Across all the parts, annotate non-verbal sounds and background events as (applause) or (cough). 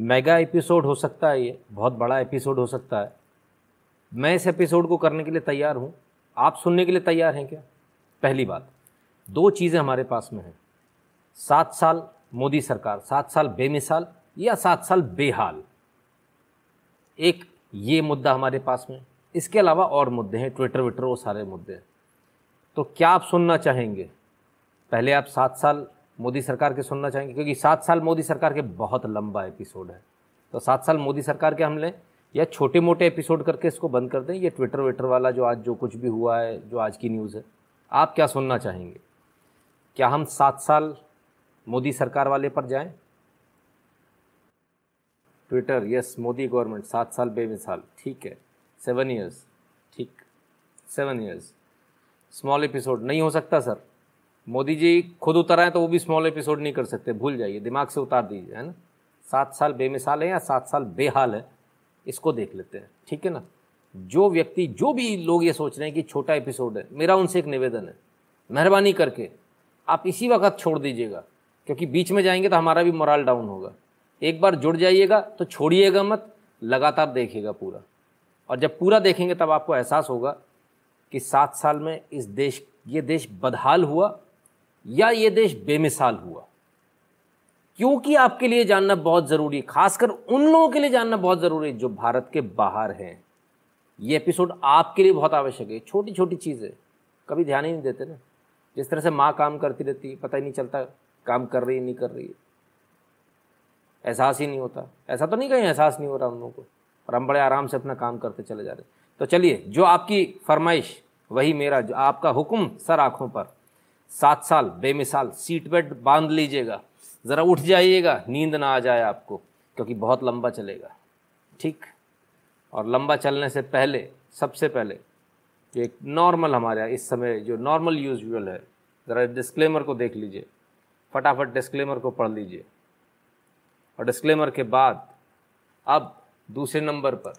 Mega episode हो सकता है ये, बहुत बड़ा एपिसोड हो सकता है। मैं इस एपिसोड को करने के लिए तैयार हूँ। आप सुनने के लिए तैयार हैं क्या? पहली बात, दो चीज़ें हमारे पास में हैं। सात साल मोदी सरकार, सात साल बेमिसाल या सात साल बेहाल। एक, ये मुद्दा हमारे पास में। इसके अलावा और मुद्दे हैं, ट्विटर विटर, वो सारे मुद्दे हैं। तो क्या आप सुनना चाहेंगे? पहले आप सात साल मोदी सरकार के सुनना चाहेंगे, क्योंकि सात साल मोदी सरकार के बहुत लंबा एपिसोड है। तो सात साल मोदी सरकार के हम लें या छोटे मोटे एपिसोड करके इसको बंद कर दें, ये ट्विटर वेटर वाला जो आज जो कुछ भी हुआ है, जो आज की न्यूज़ है, आप क्या सुनना चाहेंगे? क्या हम सात साल मोदी सरकार वाले पर जाएँ? ट्विटर यस मोदी गवर्नमेंट सात साल बेमिसाल, ठीक है। सेवन ईयर्स ठीक सेवन ईयर्स स्मॉल एपिसोड नहीं हो सकता सर मोदी जी खुद उतर आए तो वो भी स्मॉल एपिसोड नहीं कर सकते, भूल जाइए, दिमाग से उतार दीजिए, है ना? सात साल बेमिसाल है या सात साल बेहाल है, इसको देख लेते हैं, ठीक है ना? जो व्यक्ति, जो भी लोग ये सोच रहे हैं कि छोटा एपिसोड है, मेरा उनसे एक निवेदन है, मेहरबानी करके, आप इसी वक्त छोड़ दीजिएगा, क्योंकि बीच में जाएँगे तो हमारा भी मोरल डाउन होगा। एक बार जुड़ जाइएगा तो छोड़िएगा मत, लगातार देखिएगा पूरा। और जब पूरा देखेंगे तब आपको एहसास होगा कि सात साल में इस देश, ये देश बदहाल हुआ या ये देश बेमिसाल हुआ? क्योंकि आपके लिए जानना बहुत ज़रूरी है, खासकर उन लोगों के लिए जानना बहुत ज़रूरी है जो भारत के बाहर हैं। ये एपिसोड आपके लिए बहुत आवश्यक है। छोटी छोटी चीज़ें, कभी ध्यान ही नहीं देते ना। जिस तरह से माँ काम करती रहती, पता ही नहीं चलता काम कर रही है नहीं कर रही। है एहसास ही नहीं होता। ऐसा तो नहीं कहीं एहसास नहीं हो रहा हम लोगों को, और हम बड़े आराम से अपना काम करते चले जा रहे तो चलिए, जो आपकी फरमाइश, वही मेरा, जो आपका हुक्म सर आँखों पर। सात साल, बेमिसाल, सीट बेल्ट बाँध लीजिएगा। ज़रा उठ जाइएगा, नींद ना आ जाए आपको, क्योंकि बहुत लंबा चलेगा। ठीक? और लंबा चलने से पहले, सबसे पहले एक नॉर्मल हमारे इस समय जो नॉर्मल यूजल है, ज़रा डिस्क्लेमर को देख लीजिए। फटाफट डिस्क्लेमर को पढ़ लीजिए। और डिस्क्लेमर के बाद, अब दूसरे नंबर पर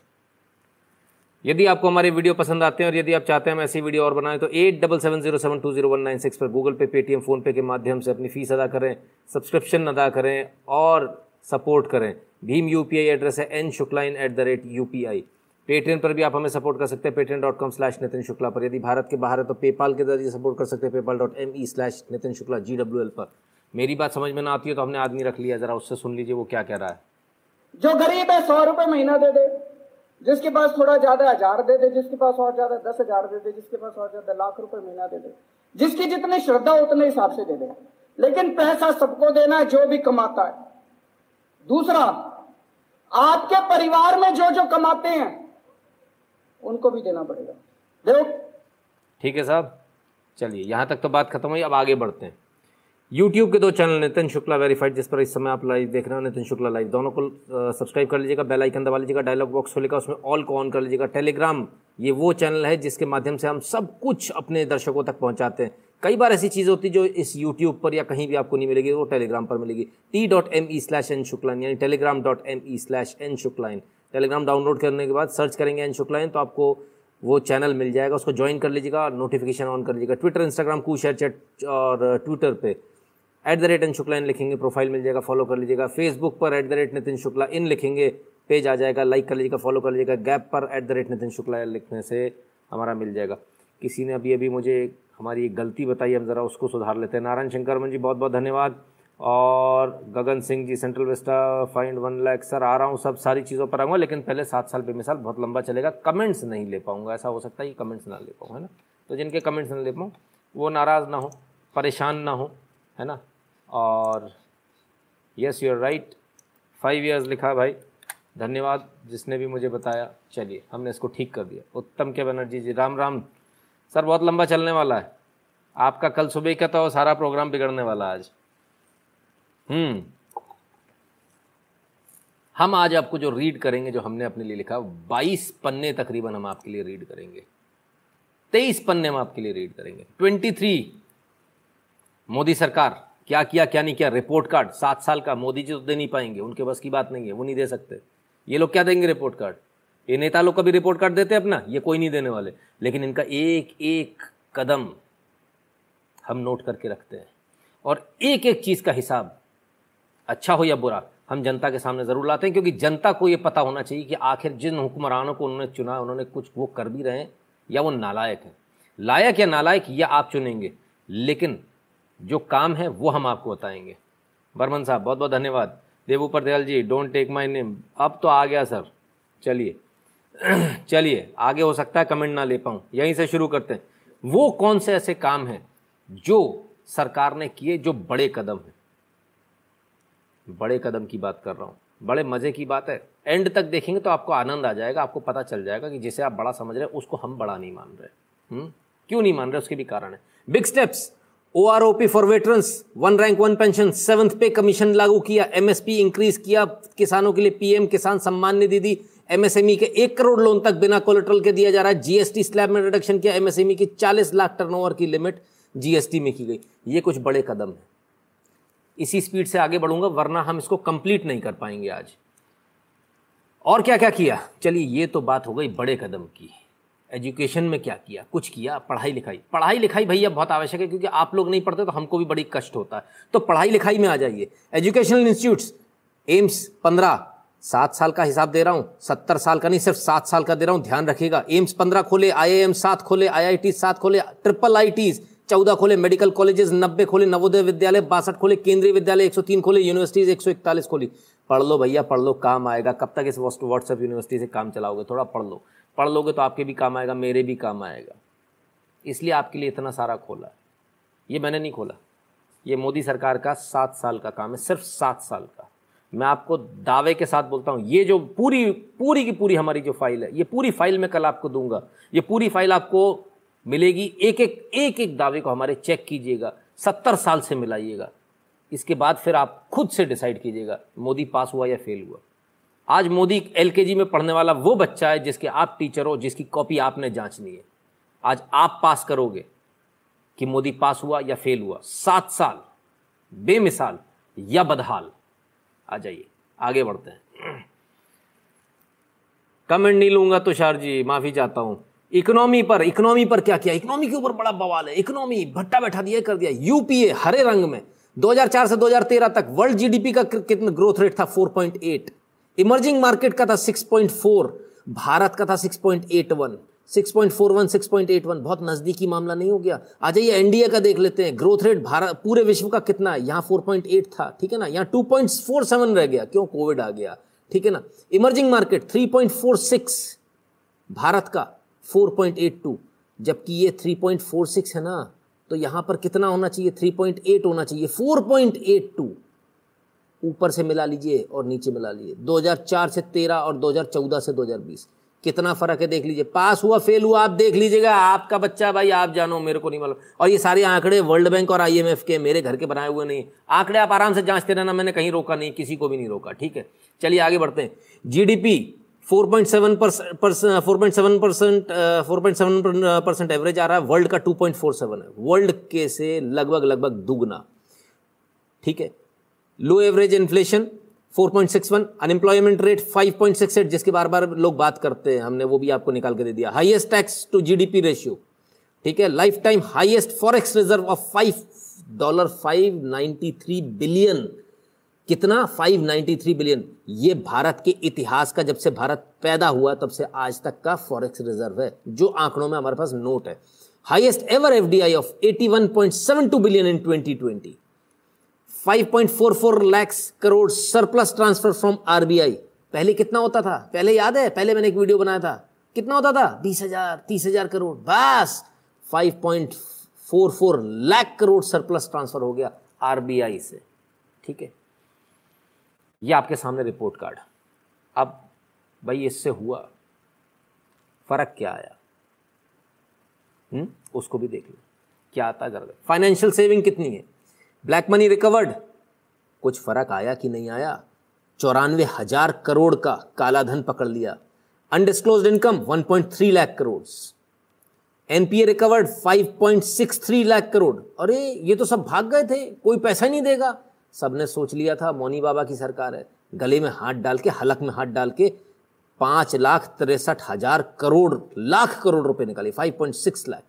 यदि आपको हमारे वीडियो पसंद आते हैं और यदि आप चाहते हैं हम ऐसी वीडियो और बनाएँ तो at double seven zero seven two zero one nine six पर गूगल पे, पेटीएम, फ़ोनपे के माध्यम से अपनी फ़ीस अदा करें, सब्सक्रिप्शन अदा करें और सपोर्ट करें। भीम यूपीआई एड्रेस है N Shukla in at the rate U Paytm पर भी आप हमें सपोर्ट कर सकते हैं, Paytm dot com slash Nitin Shukla पर। यदि भारत के बाहर है तो पेपाल के ज़रिए सपोर्ट कर सकते हैं, PayPal dot M E slash Nitin Shukla G W L पर। मेरी बात समझ में ना आती है तो हमने आदमी रख लिया, ज़रा उससे सुन लीजिए वो क्या कह रहा है। जो गरीब है, सौ रुपये महीना दे दे। जिसके पास थोड़ा ज़्यादा हज़ार दे दे, जिसके पास और ज़्यादा दस हज़ार दे दे, जिसके पास और ज़्यादा लाख रुपए महीना दे दे, जिसकी जितनी श्रद्धा, उतने हिसाब से दे दे। लेकिन पैसा सबको देना है, जो भी कमाता है। दूसरा, आपके परिवार में जो जो कमाते हैं, उनको भी देना पड़ेगा। देखो। ठीक है साहब, चलिए, यहाँ तक तो बात खत्म हुई, अब आगे बढ़ते हैं। यूट्यूब के दो चैनल नितिन शुक्ला वेरीफाइड जिस पर इस समय आप लाइव देख रहे हो नितिन शुक्ला लाइव दोनों को सब्सक्राइब कर लीजिएगा बेल आइकन दबा लीजिएगा डायलॉग बॉक्स खोलेगा, उसमें ऑल को ऑन कर लीजिएगा। टेलीग्राम ये वो चैनल है जिसके माध्यम से हम सब कुछ अपने दर्शकों तक पहुंचाते हैं। कई बार ऐसी चीज़ होती है जो इस यूट्यूब पर या कहीं भी आपको नहीं मिलेगी, वो टेलीग्राम पर मिलेगी। T dot M E slash N Shukla in यानी Telegram dot M E slash N Shukla in Telegram download करने के बाद सर्च करेंगे एन शुक्लाइन तो आपको वो चैनल मिल जाएगा। उसको ज्वाइन कर लीजिएगा नोटिफिकेशन ऑन कर लीजिएगा। ट्विटर इंस्टाग्राम कू शेयर चैट और ट्विटर पे। At the rate N Shukla in लिखेंगे प्रोफ़ाइल मिल जाएगा फॉलो कर लीजिएगा। फेसबुक पर at the rate Nitin Shukla in लिखेंगे पेज आ जाएगा लाइक कर लीजिएगा फॉलो कर लीजिएगा। गैप पर at the rate Nitin Shukla लिखने से हमारा मिल जाएगा। किसी ने अभी अभी मुझे हमारी एक गलती बताई हम ज़रा उसको सुधार लेते हैं। नारायण शंकर जी बहुत बहुत धन्यवाद। और Gagan Singh ji central vista find one lakh sir आ रहा हूँ, सब सारी चीज़ों पर आऊँगा, लेकिन पहले सात साल बेमिसाल बहुत लंबा चलेगा। कमेंट्स नहीं ले पाऊँगा, ऐसा हो सकता है कि कमेंट्स ना ले पाऊँ, है ना? तो जिनके कमेंट्स ना ले पाऊँ, वो नाराज़ ना हो, परेशान ना हो, है ना? और yes you are right five years लिखा भाई। धन्यवाद, जिसने भी मुझे बताया। चलिए, हमने इसको ठीक कर दिया। उत्तम के बनर्जी जी, राम राम। सर, बहुत लंबा चलने वाला है। आपका कल सुबह का तो सारा प्रोग्राम बिगड़ने वाला आज। हम्म। हम आज आपको जो रीड करेंगे, जो हमने अपने लिए लिखा, बाईस पन्ने तकरीबन हम आपके लिए रीड करेंगे। तेईस पन्ने हम आपके लिए रीड करेंगे। ट्वेंटी थ्री मोदी सरकार। क्या किया, क्या नहीं किया? रिपोर्ट कार्ड सात साल का, मोदी जी तो दे नहीं पाएँगे, उनके बस की बात नहीं है, वो नहीं दे सकते। ये लोग क्या देंगे रिपोर्ट कार्ड ये नेता लोग कभी रिपोर्ट कार्ड देते अपना? ये कोई नहीं देने वाले। लेकिन इनका एक एक कदम हम नोट करके रखते हैं। और एक एक चीज़ का हिसाब अच्छा हो या बुरा, हम जनता के सामने ज़रूर लाते हैं, क्योंकि जनता को ये पता होना चाहिए कि आखिर जिन हुक्मरानों को उन्होंने चुना, उन्होंने कुछ वो कर भी रहे हैं, या वो नालायक हैं। लायक या नालायक, या आप चुनेंगे। लेकिन जो काम है, वो हम आपको बताएँगे। बर्मन साहब बहुत बहुत धन्यवाद। देवूपर Dayal ji don't take my name अब तो आ गया सर चलिए। (clears throat) चलिए, आगे हो सकता है कमेंट ना ले पाऊँ। यहीं से शुरू करते हैं। वो कौन से ऐसे काम हैं जो सरकार ने किए जो बड़े कदम हैं? बड़े कदम की बात कर रहा हूँ। बड़े मज़े की बात है। एंड तक देखेंगे तो आपको आनंद आ जाएगा, आपको पता चल जाएगा कि जिसे आप बड़ा समझ रहे हैं, उसको हम बड़ा नहीं मान रहे। हम्म? क्यों नहीं मान रहे? उसके भी कारण है। Big steps O R O P for veterans one rank one pension seventh pay commission लागू किया एमएसपी इंक्रीज किया, किसानों के लिए पीएम किसान सम्मान निधि दी। एमएसएमई के एक करोड़ लोन तक बिना कोलेट्रल के दिया जा रहा है। जीएसटी स्लैब में रिडक्शन किया एमएसएमई की चालीस लाख टर्नओवर की लिमिट जीएसटी में की गई। ये कुछ बड़े कदम है। इसी स्पीड से आगे बढ़ूँगा, वरना हम इसको कंप्लीट नहीं कर पाएँगे आज। और क्या क्या किया? चलिए, ये तो बात हो गई बड़े कदम की। एजुकेशन में क्या किया? कुछ किया? पढ़ाई लिखाई। पढ़ाई लिखाई भैया बहुत आवश्यक है क्योंकि आप लोग नहीं पढ़ते तो हमको भी बड़ी कष्ट होता है। तो पढ़ाई लिखाई में आ जाइए। एजुकेशनल इंस्टीट्यूट्स, एम्स पंद्रह, सात साल का हिसाब दे रहा हूँ, सत्तर साल का नहीं, सिर्फ़ सात साल का दे रहा हूँ, ध्यान रखिएगा। एम्स पंद्रह खोले आई आई एम सात खोले आई आई टी सात खोले, ट्रिपल आई टीज चौदह खोले, मेडिकल कॉलेजेस नब्बे खोले, नवोदय विद्यालय बासठ खोले, केंद्रीय विद्यालय एक सौ तीन खोले, यूनिवर्सिटीज एक सौ इकतालीस खोली। पढ़ लो भैया, पढ़ लो, काम आएगा। कब तक इस व्हाट्सएप यूनिवर्सिटी से काम चलाओगे? थोड़ा पढ़ लो। पढ़ लोगे तो आपके भी काम आएगा, मेरे भी काम आएगा। इसलिए आपके लिए इतना सारा खोला है। ये मैंने नहीं खोला। ये मोदी सरकार का सात साल का काम है, सिर्फ़ सात साल का। मैं आपको दावे के साथ बोलता हूँ, ये जो पूरी पूरी की पूरी हमारी जो फ़ाइल है, ये पूरी फ़ाइल मैं कल आपको दूँगा। ये पूरी फ़ाइल आपको मिलेगी एक एक एक एक दावे को हमारे चेक कीजिएगा, सत्तर साल से मिलाइएगा। इसके बाद फिर आप खुद से डिसाइड कीजिएगा, मोदी पास हुआ या फेल हुआ। आज मोदी एलकेजी में पढ़ने वाला वो बच्चा है जिसके आप टीचर हो, जिसकी कॉपी आपने जांचनी है। आज आप पास करोगे कि मोदी पास हुआ या फेल हुआ। सात साल, बेमिसाल या बदहाल। आ जाइए, आगे बढ़ते हैं। कमेंट नहीं लूँगा तुषार जी, माफ़ी चाहता हूँ। इकोनॉमी पर इकोनॉमी पर क्या किया? इकोनॉमी के ऊपर बड़ा बवाल है। इकोनॉमी, भट्टा बैठा दिया, कर दिया। यूपीए हरे रंग में। 2004 से 2013 तक वर्ल्ड जीडीपी का कितना ग्रोथ रेट था? 4.8 इमर्जिंग मार्केट का था 6.4 भारत का था 6.81 6.41 6.81 बहुत नजदीकी मामला नहीं हो गया। आ जाइए एनडीए का देख लेते हैं ग्रोथ रेट भारत, पूरे विश्व का कितना है? यहाँ 4.8 था, ठीक है ना? यहाँ 2.47 रह गया। क्यों? कोविड आ गया, ठीक है ना? इमर्जिंग मार्केट 3.46 भारत का 4.82 जबकि ये 3.46 है ना? तो यहाँ पर कितना होना चाहिए? 3.8 होना चाहिए। 4.82 ऊपर से मिला लीजिए और नीचे मिला लीजिए। 2004 से 13 और 2014 से 2020 कितना फ़र्क है देख लीजिए। पास हुआ, फेल हुआ, आप देख लीजिएगा। आपका बच्चा भाई, आप जानो, मेरे को नहीं मालूम। और ये सारे आंकड़े वर्ल्ड बैंक और आईएमएफ के, मेरे घर के बनाए हुए नहीं। आंकड़े आप आराम से जांचते रहना, मैंने कहीं रोका नहीं, किसी को भी नहीं रोका, ठीक है? चलिए आगे बढ़ते हैं। जीडीपी 4.7 परसेंट परसेंट एवरेज आ रहा है। वर्ल्ड का 2.47 है। वर्ल्ड के से लगभग लगभग दुगना, ठीक है? Low average inflation 4.61 unemployment rate 5.68 जिसके बार बार लोग बात करते हैं, हमने वो भी आपको निकाल के दे दिया। Highest tax to GDP ratio ठीक है? Lifetime highest forex reserve of five dollar five ninety three billion कितना 593 बिलियन ये भारत के इतिहास का जब से भारत पैदा हुआ, तब से आज तक का फॉरेक्स रिज़र्व है, जो आंकड़ों में हमारे पास नोट है। Highest ever FDI of 81.72 billion in 2020 5.44 lakhs crore surplus transfer from RBI. पहले कितना होता था? पहले याद है? पहले मैंने एक वीडियो बनाया था। कितना होता था? बीस हज़ार, तीस हज़ार करोड़। बस! 5.44 लाख करोड़ सरप्लस ट्रांसफ़र हो गया आरबीआई से। ठीक है? ये आपके सामने रिपोर्ट कार्ड। अब भाई, इससे हुआ फ़र्क क्या आया? हुँ? हम्म? उसको भी देख लो। क्या आता कर फाइनेंशियल सेविंग कितनी है? ब्लैक मनी रिकवर्ड कुछ फ़र्क आया कि नहीं आया? चौरानवे हज़ार करोड़ का काला धन पकड़ लिया। Undisclose income 1.3 lakh crore NPA recovered 5.63 lakh crore अरे, ये तो सब भाग गए थे, कोई पैसा नहीं देगा। सबने सोच लिया था, मोनी बाबा की सरकार है। गले में हाथ डाल के, हलक में हाथ डाल के पाँच लाख तिरसठ हज़ार करोड़, लाख करोड़ रुपए निकाले five point six lakh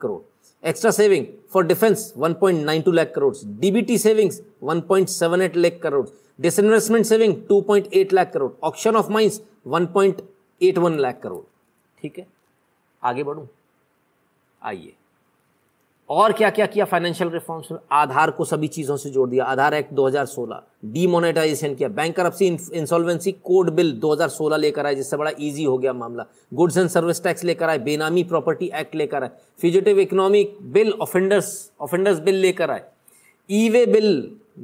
crore extra saving for defence one point nine two lakh crore DBT savings one point seven eight lakh crore disinvestment saving 2.8 lakh crore auction of mines 1.81 lakh crore ठीक है? आगे बढ़ू? आइए। और क्या क्या किया financial reforms में आधार को सभी चीज़ों से जोड़ दिया। आधार एक्ट 2016 डीमोनेटाइजेशन किया। Bankruptcy insolvency code bill 2016 लेकर आए, जिससे बड़ा इजी हो गया मामला। गुड्स एंड सर्विस टैक्स लेकर आए, बेनामी प्रॉपर्टी एक्ट लेकर आए fugitive economic bill offenders offenders bill लेकर आए ई वे बिल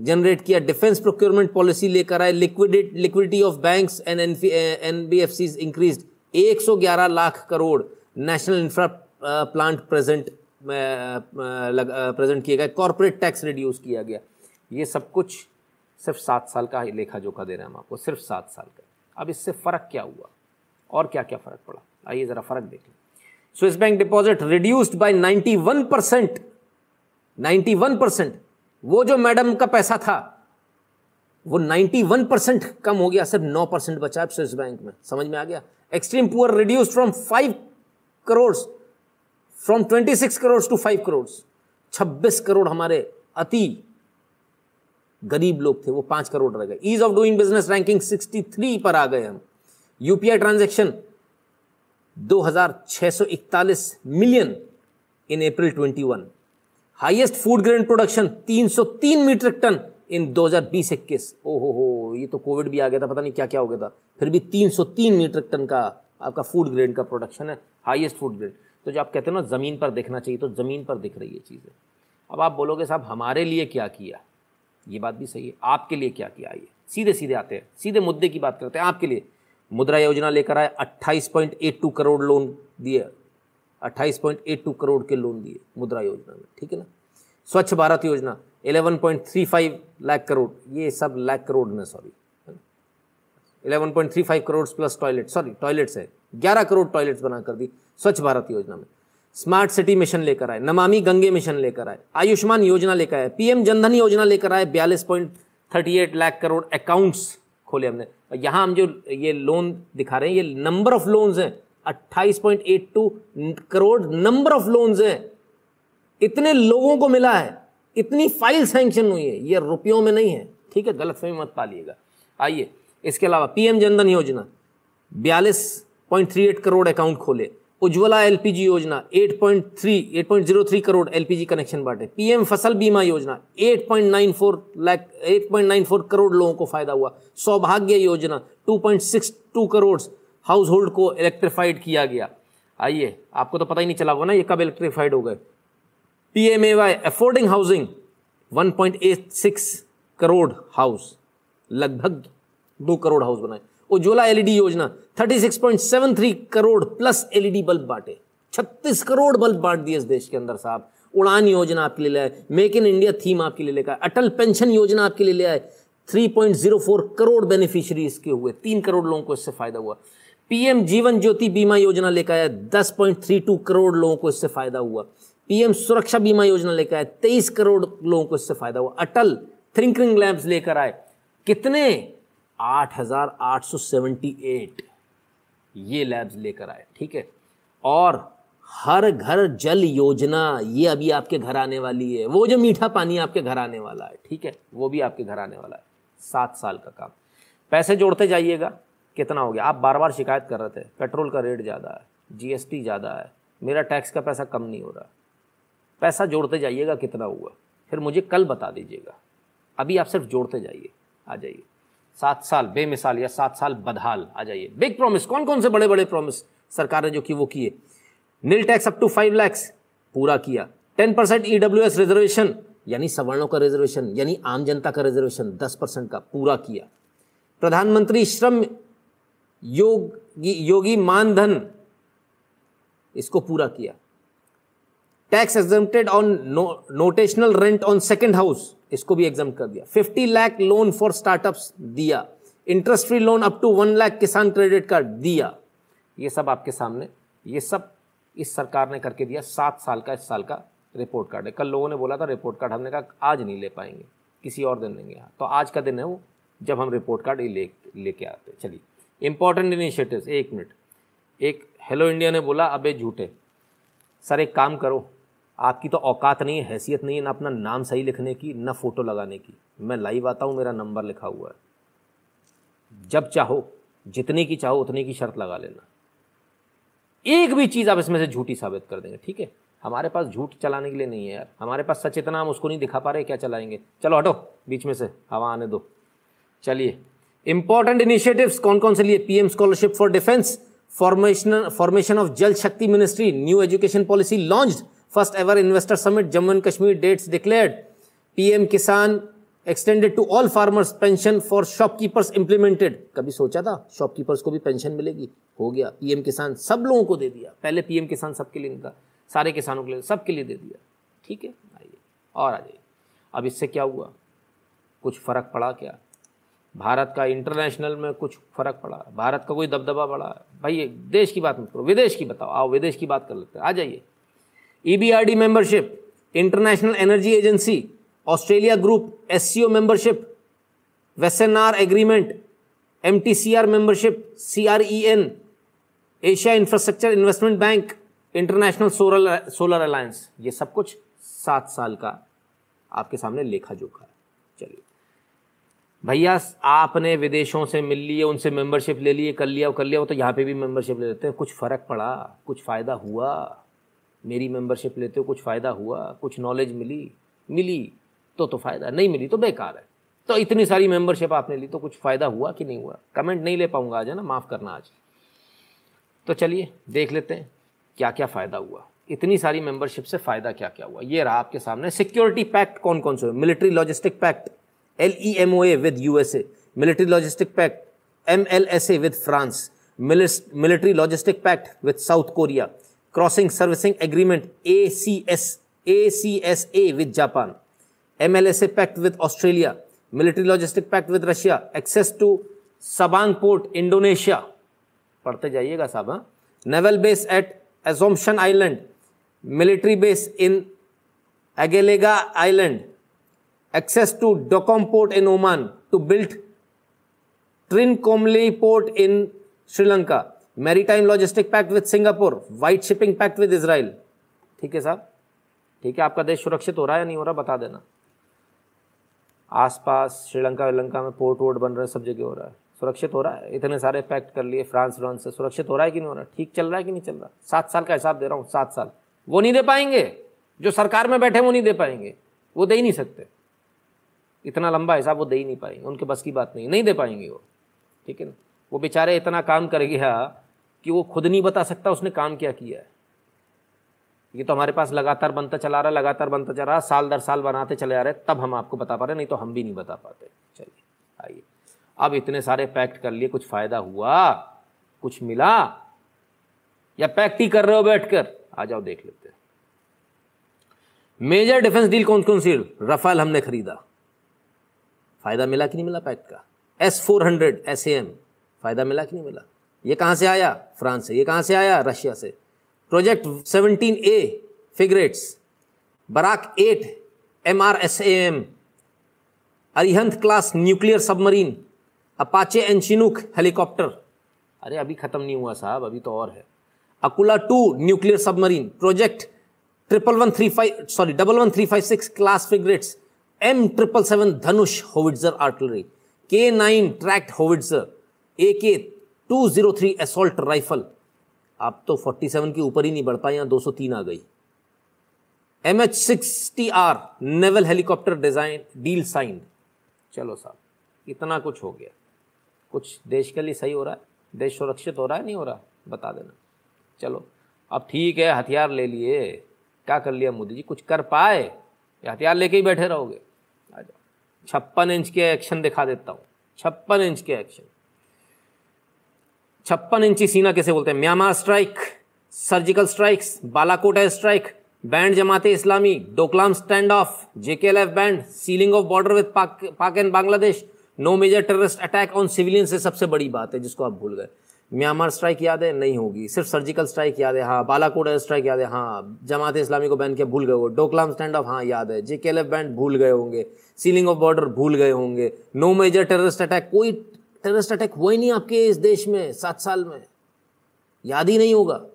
जनरेट किया डिफेंस प्रोक्योरमेंट पॉलिसी लेकर आए liquidity liquidity of banks and N B F Cs increase 111 lakh crore national infra plant present present किए गए corporate tax reduce किया गया। ये सब कुछ सिर्फ़ सात साल का लेखा जोखा दे रहे हैं हम आपको, सिर्फ़ सात साल का। अब इससे फ़र्क क्या हुआ? और क्या क्या फ़र्क पड़ा? आइए ज़रा फ़र्क देख। Swiss bank deposit reduced by 91 percent ninety percent वो जो मैडम का पैसा था, वो 91 परसेंट कम हो गया, सिर्फ़ 9 परसेंट बचा स्विस बैंक में। समझ में आ गया? Extreme poor reduced from 5 crore from 26 crore to 5 crore 26 crore हमारे अति गरीब लोग थे, वो पाँच करोड़ रह गए। Ease of doing business ranking 63 पर आ गए हम। UPI transaction 2641 million in April 21 highest food grain production 303 metric tonne in 2020 इक्कीस। ओहो हो, ये तो कोविड भी आ गया था, पता नहीं क्या क्या हो गया था। फिर भी 303 मीट्रिक टन का आपका फ़ूड ग्रेन का प्रोडक्शन है हाईएस्ट फ़ूड ग्रेन तो जो आप कहते हैं ना, ज़मीन पर देखना चाहिए तो ज़मीन पर दिख रही है चीज़ें। अब आप बोलोगे, साहब, हमारे लिए क्या किया? ये बात भी सही है। आपके लिए क्या किया? ये सीधे सीधे आते हैं, सीधे मुद्दे की बात करते हैं। आपके लिए मुद्रा योजना लेकर आए 28.82 करोड़ लोन दिए। 28.82 करोड़ के लोन दिए मुद्रा योजना में, ठीक है ना? स्वच्छ भारत योजना 11.35 लाख करोड़, ये सब लाख करोड़ में, sorry 11.35 crore plus toilet sorry toilets है। 11 करोड़ टॉयलेट्स बना कर दी। स्वच्छ भारत योजना में। स्मार्ट सिटी मिशन लेकर आए, नमामि गंगे मिशन लेकर आए, आयुष्मान योजना लेकर आए, पीएम जनधन योजना लेकर आए, बयालीस point thirty eight lakh crore accounts खोले हमने। यहाँ हम जो ये लोन दिखा रहे हैं, ये नंबर ऑफ़ लोन्स हैं, अट्ठाईस point eight two crore number of loans हैं। इतने लोगों को मिला है, इतनी फ़ाइल सैंक्शन हुई है, ये रुपयों में नहीं है, ठीक है, गलत फहमी मत पालिएगा। आइए, इसके अलावा पीएम जनधन योजना, बयालीस point three eight crore account खोले Ujjwala LPG Yojana 8.3 8.03 crore LPG connection बांटे। पीएम फ़सल बीमा योजना 8.94 लाख 8.94 करोड़ लोगों को फ़ायदा हुआ। सौभाग्य योजना 2.62 करोड़ हाउस होल्ड को इलेक्ट्रीफाइड किया गया। आइए, आपको तो पता ही नहीं चला होगा ना ये कब इलेक्ट्रीफाइड हो गए। PMAY affording housing 1.86 crore house लगभग दो करोड़ हाउस बनाए। उज्ज्वला एलईडी योजना 36.73 करोड़ प्लस एलईडी बल्ब बांटे। 36 करोड़ बल्ब बांट दिए इस देश के अंदर साहब। उड़ान योजना आपके लिए लाए मेक इन इंडिया थीम आपके लिए लेकर अटल पेंशन योजना आपके लिए ले आए 3.04 करोड़ बेनिफिशियरी इसके हुए तीन करोड़ लोगों को इससे फ़ायदा हुआ। पीएम जीवन ज्योति बीमा योजना लेकर आया 10.32 करोड़ लोगों को इससे फ़ायदा हुआ। पीएम सुरक्षा बीमा योजना लेकर आए 23 करोड़ लोगों को इससे फ़ायदा हुआ। अटल थिंकिंग लैब्स लेकर आए कितने? 8,878 ये लैब्स लेकर आए, ठीक है? और हर घर जल योजना, ये अभी आपके घर आने वाली है। वो जो मीठा पानी आपके घर आने वाला है, ठीक है? वो भी आपके घर आने वाला है। सात साल का काम। पैसे जोड़ते जाइएगा। कितना हो गया? आप बार बार शिकायत कर रहे थे। पेट्रोल का रेट ज़्यादा है, जीएसटी ज़्यादा है, मेरा टैक्स का पैसा कम नहीं हो रहा। पैसा जोड़ते जाइएगा, कितना हुआ? फिर मुझे कल बता दीजिएगा। अभी आप सिर्फ़ जोड़ते जाइए, आ जाइए। सात साल, बेमिसाल या सात साल बदहाल, आ जाइए। बिग प्रॉमिस कौन कौन से बड़े बड़े प्रॉमिस सरकार ने जो कि वो किए? Nil tax up to five lakhs पूरा किया। Ten percent E W S reservation यानी सवर्णों का रिजर्वेशन यानी आम जनता का रिजर्वेशन दस परसेंट का, पूरा किया। प्रधानमंत्री श्रम योगी योगी मानधन, इसको पूरा किया। Tax exempted on notional rent on second house इसको भी एग्ज़ाम कर दिया। 50 लाख लोन फॉर स्टार्टअप्स दिया। Interest free loan up to one lakh Kisan credit card दिया। ये सब आपके सामने, ये सब इस सरकार ने करके दिया। सात साल का इस साल का रिपोर्ट कार्ड है। कल लोगों ने बोला था रिपोर्ट कार्ड हमने कहा, आज नहीं ले पाएँगे। किसी और दिन लेंगे तो आज का दिन है वो, जब हम रिपोर्ट कार्ड ले, लेके आते चलिए इंपॉर्टेंट इनिशिएटिव एक मिनट। एक हेलो इंडिया ने बोला, अबे झूठे। सर, एक काम करो। आपकी तो औकात नहीं है, हैसियत नहीं है ना अपना नाम सही लिखने की, ना फ़ोटो लगाने की। मैं लाइव आता हूँ, मेरा नंबर लिखा हुआ है। जब चाहो, जितने की चाहो, उतने की शर्त लगा लेना। एक भी चीज़ आप इसमें से झूठी साबित कर देंगे, ठीक है? हमारे पास झूठ चलाने के लिए नहीं है यार। हमारे पास सच इतना, हम उसको नहीं दिखा पा रहे, क्या चलाएँगे? चलो हटो, बीच में से, हवा आने दो। चलिए। इंपॉर्टेंट इनिशिएटिव्स कौन कौन से लिए? PM scholarship for defence formation formation of Jal Shakti ministry new education policy launch first ever investor summit Jammu and Kashmir dates declared PM Kisan extended to all farmers pension for shopkeepers implemented कभी सोचा था? Shopkeepers को भी pension मिलेगी? हो गया। PM किसान सब लोगों को दे दिया। पहले पीएम किसान सबके लिए था सारे किसानों के लिए सबके लिए दे दिया। ठीक है? आइए। और आ जाइए अब इससे क्या हुआ? कुछ फ़र्क पड़ा क्या? भारत का इंटरनेशनल में कुछ फ़र्क पड़ा? भारत का कोई दबदबा पड़ा भाई देश की बात मत करो। विदेश की बताओ। आओ, विदेश की बात कर लेते हैं। आ जाइए। EBRD membership International Energy Agency Australia group SCO membership Wassenaar agreement MTCR membership CERN Asia infrastructure investment bank international solar solar alliance ये सब कुछ सात साल का आपके सामने लेखा जोखा है। चलिए। भैया, आपने विदेशों से मिल लिए, उनसे मेंबरशिप ले लिए, कर लिया कर लिया, वो तो यहाँ पे भी मेंबरशिप ले लेते हैं। कुछ फ़र्क पड़ा? कुछ फ़ायदा हुआ? मेरी मेंबरशिप लेते हो, कुछ फ़ायदा हुआ, कुछ नॉलेज मिली? मिली तो तो फ़ायदा, नहीं मिली तो बेकार है। तो इतनी सारी मेंबरशिप आपने ली तो कुछ फ़ायदा हुआ कि नहीं हुआ? कमेंट नहीं ले पाऊँगा आज, है ना? माफ़ करना आज। तो चलिए, देख लेते हैं क्या क्या फ़ायदा हुआ। इतनी सारी मेंबरशिप से फ़ायदा क्या क्या हुआ? ये रहा आपके सामने सिक्योरिटी पैक्ट कौन कौन से हुए? Military logistic pact L E M O A with USA military logistic pact M L S A with France military logistic pact with South Korea crossing servicing agreement A C S A C S A with Japan M L S A pact with Australia military logistic pact with Russia access to Sabang port Indonesia पढ़ते जाइएगा साहब naval base at Assumption island military base in Agalega island access to Duqm port in Oman to built Trincomalee port in Sri Lanka maritime logistic pact with Singapore white shipping pact with Israel. ठीक है साहब? ठीक है, आपका देश सुरक्षित हो रहा है या नहीं हो रहा, बता देना। आसपास श्रीलंका श्रीलंका में पोर्ट वोर्ट बन रहे हैं, सब जगह हो रहा है। सुरक्षित हो रहा है? इतने सारे पैक्ट कर लिए फ्रांस व्रांस से। सुरक्षित हो रहा है कि नहीं हो रहा? ठीक चल रहा है कि नहीं चल रहा? सात साल का हिसाब दे रहा हूँ, सात साल। वो नहीं दे पाएँगे। जो सरकार में बैठे वो नहीं दे पाएँगे। वो दे ही नहीं सकते। इतना लंबा हिसाब वो दे ही नहीं पाएँगे। उनके बस की बात नहीं नहीं दे पाएँगे वो। ठीक है ना? वो बेचारे इतना काम कर गया कि वो खुद नहीं बता सकता उसने काम क्या किया है। ये तो हमारे पास लगातार बनता चला रहा, लगातार बनता चला रहा, साल दर साल बनाते चले आ रहे तब हम आपको बता पा रहे नहीं तो हम भी नहीं बता पाते। चलिए, आइए। अब इतने सारे पैक्ट कर लिए, कुछ फ़ायदा हुआ, कुछ मिला? या पैक्ट ही कर रहे हो बैठकर? आ जाओ, देख लेते हैं। मेजर डिफेंस डील कौन कौन सी? रफाल हमने खरीदा। फ़ायदा मिला कि नहीं मिला पैक्ट का? S four hundred S M फ़ायदा मिला कि नहीं मिला? ये कहाँ से आया? फ्रांस से। ये कहाँ से आया? रशिया से। Project seventeen A, frigates. Barak eight, M R S M. Arihant class nuclear submarine. Apache and Chinook helicopter. अरे, अभी खत्म नहीं हुआ साहब, अभी तो और है। Akula two nuclear submarine. Project triple one three five, sorry, double one three five six class frigates. M triple seven Dhanush howitzer artillery. K nine track howitzer. A K two zero three assault rifle आप तो forty seven के ऊपर ही नहीं बढ़ पाए, यहाँ दो सौ तीन आ गई। M H sixty R naval helicopter design deal signed चलो साहब, इतना कुछ हो गया। कुछ देश के लिए सही हो रहा है, देश सुरक्षित हो रहा है, नहीं हो रहा, बता देना। चलो, अब ठीक है, हथियार ले लिए। क्या कर लिया मोदी जी? कुछ कर पाए? हथियार लेके ही बैठे रहोगे। आ जाओ। छप्पन इंच के एक्शन दिखा देता हूँ। छप्पन इंच के एक्शन छप्पन इंची सीना कैसे बोलते हैं? Myanmar strike, surgical strikes, Balakot air strike, ban Jamaate Islami, Doklam stand off, JKLF ban, sealing of border with Pak and Bangladesh. No major terrorist attack on civilian से सबसे बड़ी बात है, जिसको आप भूल गए। म्यांमार स्ट्राइक याद है नहीं होगी, सिर्फ़ सर्जिकल स्ट्राइक याद, है हाँ बालाकोट एयर स्ट्राइक याद, है हाँ जमात इस्लामी को बैन किया, भूल गए हो डोकलाम स्टैंड ऑफ़ हाँ याद है जे बैंड भूल गए होंगे, सीलिंग ऑफ़ बॉर्डर भूल गए होंगे। नो मेजर टेररिस्ट अटैक, कोई टेररिस्ट अटैक हुआ ही नहीं आपके इस देश में, सात साल में। याद ही नहीं होगा,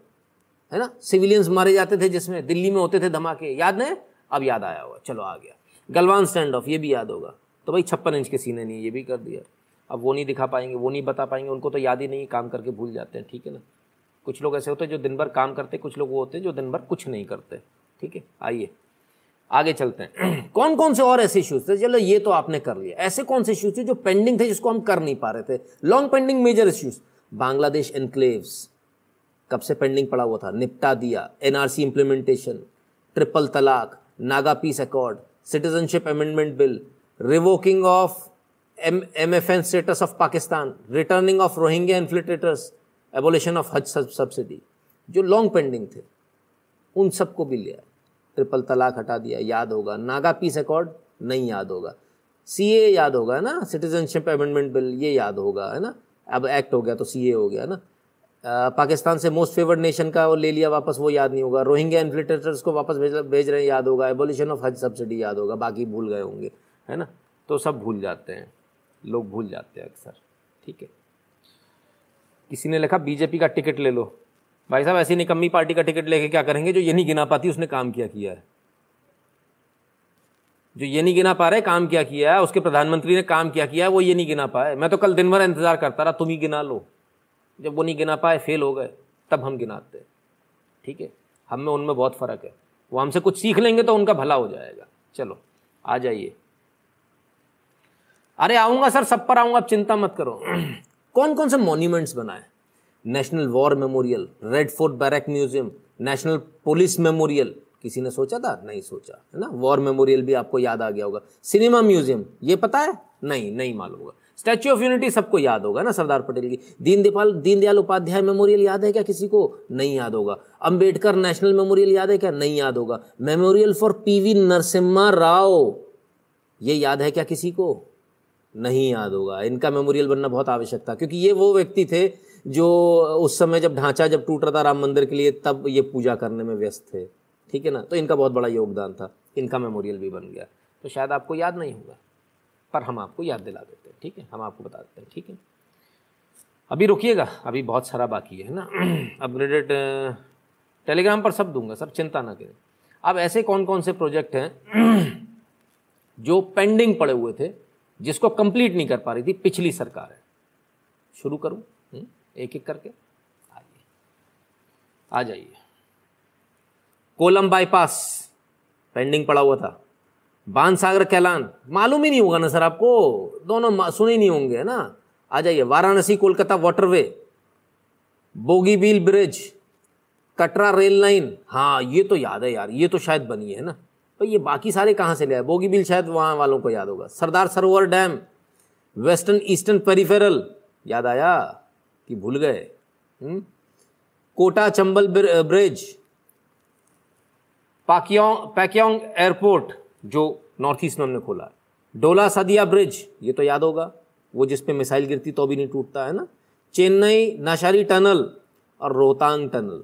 है ना? सिविलियंस मारे जाते थे जिसमें, दिल्ली में होते थे धमाके। याद नहीं? अब याद आया होगा। चलो आ गया। गलवान स्टैंड ऑफ़ ये भी याद होगा। तो भाई छप्पन इंच के सीने नहीं, ये भी कर दिया। अब वो नहीं दिखा पाएँगे, वो नहीं बता पाएँगे, उनको तो याद ही नहीं, काम करके भूल जाते हैं, ठीक है ना? कुछ लोग ऐसे होते हैं जो दिन भर काम करते, कुछ लोग वो होते हैं जो दिन भर कुछ नहीं करते, ठीक है? आइए। आगे चलते हैं। (clears throat) कौन कौन से और ऐसे इश्यूज़ थे? चलो ये तो आपने कर लिया। ऐसे कौन से इश्यूज़ थे जो पेंडिंग थे, जिसको हम कर नहीं पा रहे थे? Long pending major issues Bangladesh enclaves कब से पेंडिंग पड़ा हुआ था? निपटा दिया। एनआरसी इंप्लीमेंटेशन ट्रिपल तलाक। Naga peace accord citizenship amendment bill revoking of M M F N status of Pakistan returning of Rohingya infiltrators abolition of Haj subsidy जो long pending थे। उन सबको भी लिया। ट्रिपल तलाक हटा दिया, याद होगा। नागा पीस अकॉर्ड नहीं याद होगा। सी ए याद होगा, है ना? सिटीजनशिप अमेंडमेंट बिल ये याद होगा, है ना? अब एक्ट हो गया तो सी ए हो गया ना? पाकिस्तान से मोस्ट फेवर्ड नेशन का वो ले लिया वापस, वो याद नहीं होगा। रोहिंग्या इन्फ्लिटेटर्स को वापस भेज भेज रहे हैं, याद होगा। एबोलिशन ऑफ़ हज सब्सिडी याद होगा। बाकी भूल गए होंगे, है ना? तो सब भूल जाते हैं। लोग भूल जाते हैं अक्सर, ठीक है? किसी ने लिखा बीजेपी का टिकट ले लो। भाई साहब, ऐसी निकम्मी पार्टी का टिकट लेके क्या करेंगे? जो ये नहीं गिना पाती, उसने काम क्या किया है? जो ये नहीं गिना पा रहे, काम क्या किया है? उसके प्रधानमंत्री ने काम क्या किया है, वो ये नहीं गिना पाए। मैं तो कल दिन भर इंतज़ार करता रहा, तुम ही गिना लो। जब वो नहीं गिना पाए, फेल हो गए, तब हम गिनाते ठीक है? हम में, उनमें बहुत फ़र्क है। वो हमसे कुछ सीख लेंगे तो उनका भला हो जाएगा। चलो, आ जाइए। अरे, आऊँगा सर, सब पर आऊँगा, आप चिंता मत करो। (clears throat) कौन कौन से मॉन्यूमेंट्स बनाए? National war memorial, Red Fort barrack museum, national police memorial. किसी ने सोचा था? नहीं सोचा, है ना? वॉर मेमोरियल भी आपको याद आ गया होगा। सिनेमा म्यूज़ियम, ये पता है? नहीं नहीं मालूम होगा। स्टैच्यू ऑफ़ यूनिटी सबको याद होगा ना, सरदार पटेल की? दीन दीपाल दीनदयाल उपाध्याय मेमोरियल याद है क्या किसी को? नहीं याद होगा। अंबेडकर नेशनल मेमोरियल याद है क्या? नहीं याद होगा। Memorial for PV Narasimha Rao, ये याद है क्या किसी को? नहीं याद होगा। इनका मेमोरियल बनना बहुत आवश्यक था, क्योंकि ये वो व्यक्ति थे जो उस समय जब ढांचा जब टूट रहा था राम मंदिर के लिए, तब ये पूजा करने में व्यस्त थे। ठीक है ना? तो इनका बहुत बड़ा योगदान था। इनका मेमोरियल भी बन गया। तो शायद आपको याद नहीं होगा, पर हम आपको याद दिला देते हैं। ठीक है? हम आपको बता देते हैं। ठीक है? अभी रुकिएगा। अभी बहुत सारा बाकी है ना? (clears throat) अपग्रेडेड टेलीग्राम पर सब दूँगा सर चिंता ना करें। अब ऐसे कौन कौन से प्रोजेक्ट हैं (clears throat) जो पेंडिंग पड़े हुए थे, जिसको कंप्लीट नहीं कर पा रही थी पिछली सरकार है। शुरू करूँ? एक एक करके। आइए। आ जाइए। कोलम बाईपास। पेंडिंग पड़ा हुआ था। बान सागर कैलान। मालूम ही नहीं होगा ना सर आपको। दोनों सुने नहीं होंगे, है ना? आ जाइए। Varanasi Kolkata waterway Bogibeel bridge. Katra rail line. हाँ ये तो याद है यार। ये तो शायद बनी है ना? तो ये बाकी सारे कहाँ से ले आए? बोगीबील शायद वहाँ वालों को याद होगा। Sardar Sarovar dam. Western eastern peripheral. याद आया? कि भूल गए हम्म? कोटा चंबल ब्रिज, पाकियोंग, पैक्योंग एयरपोर्ट, जो नॉर्थ ईस्ट में हमने खोला डोला सदिया ब्रिज, ये तो याद होगा, वो जिस पे मिसाइल गिरती तो भी नहीं टूटता, है ना? चेन्नई नाशारी टनल और रोहतांग टनल,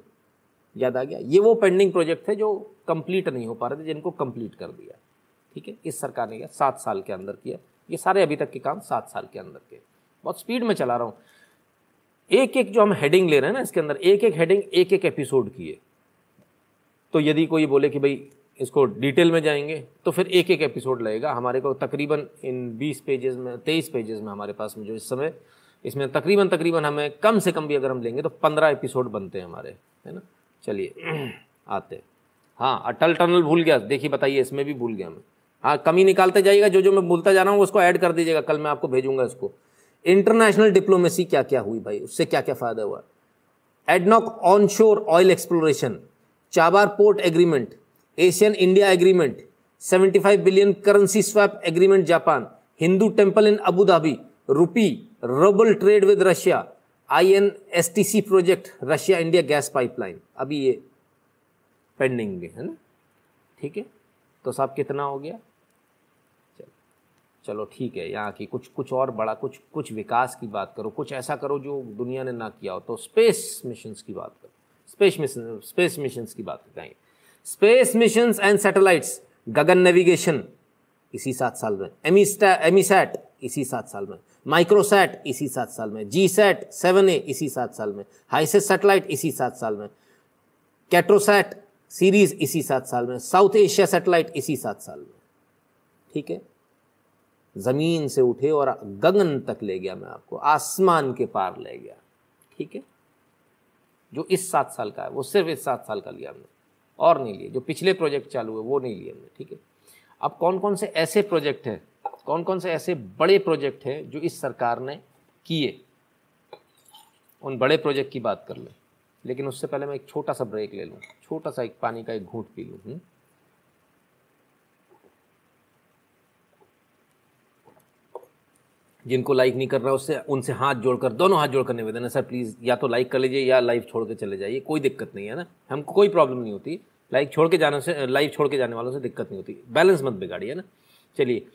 याद आ गया? ये वो पेंडिंग प्रोजेक्ट थे जो कंप्लीट नहीं हो पा रहे थे, जिनको कंप्लीट कर दिया। ठीक है? इस सरकार ने किया सात साल के अंदर किया। ये सारे अभी तक के काम सात साल के अंदर के बहुत स्पीड में चला रहा हूँ। एक एक जो हम हेडिंग ले रहे हैं ना इसके अंदर एक एक हेडिंग एक एक एपिसोड की है तो यदि कोई बोले कि भाई इसको डिटेल में जाएँगे तो फिर एक एक एपिसोड लगेगा। हमारे को तकरीबन इन 20 पेजेस में 23 पेजेस में हमारे पास में जो इस समय, इसमें तकरीबन तकरीबन हमें कम से कम भी अगर हम लेंगे तो 15 एपिसोड बनते हैं हमारे, है ना? चलिए, आते हाँ। अटल टनल भूल गया। देखिए, बताइए, इसमें भी भूल गया मैं। हाँ कमी निकालते जाइएगा जो जो मैं भूलता जा रहा हूँ, उसको ऐड कर दीजिएगा। कल मैं आपको भेजूँगा इसको। इंटरनेशनल डिप्लोमेसी क्या क्या हुई भाई? उससे क्या क्या फ़ायदा हुआ? ADNOC onshore oil exploration Chabahar port agreement ASEAN India agreement 75 billion currency swap agreement Japan Hindu temple in Abu Dhabi rupee rouble trade with Russia I N S T C project Russia India gas pipeline अभी ये pending है ना? ठीक है? तो साहब कितना हो गया? चलो ठीक है, यहाँ की कुछ कुछ और बड़ा, कुछ कुछ विकास की बात करो, कुछ ऐसा करो जो दुनिया ने ना किया हो। तो स्पेस मिशंस की बात करो। स्पेस मिशन स्पेस मिशंस की बात करेंगे space missions and satellites Gagan navigation इसी सात साल में। एमीसैट इसी सात साल में। माइक्रोसैट इसी सात साल में। जी सैट सेवन ए इसी सात साल में। हाइसेस सैटेलाइट इसी सात साल में। कैट्रोसैट सीरीज़ इसी सात साल में। साउथ एशिया सैटेलाइट इसी सात साल में। ठीक है? ज़मीन से उठे और गगन तक ले गया मैं आपको, आसमान के पार ले गया। ठीक है? जो इस सात साल का है, वो सिर्फ़ इस सात साल का लिया हमने। और नहीं लिए। जो पिछले प्रोजेक्ट चालू है वो नहीं लिए हमने। ठीक है? अब कौन कौन से ऐसे प्रोजेक्ट हैं कौन कौन से ऐसे बड़े प्रोजेक्ट हैं, जो इस सरकार ने किए? उन बड़े प्रोजेक्ट की बात कर लें। लेकिन उससे पहले मैं एक छोटा सा ब्रेक ले लूँ। छोटा सा एक पानी का एक घूट पी लूँ। जिनको लाइक नहीं कर रहा, उससे, उनसे हाथ जोड़कर, दोनों हाथ जोड़कर निवेदन है, सर प्लीज़ या तो लाइक कर लीजिए या लाइव छोड़ के चले जाइए, कोई दिक्कत नहीं है ना। हमको कोई प्रॉब्लम नहीं होती। लाइक छोड़ के जाने से लाइव छोड़ के जाने वालों से दिक्कत नहीं होती। बैलेंस मत बिगाड़िए ना? चलिए,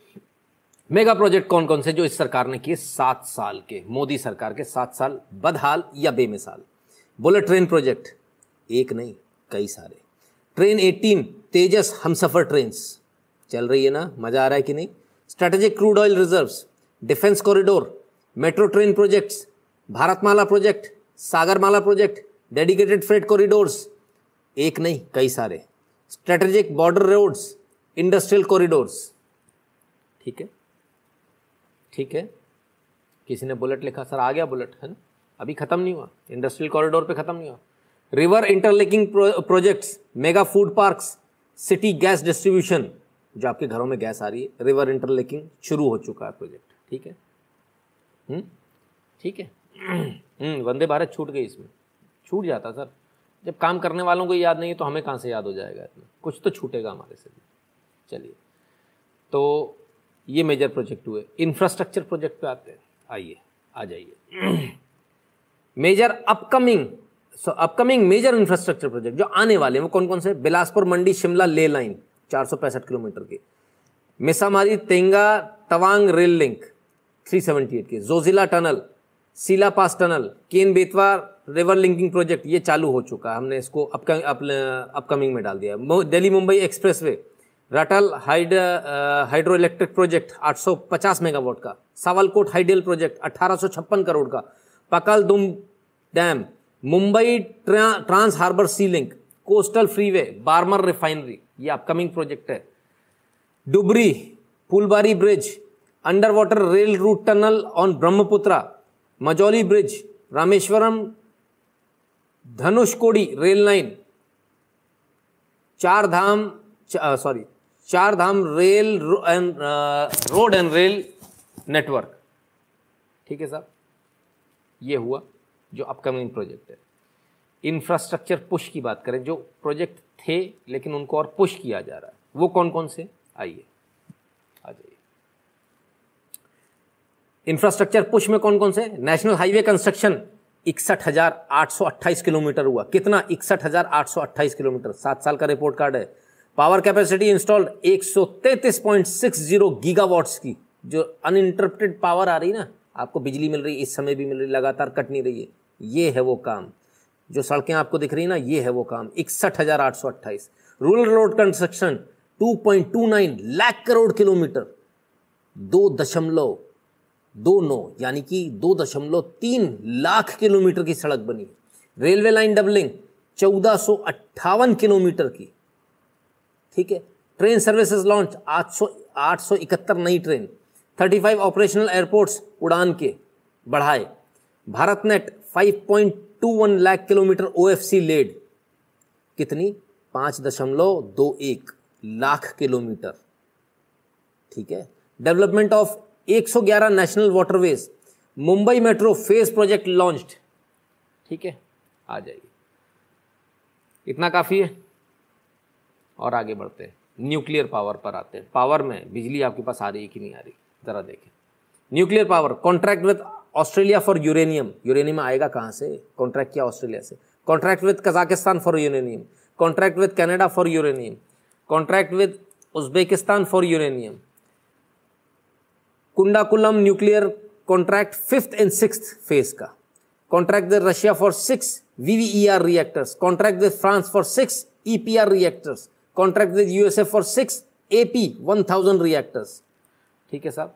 मेगा प्रोजेक्ट कौन कौन से जो इस सरकार ने किए सात साल के, मोदी सरकार के सात साल, बदहाल या बेमिसाल? बुलेट ट्रेन प्रोजेक्ट एक नहीं, कई सारे। ट्रेन 18 तेजस हमसफर ट्रेन चल रही है ना? मज़ा आ रहा है कि नहीं? Strategic crude oil reserves defence corridor, metro train projects, Bharatmala project, Sagarmala project, dedicated freight corridors, एक नहीं, कई सारे। Strategic border roads, industrial corridors. ठीक है? ठीक है? किसी ने बुलेट लिखा, सर, आ गया बुलेट, है ना? अभी ख़त्म नहीं हुआ। इंडस्ट्रियल कॉरिडोर पे ख़त्म नहीं हुआ। River interlinking projects, mega food parks, city gas distribution, जो आपके घरों में गैस आ रही है, रिवर इंटरलेकिंग शुरू हो चुका है प्रोजेक्ट। ठीक है? हम्म? ठीक है? हम्म, वंदे भारत छूट गई इसमें। छूट जाता सर। जब काम करने वालों को याद नहीं है तो हमें कहाँ से याद हो जाएगा इतना? कुछ तो छूटेगा हमारे से भी। चलिए। तो ये मेजर प्रोजेक्ट हुए। इंफ्रास्ट्रक्चर प्रोजेक्ट पे आते हैं। आइए आ जाइए। Major upcoming so upcoming major infrastructure project जो आने वाले हैं वो कौन कौन से? बिलासपुर मंडी शिमला ले लाइन चार सौ पैंसठ किलोमीटर की। Misamari Tenga Tawang rail link. 378 के, Zojila tunnel, Sela pass tunnel, Ken Betwa river linking project, ये चालू हो चुका है। हमने इसको अपकमिंग में डाल दिया Delhi Mumbai expressway, Ratle hydel hydro electric project 850 megawatt का, सावलकोट हाइडल प्रोजेक्ट अठारह करोड़ का Pakal Dul dam, Mumbai trans harbour sea link, coastal freeway, Barmer refinery, ये अपकमिंग प्रोजेक्ट है। Dhubri, Phulbari bridge under water rail route tunnel on Brahmaputra Majuli bridge Rameswaram Dhanushkodi rail line Char Dham sorry Char Dham rail and road and rail network ठीक है साहब? ये हुआ जो upcoming project है। Infrastructure push की बात करें, जो प्रोजेक्ट थे, लेकिन उनको और पुश किया जा रहा है। वो कौन कौन से? आइए आ जाइए इंफ्रास्ट्रक्चर पुश में कौन कौन से? नेशनल हाईवे कंस्ट्रक्शन इकसठ हज़ार आठ सौ किलोमीटर हुआ। कितना? इकसठ हज़ार आठ सौ किलोमीटर। सात साल का रिपोर्ट कार्ड है। पावर कैपेसिटी इंस्टॉल्ड एक सौ पॉइंट सिक्स गीगावाट्स की। जो अनइंटरप्टेड पावर आ रही ना, आपको बिजली मिल रही, इस समय भी मिल रही, लगातार कट नहीं रही है। ये है वो काम। जो सड़कें आपको दिख रही ना, ये है वो काम। इकसठ हज़ार आठ सौ rural road construction two point two nine lakh crore kilometre. दो दशमलव दो नौ, यानी कि दो दशमलव तीन लाख किलोमीटर की सड़क बनी रेलवे लाइन डबलिंग चौदह सौ अट्ठावन किलोमीटर की। ठीक है? ट्रेन सर्विसेज़ लॉन्च, आठ सौ आठ सौ इकहत्तर नई train. Thirty five operational airports Udan के बढ़ाए। Bharat net five point two one lakh kilometre O F C laid. कितनी? पाँच दशमलव दो एक लाख किलोमीटर। ठीक है? Development of 111 national waterways, Mumbai metro phase project launched ठीक है? आ जाइए। इतना काफ़ी है। और आगे बढ़ते हैं। न्यूक्लियर पावर पर आते हैं। पावर में बिजली आपके पास आ रही है कि नहीं आ रही? ज़रा देखें। Nuclear power contract with Australia for uranium uranium आएगा कहाँ से? कॉन्ट्रैक्ट किया ऑस्ट्रेलिया से। Contract with Kazakhstan for uranium contract with Canada for uranium contract with Uzbekistan for uranium Kudankulam nuclear contract fifth and six phase का। Contract with Russia for six VVER reactors contract with France for six EPR reactors contract with USA for six AP one thousand reactors ठीक है साहब?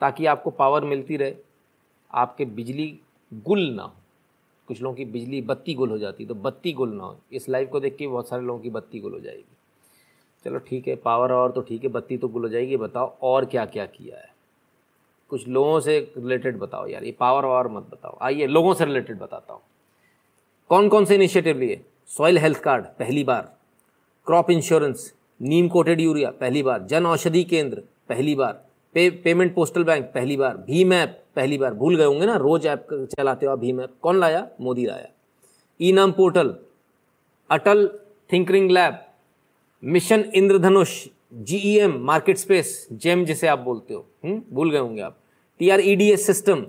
ताकि आपको power मिलती रहे, आपके बिजली गुल ना हो। कुछ लोगों की बिजली बत्ती गुल हो जाती है तो बत्ती गुल ना हो। इस लाइव को देख के बहुत सारे लोगों की बत्ती गुल हो जाएगी। चलो ठीक है पावर और तो ठीक है, बत्ती तो गुल हो जाएगी। बताओ और क्या क्या किया है। कुछ लोगों से रिलेटेड बताओ यार, ये पावर वावर मत बताओ। आइए, लोगों से रिलेटेड बताता हूँ। कौन कौन से इनिशिएटिव लिए? सॉइल हेल्थ कार्ड पहली बार। Crop insurance neem coated urea, पहली बार। जन औषधि केंद्र, पहली बार। पे पेमेंट पोस्टल बैंक पहली बार। भीम ऐप पहली बार। भूल गए होंगे ना, रोज ऐप चलाते हो भीम ऐप कौन लाया? मोदी लाया। E NAM portal Atal tinkering lab. Mission Indradhanush GEM market space GeM जिसे आप बोलते हो। हुँ? हम्म, भूल गए होंगे आप। T R E D S system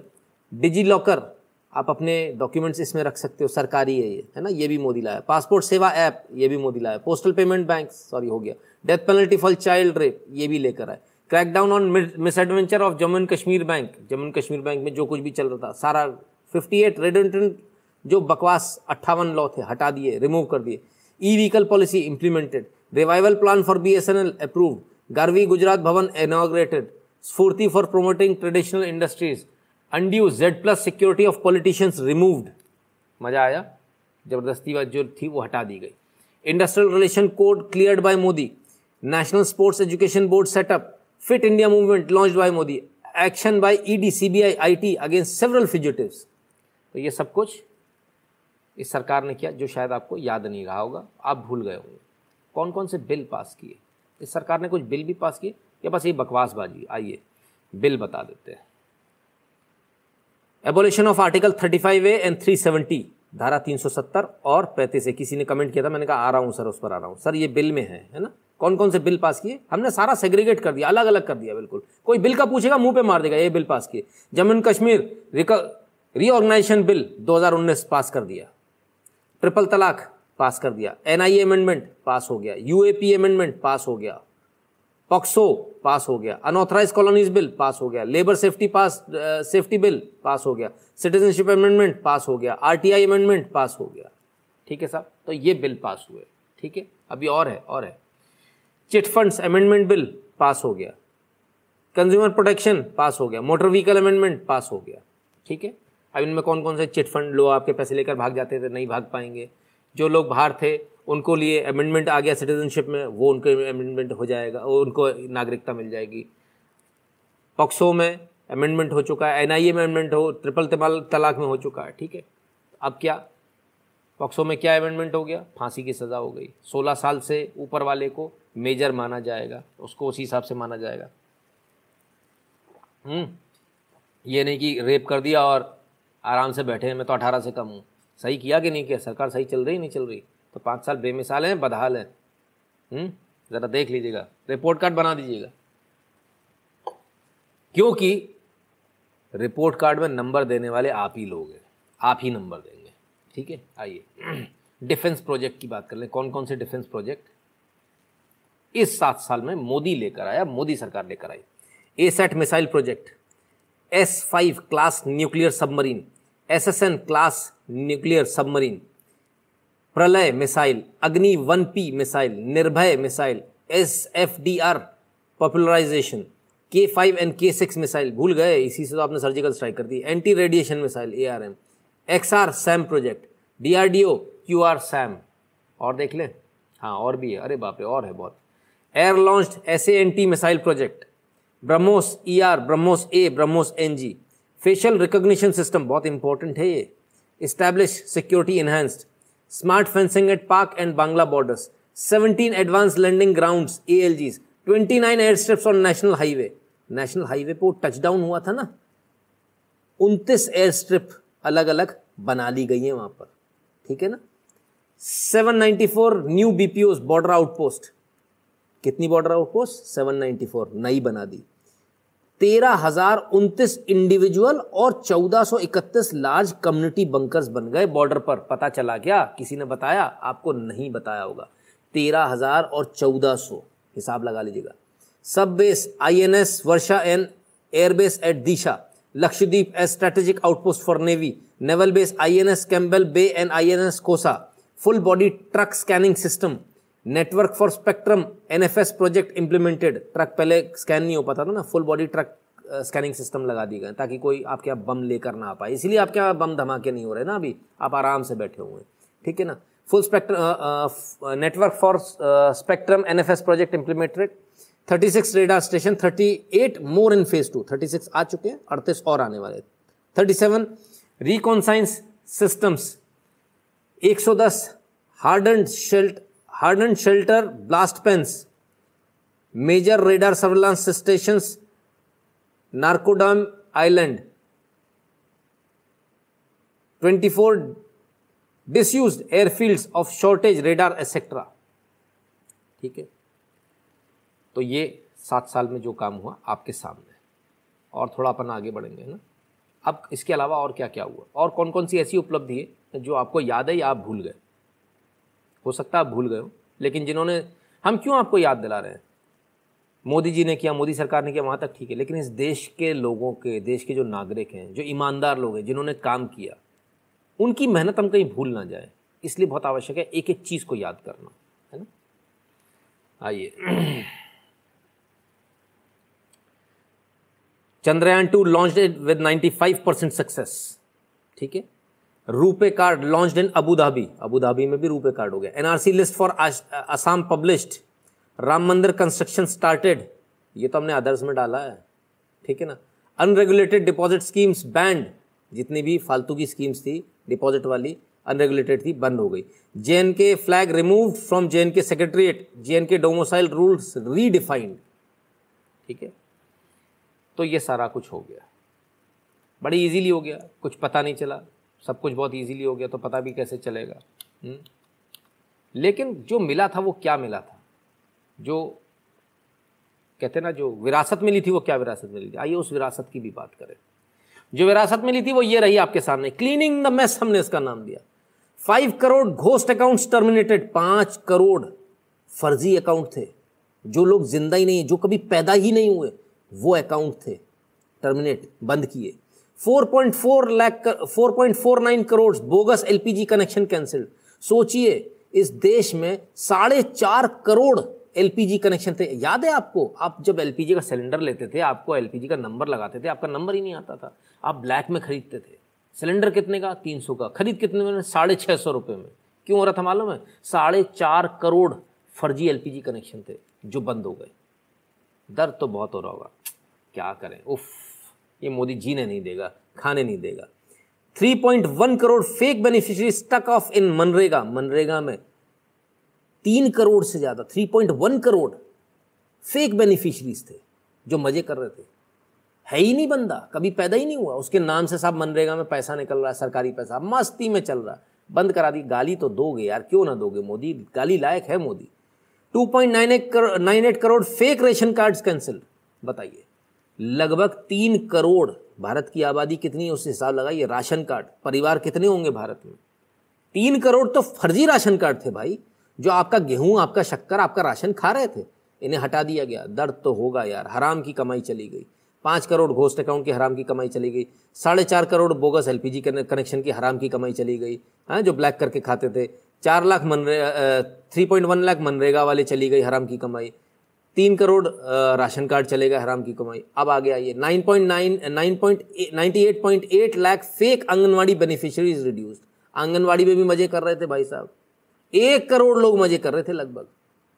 digi locker आप अपने डॉक्यूमेंट्स इसमें रख सकते हो। सरकारी है ये है ना? ये भी मोदी लाया। पासपोर्ट सेवा ऐप ये भी मोदी लाया। पोस्टल पेमेंट बैंक सॉरी हो गया। Death penalty for child rape ये भी लेकर आए। Crackdown on misadventure of Jammu and Kashmir bank Jammu and Kashmir bank में जो कुछ भी चल रहा था सारा 58 रेडेंटेंट जो बकवास अट्ठावन लॉ थे हटा दिए रिमूव कर दिए। E vehicle policy implemented revival plan for B S N L approve Garvi Gujarat Bhavan inaugurated Sfurti for promoting traditional industries undue Z plus security of politicians removed मज़ा आया। ज़बरदस्ती बात जो थी वो हटा दी गई। Industrial relation code cleared by Modi national sports education board setup fit India movement launch by Modi action by ED CBI IT against several fugitives तो ये सब कुछ इस सरकार ने किया जो शायद आपको याद नहीं रहा होगा। आप भूल गए होंगे। कौन कौन से बिल पास किए? इस सरकार ने कुछ बिल भी पास किए? या बस ये बकवासबाजी? आइए, बिल बता देते हैं। Abolition of article 35 A and 370 धारा 370 और 35 ए किसी ने कमेंट किया था? मैंने कहा, आ रहा हूँ सर, उस पर आ रहा हूँ। सर, ये बिल में है है ना? कौन कौन से बिल पास किए? हमने सारा सेग्रीगेट कर दिया अलग अलग कर दिया, बिल्कुल। कोई बिल का पूछेगा, मुँह पे मार देगा, ये बिल पास किए। Jammu and Kashmir reorganisation bill 2019 pass कर दिया। ट्रिपल तलाक पास कर दिया एनआईए अमेंडमेंट पास हो गया यूएपी अमेंडमेंट पास हो गया पॉक्सो पास हो गया अनऑथराइज कॉलोनीज बिल पास हो गया labour safety pass safety bill pass हो गया सिटीजनशिप अमेंडमेंट पास हो गया आरटीआई अमेंडमेंट पास हो गया ठीक है साहब तो ये बिल पास हुए ठीक है अभी और है और है chit funds amendment bill pass हो गया कंज्यूमर प्रोटेक्शन पास हो गया मोटर व्हीकल अमेंडमेंट पास हो गया ठीक है अब इनमें कौन कौन से चिट फंड लोग आपके पैसे लेकर भाग जाते थे, नहीं भाग पाएँगे? जो लोग बाहर थे, उनको लिए अमेंडमेंट आ गया सिटीजनशिप में, वो उनके अमेंडमेंट हो जाएगा, और उनको नागरिकता मिल जाएगी। पॉक्सो में अमेंडमेंट हो चुका है एन आई अमेंडमेंट हो ट्रिपल तलाक में हो चुका है, ठीक है? अब क्या? पॉक्सो में क्या अमेंडमेंट हो गया? फांसी की सज़ा हो गई। सोलह साल से ऊपर वाले को मेजर माना जाएगा, उसको उसी हिसाब से माना जाएगा। हम्म ये नहीं कि रेप कर दिया और आराम से बैठे हैं, मैं तो अठारह से कम हूँ। सही किया कि नहीं किया? सरकार सही चल रही, नहीं चल रही? तो पाँच साल बेमिसाल हैं, बदहाल हैं। हम्म? ज़रा देख लीजिएगा। रिपोर्ट कार्ड बना दीजिएगा। क्योंकि रिपोर्ट कार्ड में नंबर देने वाले आप ही लोग हैं। आप ही नंबर देंगे। ठीक है? आइए। डिफेंस प्रोजेक्ट की बात कर लें। कौन कौन से डिफेंस प्रोजेक्ट? इस सात साल में मोदी लेकर आया, मोदी सरकार लेकर आई। ASAT missile project. S five class nuclear submarine S S N class nuclear submarine Pralay missile, Agni one P missile, Nirbhay missile S F D R popularisation K five and K six missile, भूल गए, इसी से तो आपने surgical strike कर दी anti radiation missile A R M X R SAM project D R D O Q R SAM और देख ले हाँ और भी है, अरे बाप रे, और है बहुत air launched S A N T missile project BrahMos E R BrahMos A BrahMos N G facial recognition system बहुत इंपॉर्टेंट है ये. Establish security enhanced smart fencing at Pak and Bangla borders 17 advance landing grounds A L Gs twenty nine air strips on national highway national highway पर touch down हुआ था ना? उनतीस air strip अलग अलग बना ली गई है वहाँ पर. ठीक है ना? 794 न्यू बीपीओ बॉर्डर आउटपोस्ट कितनी बॉर्डर आउटपोस्ट 794 नई बना दी। तेरह हज़ार उनतीस इंडिविजुअल और चौदह सौ इकतीस लार्ज कम्युनिटी बंकर्स बन गए बॉर्डर पर। पता चला क्या? किसी ने बताया? आपको नहीं बताया होगा। तेरह हज़ार और चौदह सौ, हिसाब लगा लीजिएगा। Sub base I N S Varsha an airbase at Disha Lakshadweep as strategic outpost for navy naval base I N S Campbell Bay and I N S Kohassa full body truck scanning system network for spectrum NFS project implemented truck पहले scan नहीं हो पाता था ना full body truck scanning system लगा दी गए ताकि कोई आपके यहाँ बम लेकर ना आ पाए। इसलिए आपके यहाँ बम धमाके नहीं हो रहे ना अभी, आप आराम से बैठे हुए ठीक है ना? Full spectrum network for spectrum NFS project implemented 36 radar station 38 more in phase two 36 आ चुके हैं, अड़तीस और आने वाले 37 reconnaissance systems 110 hardened shelter hardened shelter, blast pens, major radar surveillance station Narcondam island 24 disused airfields of shortage radar etcetera ठीक है? तो ये सात साल में जो काम हुआ आपके सामने। और थोड़ा अपन आगे बढ़ेंगे ना? अब इसके अलावा और क्या क्या हुआ? और कौन कौन सी ऐसी उपलब्धि है जो आपको याद है या आप भूल गए? हो सकता है आप भूल गए हो, लेकिन जिन्होंने, हम क्यों आपको याद दिला रहे हैं? मोदी जी ने किया, मोदी सरकार ने किया, वहाँ तक ठीक है, लेकिन इस देश के लोगों के, देश के जो नागरिक हैं, जो ईमानदार लोग हैं, जिन्होंने काम किया, उनकी मेहनत हम कहीं भूल ना जाए। इसलिए बहुत आवश्यक है एक एक चीज़ को याद करना, है ना? आइए। Chandrayaan two launch with 95 percent success, ठीक है? RuPay card launch in Abu Dhabi Abu Dhabi में भी रूपे कार्ड हो गया। NRC list for Assam published Ram Mandir construction started ये तो हमने अदर्स में डाला है। ठीक है ना? अनरेगुलेटेड डिपॉजिट स्कीम्स बैंड जितनी भी फालतू की स्कीम्स थी डिपॉजिट वाली अनरेगुलेटेड थी, बंद हो गई। J flag remove from J K secretariat J के डोमोसाइल रूल्स रीडिफाइंड ठीक है? तो ये सारा कुछ हो गया। बड़ी इजीली हो गया। कुछ पता नहीं चला। सब कुछ बहुत इजीली हो गया तो पता भी कैसे चलेगा। हुँ? हम्म? लेकिन जो मिला था वो क्या मिला था? जो कहते ना, जो विरासत मिली थी वो क्या विरासत मिली थी? आइए उस विरासत की भी बात करें। जो विरासत मिली थी वो ये रही आपके सामने। क्लीनिंग द मेस हमने इसका नाम दिया। Five crore ghost accounts terminated पाँच करोड़ फर्जी अकाउंट थे। जो लोग ज़िंदा ही नहीं, जो कभी पैदा ही नहीं हुए, वो अकाउंट थे। टर्मिनेट बंद किए। 4.4 lakh 4.49 crore bogus LPG connection cancelled. सोचिए, इस देश में साढ़े चार करोड़ एलपीजी कनेक्शन थे। याद है आपको? आप जब एलपीजी का सिलेंडर लेते थे, आपको एलपीजी का नंबर लगाते थे, आपका नंबर ही नहीं आता था। आप ब्लैक में खरीदते थे। सिलेंडर कितने का? तीन सौ का। खरीद कितने में? साढ़े छः सौ रुपये में। क्यों हो रहा था मालूम है? साढ़े चार करोड़ फर्जी एलपीजी कनेक्शन थे, जो बंद हो गए। दर्द तो बहुत हो रहा होगा। क्या करें? उफ। ये मोदी जीने नहीं देगा, खाने नहीं देगा। 3.1 crore fake beneficiary struck off in MNREGA. MNREGA में तीन करोड़ से ज़्यादा 3.1 करोड़ फेक बेनिफिशरीज थे, जो मज़े कर रहे थे। है ही नहीं बंदा, कभी पैदा ही नहीं हुआ। उसके नाम से सब मनरेगा में पैसा निकल रहा है, सरकारी पैसा। मस्ती में चल रहा बंद करा दी, गाली तो दोगे यार, क्यों ना दोगे मोदी? गाली लायक है Modi. 2.98 crore fake ration cards cancel बताइए। लगभग तीन करोड़ भारत की आबादी कितनी है, उस हिसाब लगाइए, राशन कार्ड, परिवार कितने होंगे भारत में? तीन करोड़ तो फर्जी राशन कार्ड थे भाई, जो आपका गेहूँ, आपका शक्कर, आपका राशन खा रहे थे। इन्हें हटा दिया गया। दर्द तो होगा यार, हराम की कमाई चली गई। पाँच करोड़ घोस्ट अकाउंट की हराम की कमाई चली गई। साढ़े चार करोड़ बोगस एलपीजी कनेक्शन की हराम की कमाई चली गई। हाँ जो ब्लैक करके खाते थे। चार लाख मनरे three point one lakh MNREGA वाले चली गई हराम की कमाई। तीन करोड़ राशन कार्ड चलेगा हराम की कमाई। अब आगे आइए। Nine point nine nine point ninety eight point eight lakh fake anganwadi beneficiaries reduced anganwadi में भी मज़े कर रहे थे भाई साहब। एक करोड़ लोग मज़े कर रहे थे लगभग।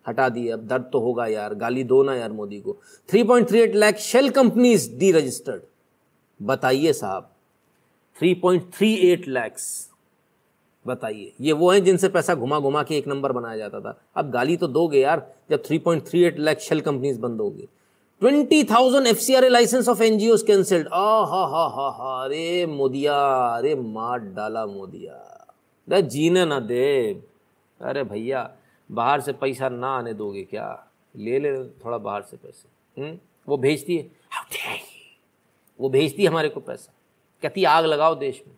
हटा दिए। अब दर्द तो होगा यार। गाली दो ना यार मोदी को। 3.38 lakh shell companies deregistered बताइए साहब। 3.38 लैक्स बताइए। ये वो हैं जिनसे पैसा घुमा घुमा के एक नंबर बनाया जाता था। अब गाली तो दोगे यार, जब 3.38 लाख शेल कंपनीज़ बंद होगी। Twenty thousand F C R A licence of NGO cancelled आ हा हा हा हा अरे मोदिया, अरे मार डाला मोदिया। अरे जीने ना दे अरे भैया, बाहर से पैसा ना आने दोगे क्या? ले ले थोड़ा बाहर से पैसे? हम्म? वो भेजती है। वो भेजती है हमारे को पैसा। कहती आग लगाओ देश में।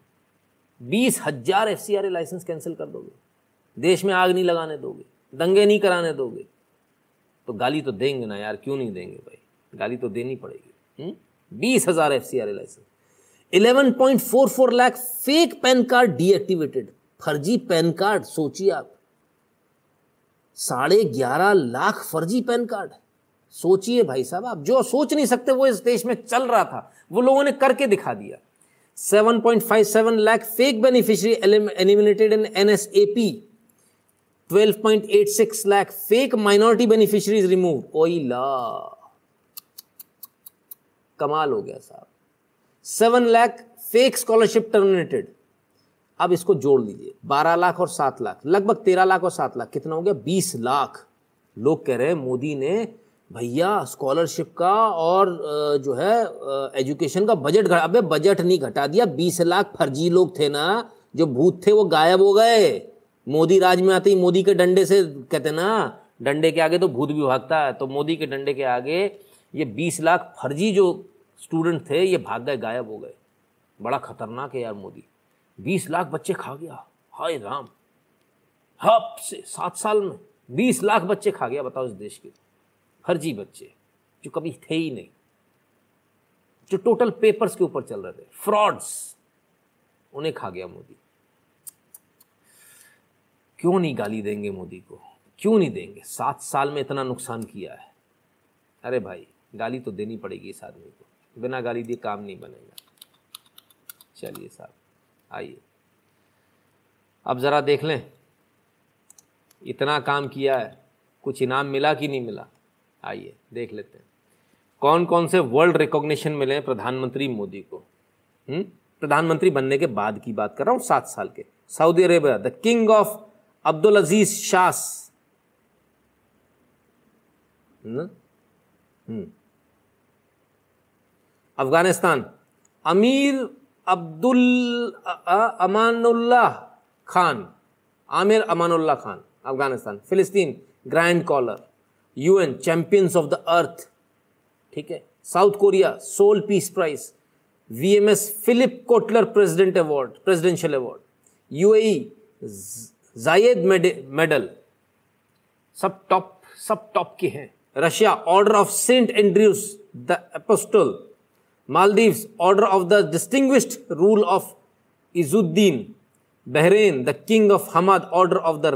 बीस हज़ार एफ़ लाइसेंस कैंसिल कर दोगे। देश में आग नहीं लगाने दोगे, दंगे नहीं कराने दोगे। तो गाली तो देंगे ना यार, क्यों नहीं देंगे भाई? गाली तो देनी पड़ेगी। हम्म? बीस हज़ार F licence. Eleven point four four lakh fake PAN card deactivated. फर्जी पैन कार्ड, सोचिए आप। साढ़े ग्यारह लाख फर्जी पैन कार्ड। सोचिए भाई साहब, आप जो सोच नहीं सकते, वो इस देश में चल रहा था। वो लोगों ने करके दिखा दिया। 7.57 lakh fake beneficiary eliminated in NSAP 12.86 lakh fake minority beneficiaries remove ओई ला कमाल हो गया साहब। Seven lakh fake scholarship terminated अब इसको जोड़ लीजिए बारह लाख और सात लाख। लगभग तेरह लाख और सात लाख। कितना हो गया? बीस लाख। लोग कह रहे हैं, मोदी ने भैया स्कॉलरशिप का और जो है एजुकेशन का बजट घटा, अबे बजट नहीं घटा दिया। बीस लाख फर्जी लोग थे ना, जो भूत थे, वो गायब हो गए। मोदी राज में आते ही मोदी के डंडे से, कहते ना, डंडे के आगे तो भूत भी भागता है तो मोदी के डंडे के आगे ये बीस लाख फर्जी जो स्टूडेंट थे, ये भाग गए, गायब हो गए। बड़ा खतरनाक है यार मोदी। बीस लाख बच्चे खा गया। हाय राम। हप से, सात साल में बीस लाख बच्चे खा गया, बताओ इस देश के। फर्जी बच्चे, जो कभी थे ही नहीं, जो टोटल पेपर्स के ऊपर चल रहे थे फ्रॉड्स उन्हें खा गया मोदी। क्यों नहीं गाली देंगे मोदी को? क्यों नहीं देंगे? सात साल में इतना नुकसान किया है। अरे भाई, गाली तो देनी पड़ेगी इस आदमी को। बिना गाली दिए काम नहीं बनेगा। चलिए साहब, आइए। अब ज़रा देख लें, इतना काम किया है, कुछ इनाम मिला कि नहीं मिला? आइए, देख लेते हैं। कौन कौन से वर्ल्ड रिकॉग्निशन मिले हैं प्रधानमंत्री मोदी को? हम्म? प्रधानमंत्री बनने के बाद की बात कर रहा हूँ, सात साल के। Saudi Arabia the King of Abdul Aziz sash Afghanistan, Amir Abdul Amanullah Khan. Amir Amanullah Khan, Afghanistan. फिलिस्तीन Grand Collar UN Champions of the Earth ठीक है? South Korea Seoul Peace Prize VMS Philip Kotler President Award Presidential Award UAE Zayed Medal सब top सब top के हैं. Russia Order of Saint Andrews the Apostle Maldives, Order of the Distinguished Rule of Izzuddin. Bahrain, the King of Hamad, Order of the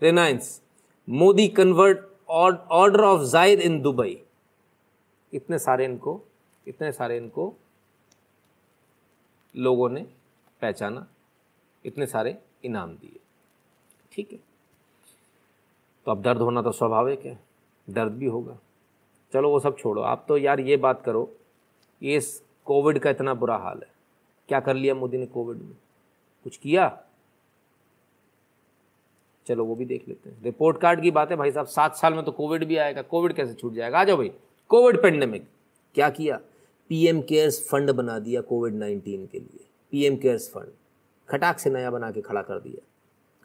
Renaissance. Modi convert Order of Zaid in Dubai. इतने सारे इनको, इतने सारे इनको लोगों ने पहचाना, इतने सारे इनाम दिए। ठीक है? तो अब दर्द होना तो स्वाभाविक है, दर्द भी होगा। चलो वो सब छोड़ो। आप तो यार ये बात करो, ये कोविड का इतना बुरा हाल है। क्या कर लिया मोदी ने कोविड में? कुछ किया? चलो वो भी देख लेते हैं। रिपोर्ट कार्ड की बात है, भाई साहब, सात साल में तो कोविड भी आएगा। कोविड कैसे छूट जाएगा? आ जाओ भाई। कोविड पेंडेमिक क्या किया? पीएम केयर्स फंड बना दिया कोविड नाइन्टीन के लिए। पीएम केयर्स फंड खटाक से नया बना के खड़ा कर दिया।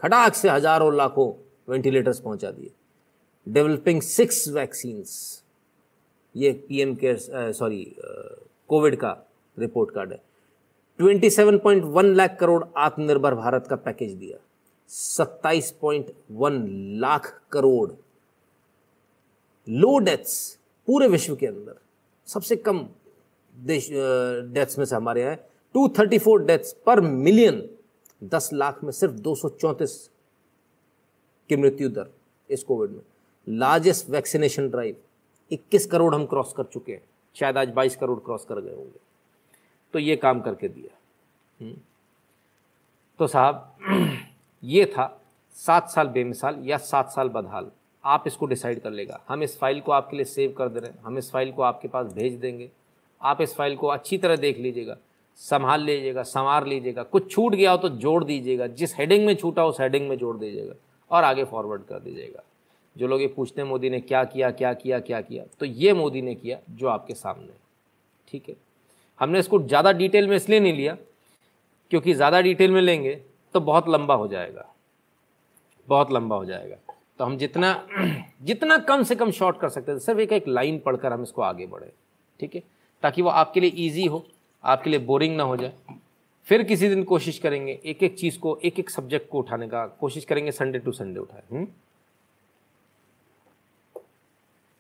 खटाक से हज़ारों लाखों वेंटिलेटर्स पहुँचा दिए। डेवलपिंग सिक्स वैक्सीन्स ये पीएम केयर सॉरी कोविड का रिपोर्ट कार्ड है। 27.1 लाख करोड़ आत्मनिर्भर भारत का पैकेज दिया। 27.1 लाख करोड़ लो डेथ्स पूरे विश्व के अंदर। सबसे कम देश डेथ्स में से हमारे यहाँ टू थर्टी फोर डेथ्स पर मिलियन दस लाख में सिर्फ़ दो सौ चौंतीस की मृत्यु दर इस कोविड में। लार्जेस्ट वैक्सीनेशन ड्राइव 21 करोड़ हम क्रॉस कर चुके हैं। शायद आज 22 करोड़ क्रॉस कर गए होंगे। तो ये काम करके दिया। हम्म। तो साहब ये था सात साल बेमिसाल या सात साल बदहाल। आप इसको डिसाइड कर लेगा। हम इस फ़ाइल को आपके लिए सेव कर दे रहे हैं। हम इस फ़ाइल को आपके पास भेज देंगे। आप इस फ़ाइल को अच्छी तरह देख लीजिएगा, संभाल लीजिएगा, संवार लीजिएगा। कुछ छूट गया हो तो जोड़ दीजिएगा। जिस हेडिंग में छूटा उस हेडिंग में जोड़ दीजिएगा और आगे फॉरवर्ड कर दीजिएगा। जो लोग ये पूछते हैं, मोदी ने क्या किया क्या किया क्या किया? तो ये मोदी ने किया जो आपके सामने ठीक है? हमने इसको ज़्यादा डिटेल में इसलिए नहीं लिया, क्योंकि ज़्यादा डिटेल में लेंगे तो बहुत लंबा हो जाएगा। बहुत लंबा हो जाएगा। तो हम जितना (clears throat) जितना कम से कम शॉर्ट कर सकते हैं, सिर्फ़ एक एक लाइन पढ़कर हम इसको आगे बढ़े, ठीक है? ताकि वो आपके लिए ईजी हो, आपके लिए बोरिंग ना हो जाए। फिर किसी दिन कोशिश करेंगे एक एक चीज़ को, एक एक सब्जेक्ट को उठाने का, कोशिश करेंगे संडे टू संडे उठाए हम्म?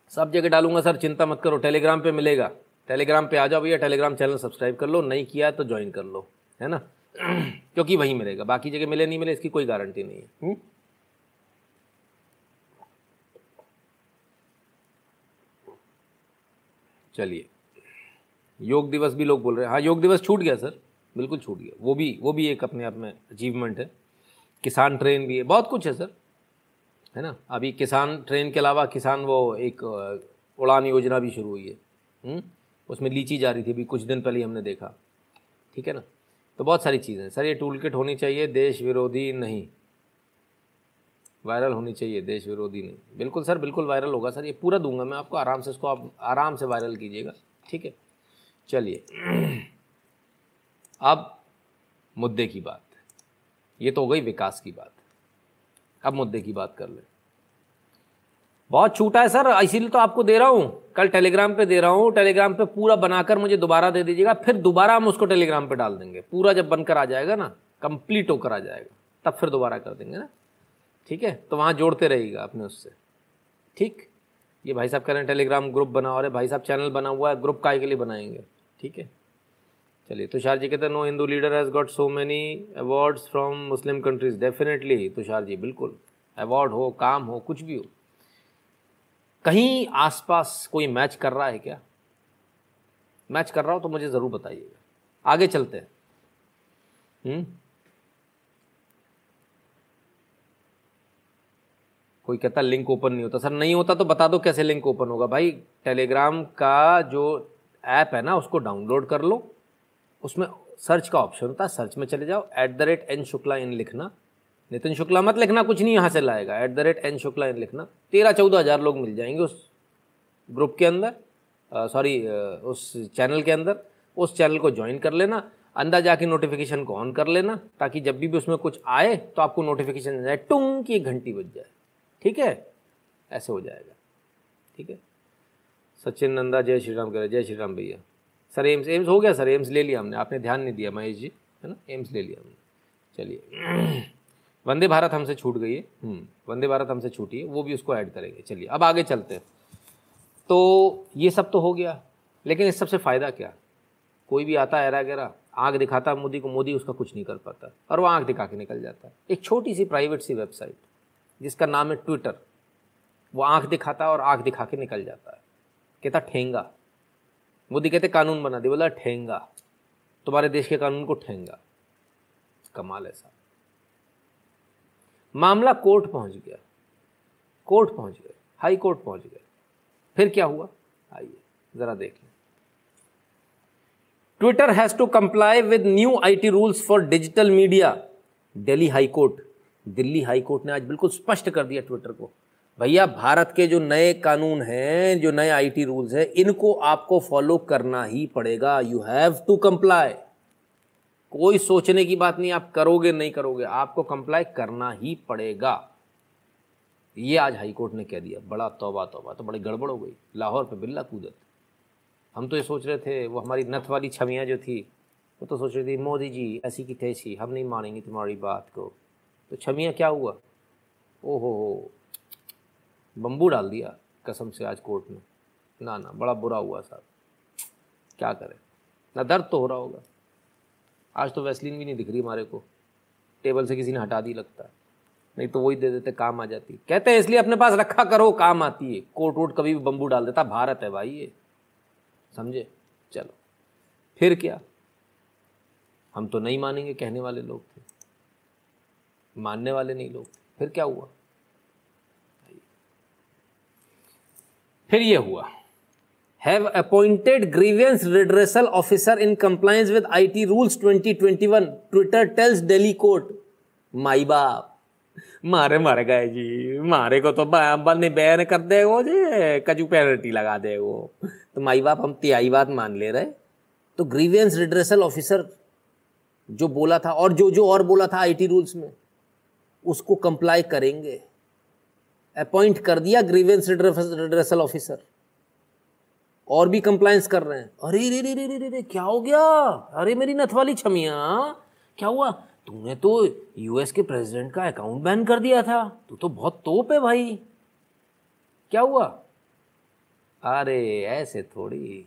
सब जगह डालूँगा सर, चिंता मत करो टेलीग्राम पे मिलेगा। टेलीग्राम पे आ जाओ भैया टेलीग्राम चैनल सब्सक्राइब कर लो, नहीं किया तो ज्वाइन कर लो, है ना? क्योंकि वहीं मिलेगा। बाकी जगह मिले, नहीं मिले, इसकी कोई गारंटी नहीं है। हम्म? चलिए। योग दिवस भी लोग बोल रहे हैं। हाँ योग दिवस छूट गया, सर। बिल्कुल छूट गया। वो भी वो भी एक अपने आप में अचीवमेंट है। किसान ट्रेन भी है। बहुत कुछ है, सर। है ना? अभी किसान ट्रेन के अलावा किसान वो एक उड़ान योजना भी शुरू हुई है। हुँ? हम्म? उसमें लीची जा रही थी। अभी कुछ दिन पहले हमने देखा। ठीक है ना? तो बहुत सारी चीज़ें सर, ये टूल किट होनी चाहिए, देश विरोधी नहीं। वायरल होनी चाहिए, देश विरोधी नहीं। बिल्कुल सर, बिल्कुल वायरल होगा सर, ये पूरा दूँगा मैं आपको, आराम से इसको आप, आराम से वायरल कीजिएगा, ठीक है? चलिए। अब मुद्दे की बात। ये तो हो गई विकास की बात। अब मुद्दे की बात कर ले। बहुत छूटा है सर, इसीलिए तो आपको दे रहा हूँ। कल टेलीग्राम पे दे रहा हूँ, टेलीग्राम पे पूरा बनाकर मुझे दोबारा दे दीजिएगा, फिर दोबारा हम उसको टेलीग्राम पे डाल देंगे। पूरा जब बनकर आ जाएगा ना, कंप्लीट होकर आ जाएगा, तब फिर दोबारा कर देंगे ना। ठीक है? तो वहाँ जोड़ते रहिएगा अपने उससे। ठीक? ये भाई साहब कह रहे हैं टेलीग्राम ग्रुप बना और भाई साहब चैनल बना हुआ है, ग्रुप काय के लिए बनाएँगे। ठीक है? चलिए, तुषार जी कहते हैं no Hindu leader has got so many awards from Muslim countries definitely Tushar ji, बिल्कुल। अवार्ड हो, काम हो, कुछ भी हो। कहीं आसपास कोई मैच कर रहा है क्या? मैच कर रहा हो तो मुझे ज़रूर बताइएगा। आगे चलते हैं। हम्म? कोई कहता लिंक ओपन नहीं होता। सर, नहीं होता तो बता दो कैसे लिंक ओपन होगा। भाई टेलीग्राम का जो ऐप है ना, उसको डाउनलोड कर लो। उसमें सर्च का ऑप्शन होता है। सर्च में चले जाओ। At the rate N Shukla in लिखना। नितिन शुक्ला मत लिखना कुछ नहीं यहाँ से लाएगा। At the rate N Shukla in लिखना। तेरह चौदह हज़ार लोग मिल जाएँगे उस ग्रुप के अंदर सॉरी उस चैनल के अंदर। उस चैनल को ज्वाइन कर लेना अंदर जाके नोटिफिकेशन को ऑन कर लेना ताकि जब भी, भी उसमें कुछ आए तो आपको नोटिफिकेशन जाए टुंग की घंटी बज जाए। ठीक है? ऐसे हो जाएगा। ठीक है? सचिन नंदा जय श्री राम करे जय श्री राम भैया। सर एम्स एम्स हो गया सर एम्स ले लिया हमने। आपने ध्यान नहीं दिया महेश जी है ना? एम्स ले लिया हमने। चलिए। वंदे भारत हमसे छूट गई है। हम्म, वंदे भारत हमसे छूटी है वो भी उसको ऐड करेंगे। चलिए अब आगे चलते हैं। तो ये सब तो हो गया लेकिन इस सबसे फ़ायदा क्या? कोई भी आता है एरा गहरा आँख दिखाता मोदी को मोदी उसका कुछ नहीं कर पाता और वो आँख दिखा के निकल जाता है। एक छोटी सी प्राइवेट सी वेबसाइट जिसका नाम है ट्विटर वो आँख दिखाता है और आँख दिखा के निकल जाता है। कहता ठेंगा। मोदी कहते कानून बना दे। बोला ठेंगा। तुम्हारे देश के कानून को ठेंगा। कमाल ऐसा। मामला कोर्ट पहुँच गया। कोर्ट पहुँच गए हाई कोर्ट पहुँच गए फिर क्या हुआ? आइए, जरा देख लें। Twitter has to comply with new IT rules for digital media. Delhi high court. Delhi high court ने आज बिल्कुल स्पष्ट कर दिया ट्विटर को। भैया, भारत के जो नए कानून हैं, जो नए आईटी रूल्स हैं, इनको आपको फॉलो करना ही पड़ेगा। यू हैव टू कंप्लाई कोई सोचने की बात नहीं, आप करोगे, नहीं करोगे, आपको कंप्लाई करना ही पड़ेगा। ये आज हाई कोर्ट ने कह दिया, बड़ा तोबा तोबा तो बड़ी गड़बड़ हो गई, लाहौर पे बिल्ला कूदत। हम तो ये सोच रहे थे, वो हमारी नथ वाली छवियाँ जो थी, वो तो सोच रही थी, मोदी जी, ऐसी की तैसी, हम नहीं मानेंगे तुम्हारी बात को। तो छवियाँ क्या हुआ? ओहो हो बम्बू डाल दिया कसम से आज कोर्ट में। ना ना, बड़ा बुरा हुआ साहब। क्या करें? ना दर्द तो हो रहा होगा। आज तो वैसलिन भी नहीं दिख रही हमारे को। टेबल से किसी ने हटा दी लगता है। नहीं तो वही दे देते, काम आ जाती। कहते हैं, इसलिए अपने पास रखा करो, काम आती है। कोट वोट कभी भी बम्बू डाल देता, भारत है भाई ये। समझे? चलो। फिर क्या? हम तो नहीं मानेंगे, कहने वाले लोग थे। मानने वाले नहीं लोग फिर क्या हुआ? फिर ये हुआ। Have appointed grievance redressal officer in compliance with IT rules 2021 Twitter tells Delhi court माई बाप मारे मर गए जी मारे को तो बंद बैन कर वो जी कजू पेनल्टी लगा दे वो तो माई बाप हम तिहाई बात मान ले रहे तो ग्रीवियंस रिड्रेसल ऑफिसर जो बोला था और जो जो और बोला था आईटी रूल्स में, उसको कंप्लाई करेंगे। अपॉइंट कर दिया ग्रीवेंस रिड्रेसल ऑफिसर और भी कंप्लायंस कर रहे हैं। अरे, रे रे रे रे रे रे, क्या हो गया? अरे, मेरी नथ वाली छमिया। क्या हुआ? तूने तो यूएस के प्रेसिडेंट का अकाउंट बैन कर दिया था। तू तो बहुत तोप है भाई। क्या हुआ? अरे, ऐसे थोड़ी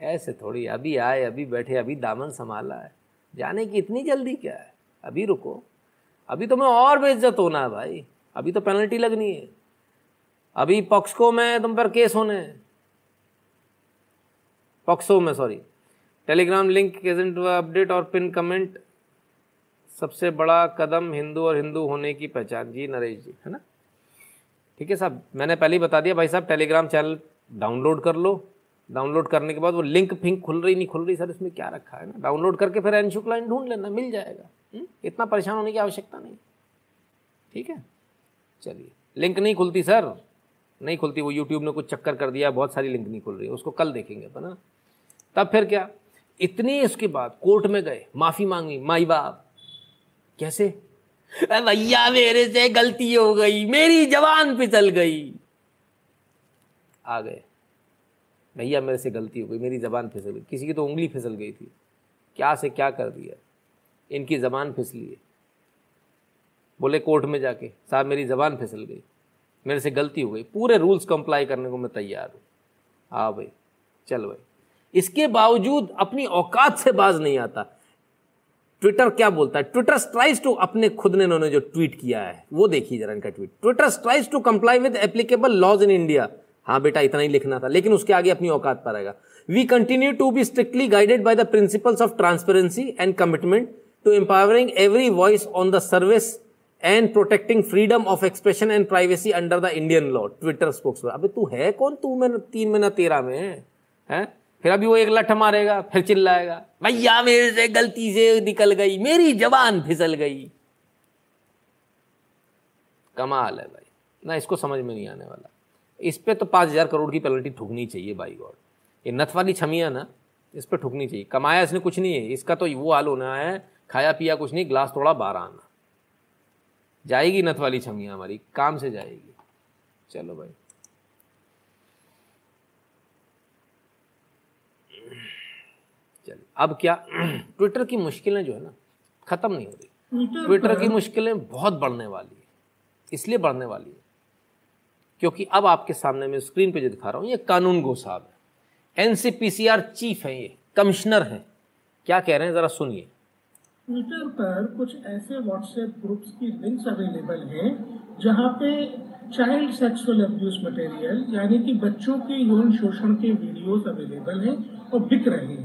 ऐसे थोड़ी। अभी आए, अभी बैठे, अभी दामन संभाला है। जाने की इतनी जल्दी क्या है? अभी रुको। अभी तो मैं और बेइज्जत होना है भाई। अभी तो पेनल्टी लगनी है। अभी पॉक्सको में तुम पर केस होने हैं। पॉक्सो में sorry Telegram link agent update और पिन कमेंट सबसे बड़ा कदम हिंदू और हिंदू होने की पहचान। जी, नरेश जी, है ना? ठीक है साहब, मैंने पहले ही बता दिया, भाई साहब टेलीग्राम चैनल डाउनलोड कर लो। डाउनलोड करने के बाद वो लिंक फिंक खुल रही, नहीं खुल रही, सर, इसमें क्या रखा है ना? डाउनलोड करके फिर एनशुक लाइन ढूंढ लेना, मिल जाएगा। हुँ? इतना परेशान होने की आवश्यकता नहीं। ठीक है? चलिए। लिंक नहीं खुलती, सर। नहीं खुलती, वो यूट्यूब ने कुछ चक्कर कर दिया, बहुत सारी लिंक नहीं खुल रही है उसको कल देखेंगे अपन ना तब फिर क्या? इतनी इसके बाद कोर्ट में गए, माफ़ी मांगी, माई बाप। कैसे? भैया, मेरे से गलती हो गई, मेरी जवान फिसल गई। आ गए। भैया, मेरे से गलती हो गई, मेरी ज़बान फिसल गई। किसी की तो उंगली फिसल गई थी। क्या से क्या कर दिया? इनकी ज़बान फिसली है बोले कोर्ट में जाके, साहब, मेरी ज़बान फिसल गई। मेरे से गलती हो गई। पूरे रूल्स कंप्लाई करने को मैं तैयार हूँ। हाँ भाई, चल भाई। इसके बावजूद अपनी औकात से बाज नहीं आता। ट्विटर क्या बोलता है? ट्विटर स्ट्राइज टू अपने खुद ने इन्होंने जो ट्वीट किया है, वो देखिए जरा इनका tweet. Twitter strives to comply with applicable laws in India हाँ बेटा, इतना ही लिखना था, लेकिन उसके आगे अपनी औकात पर आएगा। We continue to be strictly guided by the principles of transparency and commitment to empowering every voice on the service and protecting freedom of expression and privacy under the Indian law Twitter spox अबे तू है कौन? तू मैं तीन महीना तेरह में है? फिर अभी वो एक लठ मारेगा, फिर चिल्लाएगा, भैया, मेरे से गलती से निकल गई, मेरी जबान फिसल गई। कमाल है भाई। ना, इसको समझ में नहीं आने वाला। इस पर तो पाँच हज़ार करोड़ की पेनल्टी ठुकनी चाहिए बाई गॉड ये नथ वाली छमिया ना, इस पर ठुकनी चाहिए। कमाया इसने कुछ नहीं है, इसका तो वो हाल होना है, खाया पिया कुछ नहीं ग्लास थोड़ा बाहर आना। जाएगी नथ वाली छमिया हमारी, काम से जाएगी। चलो भाई। चलिए अब क्या (clears throat) ट्विटर की मुश्किलें जो है ना ख़त्म नहीं हो रही। ट्विटर की मुश्किलें बहुत बढ़ने वाली है इसलिए बढ़ने वाली है। क्योंकि अब आपके सामने मैं स्क्रीन पे जो दिखा रहा हूँ ये कानून गो साहब है। एनसीपीसीआर चीफ है ये कमिश्नर हैं। क्या कह रहे हैं ज़रा सुनिए। ट्विटर पर कुछ ऐसे व्हाट्सएप ग्रुप्स की लिंक्स अवेलेबल हैं जहाँ पे चाइल्ड सेक्सुअल अब्यूज मटेरियल यानी कि बच्चों के यौन शोषण के वीडियोस अवेलेबल हैं और बिक रहे हैं।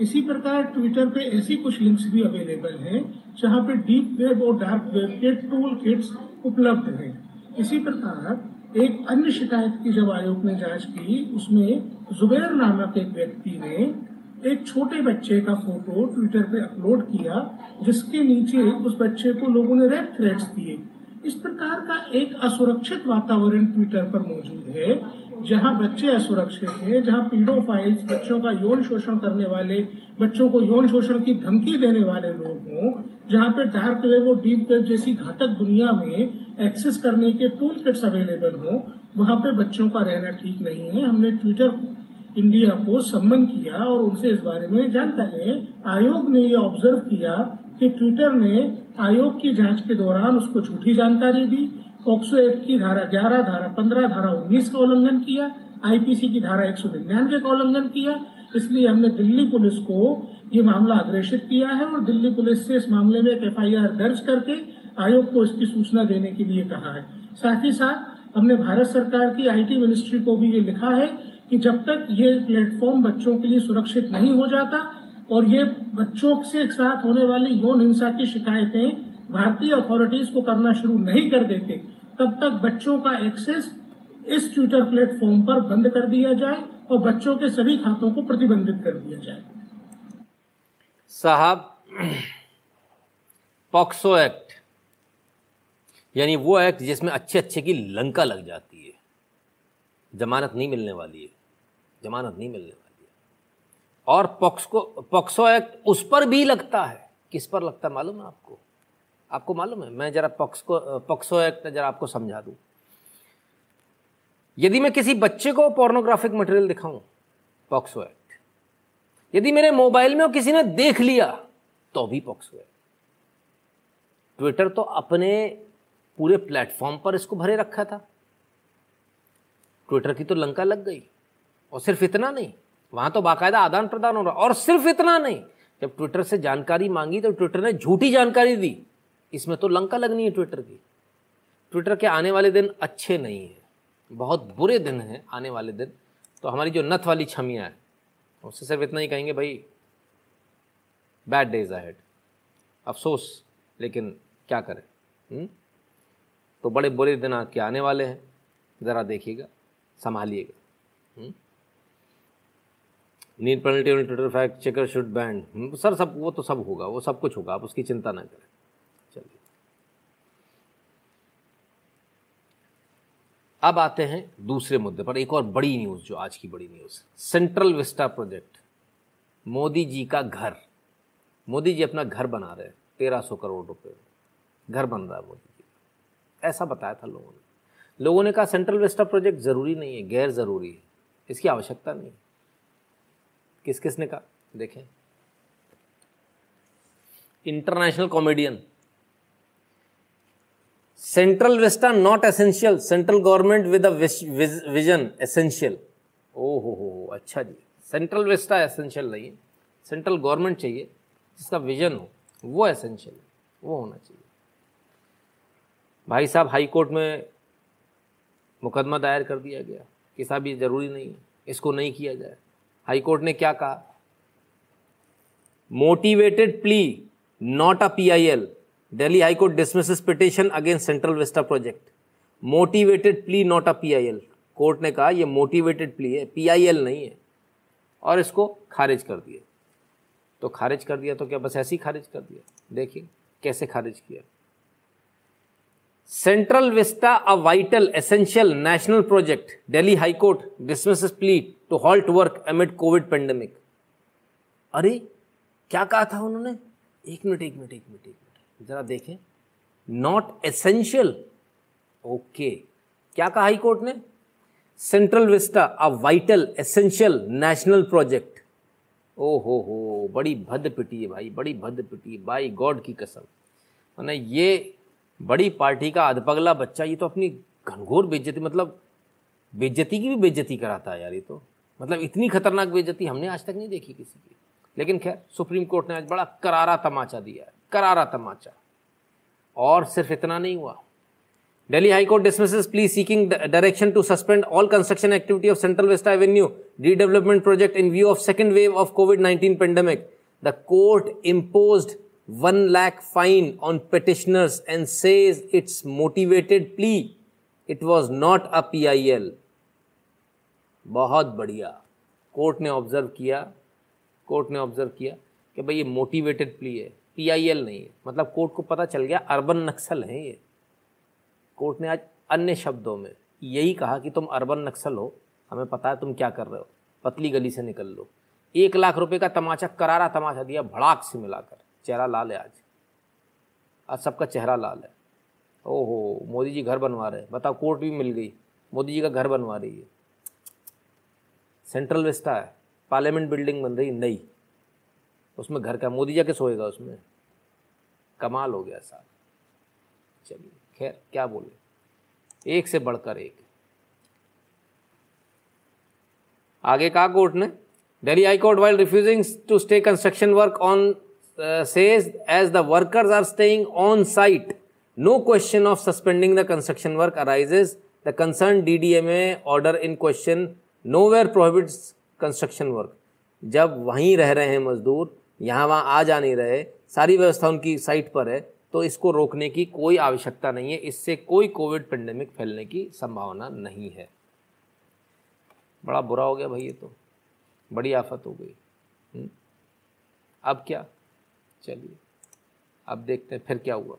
इसी प्रकार ट्विटर पे ऐसी कुछ लिंक्स भी अवेलेबल हैं, जहाँ पे डीप वेब और डार्क वेब के टूल किट्स उपलब्ध हैं। इसी प्रकार एक अन्य शिकायत की जब आयोग ने जाँच की, उसमें जुबैर नामक एक व्यक्ति ने एक छोटे बच्चे का फ़ोटो ट्विटर पे अपलोड किया, जिसके नीचे उस बच्चे को लोगों ने रेप थ्रेट्स दिए। इस प्रकार का एक असुरक्षित वातावरण ट्विटर पर मौजूद है जहाँ बच्चे असुरक्षित हैं, जहाँ पीडोफाइल्स बच्चों का यौन शोषण करने वाले, बच्चों को यौन शोषण की धमकी देने वाले लोग हों, जहाँ पे डार्क वेब और डीप वेब जैसी घातक दुनिया में एक्सेस करने के टूल किट्स अवेलेबल हों, वहाँ पे बच्चों का रहना ठीक नहीं है। हमने ट्विटर इंडिया को सम्मन किया और उनसे इस बारे में जानकारी आयोग ने ये ऑब्ज़र्व किया कि ट्विटर ने आयोग की जाँच के दौरान उसको झूठी जानकारी दी पॉक्सो एक्ट की धारा 11 धारा 15 धारा 19 का उल्लंघन किया आईपीसी की धारा एक सौ निन्यानवे का उल्लंघन किया। इसलिए हमने दिल्ली पुलिस को ये मामला अग्रेषित किया है और दिल्ली पुलिस से इस मामले में एक एफआईआर दर्ज करके आयोग को इसकी सूचना देने के लिए कहा है। साथ ही साथ हमने भारत सरकार की आईटी मिनिस्ट्री को भी ये लिखा है कि जब तक ये प्लेटफॉर्म बच्चों के लिए सुरक्षित नहीं हो जाता और ये बच्चों से एक साथ होने वाली यौन हिंसा की शिकायतें भारतीय अथॉरिटीज को करना शुरू नहीं कर देते तब तक बच्चों का एक्सेस इस ट्विटर प्लेटफॉर्म पर बंद कर दिया जाए और बच्चों के सभी खातों को प्रतिबंधित कर दिया जाए। साहब, पॉक्सो एक्ट, यानी वो एक्ट जिसमें अच्छे अच्छे की लंका लग जाती है, जमानत नहीं मिलने वाली है, जमानत नहीं मिलने वाली है। और पॉक्सको पॉक्सो एक्ट उस पर भी लगता है। किस पर लगता है मालूम है आपको? आपको मालूम है? मैं जरा पॉक्सको, पॉक्सो एक्ट जरा आपको समझा दूँ। यदि मैं किसी बच्चे को पोर्नोग्राफिक मटेरियल दिखाऊँ, पॉक्सो एक्ट, यदि मेरे मोबाइल में किसी ने देख लिया तो भी पॉक्सो एक्ट। ट्विटर तो अपने पूरे प्लेटफॉर्म पर इसको भरे रखा था। ट्विटर की तो लंका लग गई। और सिर्फ़ इतना नहीं, वहाँ तो बाकायदा आदान प्रदान हो रहा। और सिर्फ़ इतना नहीं, जब ट्विटर से जानकारी मांगी तो ट्विटर ने झूठी जानकारी दी। इसमें तो लंका लगनी है ट्विटर की। ट्विटर के आने वाले दिन अच्छे नहीं हैं। बहुत बुरे दिन हैं आने वाले दिन। तो हमारी जो नथ वाली छमियाँ हैं, उससे सिर्फ़ इतना ही कहेंगे, भाई बैड डेज़ अहेड अफसोस, लेकिन क्या करें हुँ? हम्म? तो बड़े बुरे दिन आपके आने वाले हैं। ज़रा देखिएगा, संभालिएगा need penalty on Twitter fact checker should banned sir, सब, वो तो सब होगा, वो सब कुछ होगा, आप उसकी चिंता ना करें चलिए अब आते हैं दूसरे मुद्दे पर। एक और बड़ी न्यूज़ जो आज की बड़ी news central Vista project Modi ji का घर। मोदी जी अपना घर बना रहे हैं, तेरह सौ करोड़ रुपए घर बन रहा है मोदी जी ऐसा बताया था लोगों ने। लोगों ने कहा सेंट्रल विस्टा प्रोजेक्ट ज़रूरी नहीं है, गैर ज़रूरी है। इसकी आवश्यकता नहीं किस किस ने कहा? देखें। International comedian central Vista not essential central government with vision essential ओ हो हो अच्छा जी। सेंट्रल विस्टा एसेंशियल नहीं है। सेंट्रल गवर्नमेंट चाहिए, जिसका विजन हो, वो एसेंशियल है वो होना चाहिए। भाई साहब हाई कोर्ट में मुकदमा दायर कर दिया गया। कि साहब ये ज़रूरी नहीं है, इसको नहीं किया जाए। हाई कोर्ट ने क्या कहा? Motivated plea not a PIL Delhi high court dismisses petition against central Vista project motivated plea not a PIL court ने कहा, ये मोटिवेटेड प्ली है पीआईएल नहीं है. और इसको खारिज कर दिया। तो खारिज कर दिया तो क्या, बस ऐसे ही खारिज कर दिया? देखिए, कैसे खारिज किया। Central Vista a vital essential national project Delhi high court dismisses plea to halt work amid COVID pandemic अरे, क्या कहा था उन्होंने? एक मिनट एक मिनट एक मिनट, एक जरा देखें। नॉट एसेंशियल ओके क्या कहा हाई कोर्ट ने? Central Vista a vital essential national project ओ हो हो बड़ी भद्द पिटी है भाई, बड़ी भद्द पिटी है गॉड की कसम। मैंने ये बड़ी पार्टी का अधपगला बच्चा, ये तो अपनी घनघोर बेज्जती मतलब बेज्जती की भी बेज्जती कराता है यार ये तो। मतलब इतनी खतरनाक बेज्जती हमने आज तक नहीं देखी किसी की। लेकिन खैर, सुप्रीम कोर्ट ने आज बड़ा करारा तमाचा दिया है। करारा तमाचा। और सिर्फ़ इतना नहीं हुआ। Delhi high dismiss pleas seeking direction to suspend all construction activity of central Vista avenue redevelopment project in view of second wave of COVID nineteen pandemic the court impose one lakh fine on petitioners and says it's motivated plea it was not a P I L बहुत बढ़िया। Court ने observe किया। Court ने observe किया कि भाई ये motivated plea है। पीआईएल नहीं है। मतलब कोर्ट को पता चल गया, अर्बन नक्सल है ये। कोर्ट ने आज अन्य शब्दों में यही कहा कि तुम अर्बन नक्सल हो, हमें पता है तुम क्या कर रहे हो। पतली गली से निकल लो। एक लाख रुपए का तमाचा, करारा तमाचा दिया भड़ाक से मिलाकर। चेहरा लाल है आज। आज सबका चेहरा लाल है। ओहो, मोदी जी घर बनवा रहे हैं। बताओ, कोर्ट भी मिल गई। मोदी जी का घर बनवा रही है। सेंट्रल विस्टा है। पार्लियामेंट बिल्डिंग बन रही, नई। उसमें घर का मोदी जाके सोएगा उसमें। कमाल हो गया साहब। चलिए, खैर, क्या बोले? एक से बढ़कर एक। आगे कहा कोर्ट ने? Delhi high court while refusing to stay construction work on says as the workers are staying on site no question of suspending the construction work arises the concern D D M A order in question nowhere prohibits construction work जब वहीं रह रहे हैं मजदूर यहाँ वहाँ आ जा नहीं रहे, सारी व्यवस्था उनकी साइट पर है तो इसको रोकने की कोई आवश्यकता नहीं है, इससे कोई कोविड पेंडेमिक फैलने की संभावना नहीं है। बड़ा बुरा हो गया भाई ये तो बड़ी आफत हो गई। हम्म? अब क्या? चलिए, अब देखते हैं फिर क्या हुआ।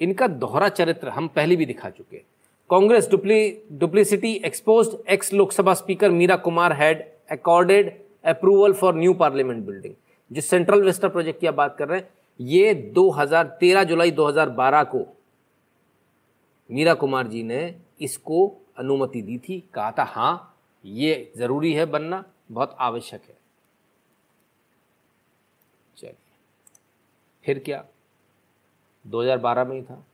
इनका दोहरा चरित्र हम पहले भी दिखा चुके Congress dupli, duplicity expose ex Lok Sabha speaker Meera Kumar had accorded approval for new parliament building जिस सेंट्रल वेस्टर प्रोजेक्ट की आप बात कर रहे हैं, ये 2013 जुलाई 2012 को मीरा कुमार जी ने इसको अनुमति दी थी, कहा था हाँ ये ज़रूरी है बनना, बहुत आवश्यक है। चलिए, फिर क्या? 2012 में ही था।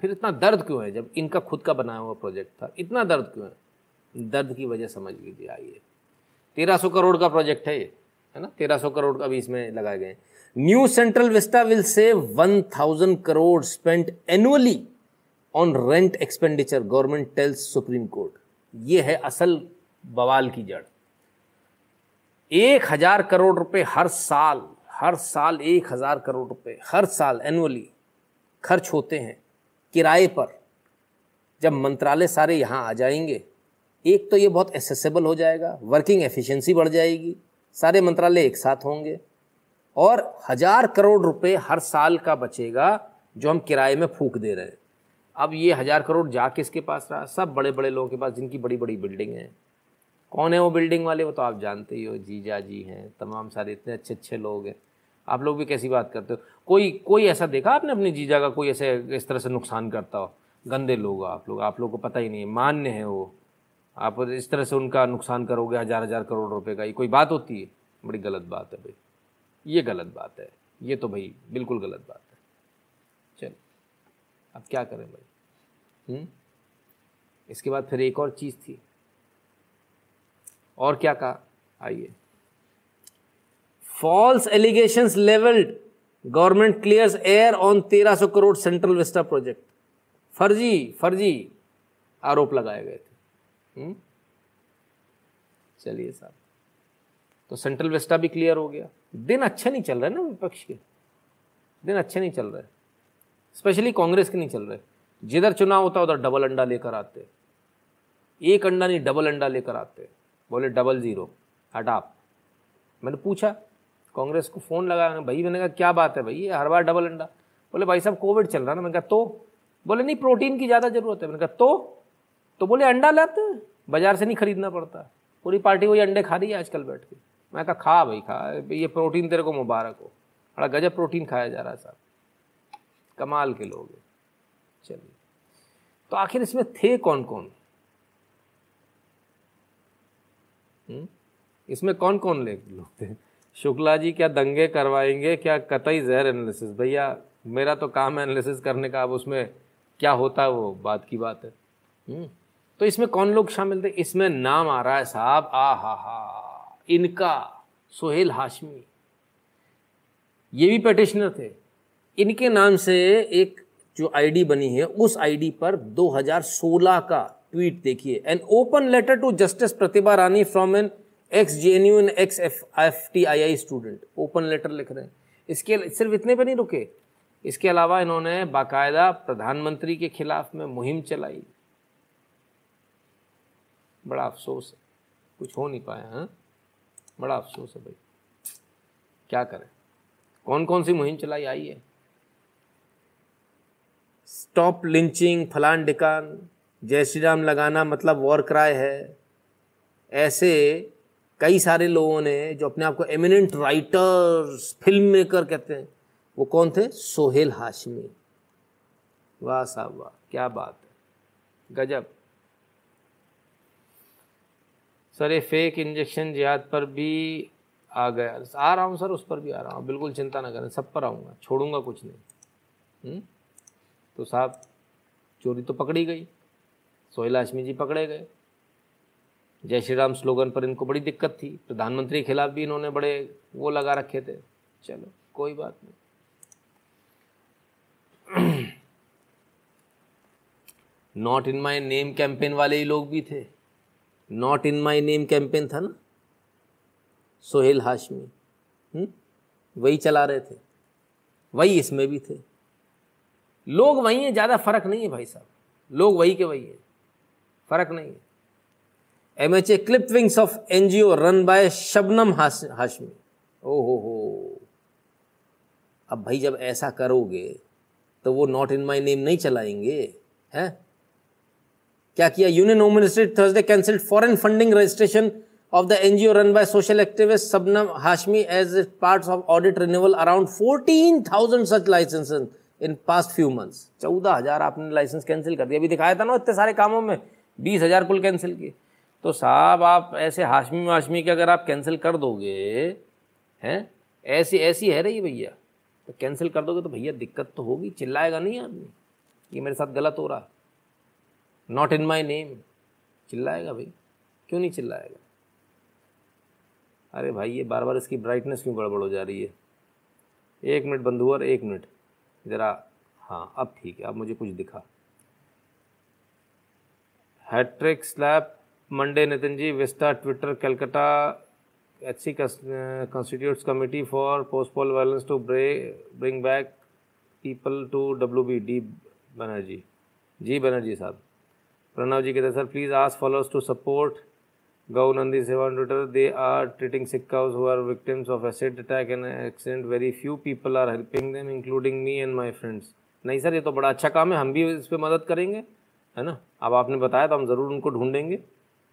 फिर इतना दर्द क्यों है जब इनका खुद का बनाया हुआ प्रोजेक्ट था? इतना दर्द क्यों है? दर्द की वजह समझ लीजिए, आइए। तेरह सौ करोड़ का प्रोजेक्ट है ये। है ना? तेरह सौ करोड़ का भी इसमें लगाए गए new central Vista will save one thousand crore spent annually on rent expenditure government tells supreme court ये है असल बवाल की जड़। एक हज़ार करोड़ रुपए हर साल हर साल एक हज़ार करोड़ रुपए, हर साल एनुअली खर्च होते हैं किराए पर। जब मंत्रालय सारे यहाँ आ जाएँगे, एक तो ये बहुत एसेसेबल हो जाएगा वर्किंग एफिशिएंसी बढ़ जाएगी सारे मंत्रालय एक साथ होंगे और हज़ार करोड़ रुपए हर साल का बचेगा जो हम किराए में फूक दे रहे हैं। अब ये हज़ार करोड़ जा किसके पास रहा। सब बड़े बड़े लोगों के पास जिनकी बड़ी बड़ी बिल्डिंग हैं। कौन है वो बिल्डिंग वाले? वो तो आप जानते ही हो, जीजा जी हैं, तमाम सारे इतने अच्छे अच्छे लोग हैं। आप लोग भी कैसी बात करते हो? कोई कोई ऐसा देखा आपने अपनी जीजा का? कोई ऐसे, इस तरह से नुकसान करता हो? गंदे लोग आप लोग। आप लोग को पता ही नहीं है। मान्य है वो। आप इस तरह से उनका नुकसान करोगे हज़ार हज़ार करोड़ रुपए का, ये कोई बात होती है? बड़ी गलत बात है भाई। ये गलत बात है। ये तो भाई बिल्कुल गलत बात है। चल, अब क्या करें भाई? हुँ? इसके बाद फिर एक और चीज़ थी। और क्या कहा? आइए। False allegation levelled government clears air on तेरह सौ करोड़ सेंट्रल विस्टा प्रोजेक्ट फर्जी फर्जी आरोप लगाए गए थे। हम्म? चलिए साहब। तो सेंट्रल वेस्टा भी क्लियर हो गया। दिन अच्छे नहीं चल रहे ना विपक्ष के। दिन अच्छे नहीं चल रहे। स्पेशली कांग्रेस के नहीं चल रहे। जिधर चुनाव होता उधर डबल अंडा लेकर आते। एक अंडा नहीं, डबल अंडा लेकर आते। बोले डबल ज़ीरो। हटाप मैंने पूछा, कांग्रेस को फ़ोन लगाया भाई मैंने कहा, क्या बात है भाई? हर बार डबल अंडा। बोले, भाई साहब, कोविड चल रहा ना। मैंने कहा तो? बोले, नहीं, प्रोटीन की ज़्यादा ज़रूरत है। मैंने कहा तो? तो बोले, अंडा लाते हैं। बाज़ार से नहीं खरीदना पड़ता। पूरी पार्टी वही अंडे खा रही है आजकल बैठ के। मैं कहा, खा भाई, खा। ये प्रोटीन तेरे को मुबारक हो। बड़ा गजब प्रोटीन खाया जा रहा है साहब। कमाल के लोग चलिए। तो आखिर इसमें थे कौन कौन हुँ? इसमें कौन कौन लोग थे? शुक्ला जी, क्या दंगे करवाएँगे? क्या कतई जहर एनालिसिस भैया, मेरा तो काम है एनालिसिस करने का, अब उसमें क्या होता है वो बात की बात है। हुँ? तो इसमें कौन लोग शामिल थे? इसमें नाम आ रहा है साहब। आ हा। हा इनका सोहेल हाशमी। ये भी पेटिशनर थे। इनके नाम से एक जो आईडी बनी है, उस आईडी पर 2016 का ट्वीट देखिए। An open letter to justice Pratibha Rani from an ex J N U and ex F F T I I student open letter लिख रहे हैं। इसके सिर्फ़ इतने पर नहीं रुके। इसके अलावा इन्होंने बाकायदा प्रधानमंत्री के खिलाफ में मुहिम चलाई। बड़ा अफसोस है। कुछ हो नहीं पाया हाँ? बड़ा अफसोस है भाई। क्या करें? कौन कौन सी मुहिम चलाई आई है? स्टॉप लिंचिंग फलान डिकान जय श्री राम लगाना मतलब वॉर क्राई है। ऐसे कई सारे लोगों ने जो अपने आप को एमिनेंट राइटर्स फ़िल्म मेकर कहते हैं, वो कौन थे? सोहेल हाशमी। वाह साहब, वाह, क्या बात है। गजब। सर, ये फेक इंजेक्शन जिहाद पर भी आ गया। आ रहा हूँ सर, उस पर भी आ रहा हूँ। बिल्कुल चिंता ना करें, सब पर आऊँगा, छोड़ूँगा कुछ नहीं। हुँ? हम्म? तो साहब, चोरी तो पकड़ी गई। सोहेल हाशमी जी पकड़े गए। जय श्री राम स्लोगन पर इनको बड़ी दिक्कत थी। प्रधानमंत्री के खिलाफ भी इन्होंने बड़े वो लगा रखे थे। चलो, कोई बात नहीं। Not in my name campaign वाले ही लोग भी थे। Not in my name campaign था ना? सोहेल हाशमी हम्म? वही चला रहे थे। वही इसमें भी थे। लोग वही हैं, ज़्यादा फ़र्क नहीं है भाई साहब। लोग वही के वही है। फ़र्क नहीं है। M H A clip wings of N G O run by Shabnam Hashmi ओ हो हो। अब भाई जब ऐसा करोगे तो वो नॉट इन माई नेम नहीं चलाएँगे, हैं? क्या किया? Union home ministry Thursday cancelled foreign funding registration of of the NGO run by social activist Sabnam Hashmi as parts of audit renewal around 14,000 such licenses in past few months. चौदह हज़ार आपने licence cancel कर दिया। अभी दिखाया था ना इतने सारे कामों में? बीस हज़ार कुल कैंसिल किए। तो साहब आप ऐसे हाशमी वाशमी के अगर आप कैंसिल कर दोगे हैं? ऐसी ऐसी है रही भैया? तो कैंसिल कर दोगे तो भैया दिक्कत तो होगी चिल्लाएगा नहीं आदमी। ये मेरे साथ गलत हो रहा नॉट इन माई नेम चिल्लाएगा भाई? क्यों नहीं चिल्लाएगा? अरे भाई, ये बार बार इसकी ब्राइटनेस क्यों गड़बड़ हो जा रही है? एक मिनट बंधु, और एक मिनट। ज़रा हाँ अब ठीक है, अब मुझे कुछ दिखा। Hattrick slap Monday Nitin ji Vista Twitter Calcutta H C constitutes committee for postpoll violence to bring back people to W B D Banerjee ji Banerjee साहब। प्रणव जी कहते हैं sir please ask followers to support Gau Nandi Seva on Twitter. They are treating sick cows who are victims of acid accident. Very few people are helping them, including me and my friends. नहीं sir ये तो बड़ा अच्छा काम है। हम भी इस पर मदद करेंगे है ना? अब आपने बताया तो हम ज़रूर उनको ढूंढेंगे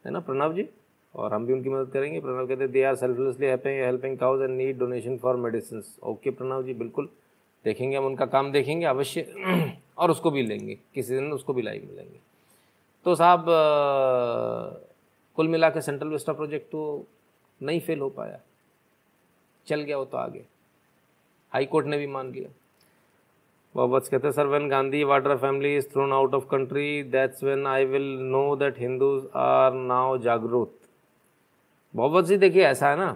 है ना प्रणव जी? और हम भी उनकी मदद करेंगे। प्रणव कहते हैं they are selflessly helping helping cows and need donation for medicine okay Pranav ji बिल्कुल। देखेंगे हम उनका काम देखेंगे अवश्य। (clears throat) और उसको भी लेंगे किसी दिन उसको भी लाइक मिलेंगे। तो साहब कुल मिला के सेंट्रल वेस्टा प्रोजेक्ट तो नहीं फेल हो पाया। चल गया वो तो आगे। हाई कोर्ट ने भी मान लिया। बॉबर्स कहते sir when Gandhi Vadra family is thrown out of country that's when I will know that Hindus are now जागरूक. बॉबर्स जी देखिए, ऐसा है ना।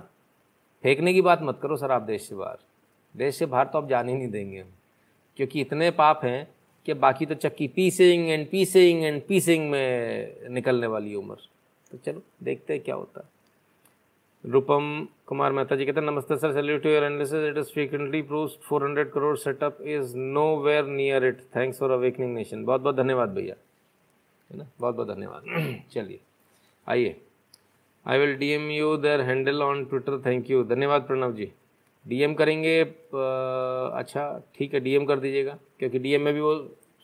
फेंकने की बात मत करो सर आप देश से बाहर। देश से बाहर तो आप जान ही नहीं देंगे। क्योंकि इतने पाप हैं कि बाकी तो चक्की पीसिंग एंड पीसिंग एंड पीसिंग में निकलने वाली उम्र। तो चलो, देखते हैं क्या होता। है रूपम कुमार मेहता जी कहते हैं, नमस्ते sir salute your analysis it is frequently proves 400 crore setup is nowhere near it thanks for awakening nation बहुत बहुत धन्यवाद भैया। है ना? बहुत बहुत धन्यवाद। (clears throat) चलिए, आइए। I will D M you there handle on Twitter thank you धन्यवाद प्रणव जी। डीएम करेंगे अच्छा ठीक है डीएम कर दीजिएगा क्योंकि डीएम में भी वो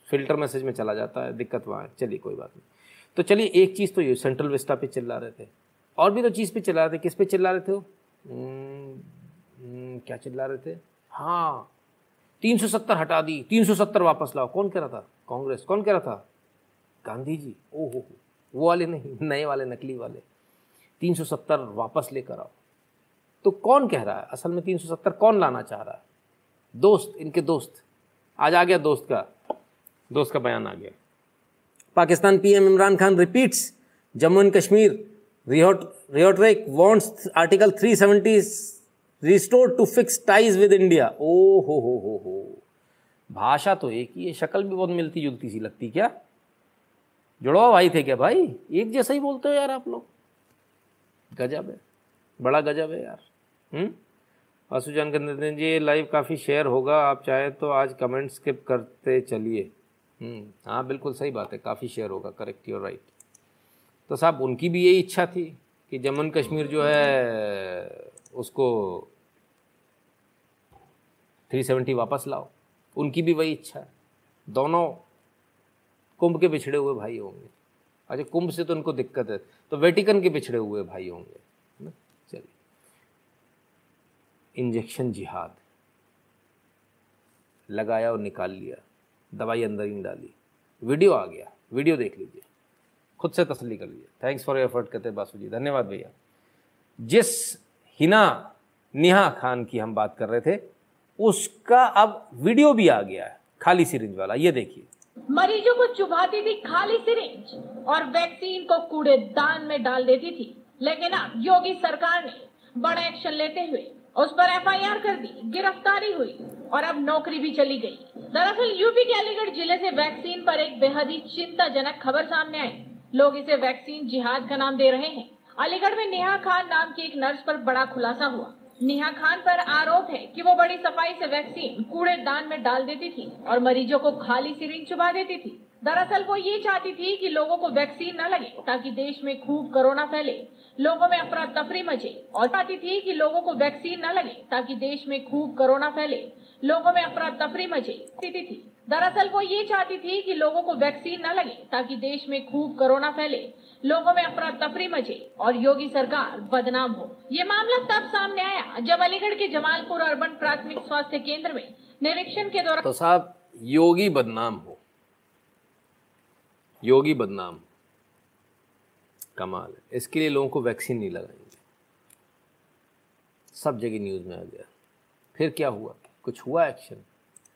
फ़िल्टर मैसेज में चला जाता है दिक्कत वहाँ है। चलिए कोई बात नहीं। तो चलिए एक चीज़ तो ये सेंट्रल विस्टा पे चिल्ला रहे थे। और भी तो चीज़ पे चिल्ला रहे थे। किस पे चिल्ला रहे थे वो? हम्म, हम्म, क्या चिल्ला रहे थे? हाँ तीन सौ सत्तर हटा दी तीन सौ सत्तर वापस लाओ। कौन कह रहा था? कांग्रेस। कौन कह रहा था? गांधी जी। ओ हो वो वाले नहीं नए वाले नकली वाले। तीन सौ सत्तर वापस लेकर आओ। तो कौन कह रहा है? असल में तीन सौ सत्तर कौन लाना चाह रहा है? दोस्त, इनके दोस्त। आज आ गया दोस्त का। दोस्त का बयान आ गया। Pakistan PM Imran Khan repeats Jammu and Kashmir. रियोट्रेक wants article 370 restore to fix ties with India ओ हो हो हो हो। भाषा तो एक ही है, शक्ल भी बहुत मिलती जुलती सी लगती क्या? जुड़वा भाई थे क्या भाई? एक जैसा ही बोलते हो यार आप लोग। गजब है। बड़ा गजब है यार। आसुजान कर जी लाइव काफ़ी शेयर होगा। आप चाहे तो आज कमेंट स्किप करते चलिए। हम्म, हाँ बिल्कुल सही बात है। काफ़ी शेयर होगा। करेक्ट योर राइट तो साहब उनकी भी यही इच्छा थी कि जम्मू कश्मीर जो है उसको 370 वापस लाओ। उनकी भी वही इच्छा है। दोनों कुंभ के पिछड़े हुए भाई होंगे। अच्छा कुंभ से तो उनको दिक्कत है। तो वेटिकन के पिछड़े हुए भाई होंगे चलिए इंजेक्शन जिहाद। लगाया और निकाल लिया, दवाई अंदर ही डाली। वीडियो आ गया, वीडियो देख लीजिए, खुद से तसली कर लीजिए। थैंक्स फॉर एफर्ट कहते बासु जी धन्यवाद भैया। जिस हिना निहा खान की हम बात कर रहे थे, उसका अब वीडियो भी आ गया है, खाली सिरिंज वाला, ये देखिए। मरीजों को चुभाती थी खाली सिरिंज और वैक्सीन को कूड़ेदान में डाल देती थी। लेकिन अब योगी सरकार ने बड़ा एक्शन लेते हुए उस पर एफआईआर कर दी, गिरफ्तारी हुई और अब नौकरी भी चली गई। दरअसल यूपी के अलीगढ़ ज़िले से वैक्सीन पर एक बेहद ही चिंताजनक खबर सामने आई। लोग इसे वैक्सीन जिहाद का नाम दे रहे हैं। अलीगढ़ में नेहा खान नाम की एक नर्स पर बड़ा खुलासा हुआ। नेहा खान पर आरोप है कि वो बड़ी सफ़ाई से वैक्सीन कूड़ेदान में डाल देती थी और मरीजों को खाली सिरिंज चुबा देती थी। दरअसल वो ये चाहती थी कि लोगों को वैक्सीन न लगे ताकि देश में खूब कोरोना फैले। लोगों में अफरा तफरी मचे और चाहती थी कि लोगों को वैक्सीन न लगे ताकि देश में खूब कोरोना फैले। लोगों में अफरा तफरी मचे, स्थिति थी। दरअसल वो ये चाहती थी कि लोगों को वैक्सीन न लगे ताकि देश में खूब कोरोना फैले। लोगों में अफरा तफरी मचे और योगी सरकार बदनाम हो। ये मामला तब सामने आया जब अलीगढ़ के जमालपुर अर्बन प्राथमिक स्वास्थ्य केंद्र में निरीक्षण के दौरान तो साहब, योगी बदनाम हो। योगी बदनाम कमाल है। इसके लिए लोगों को वैक्सीन नहीं लगाएँगे। सब जगह न्यूज़ में आ गया। फिर क्या हुआ? कुछ हुआ एक्शन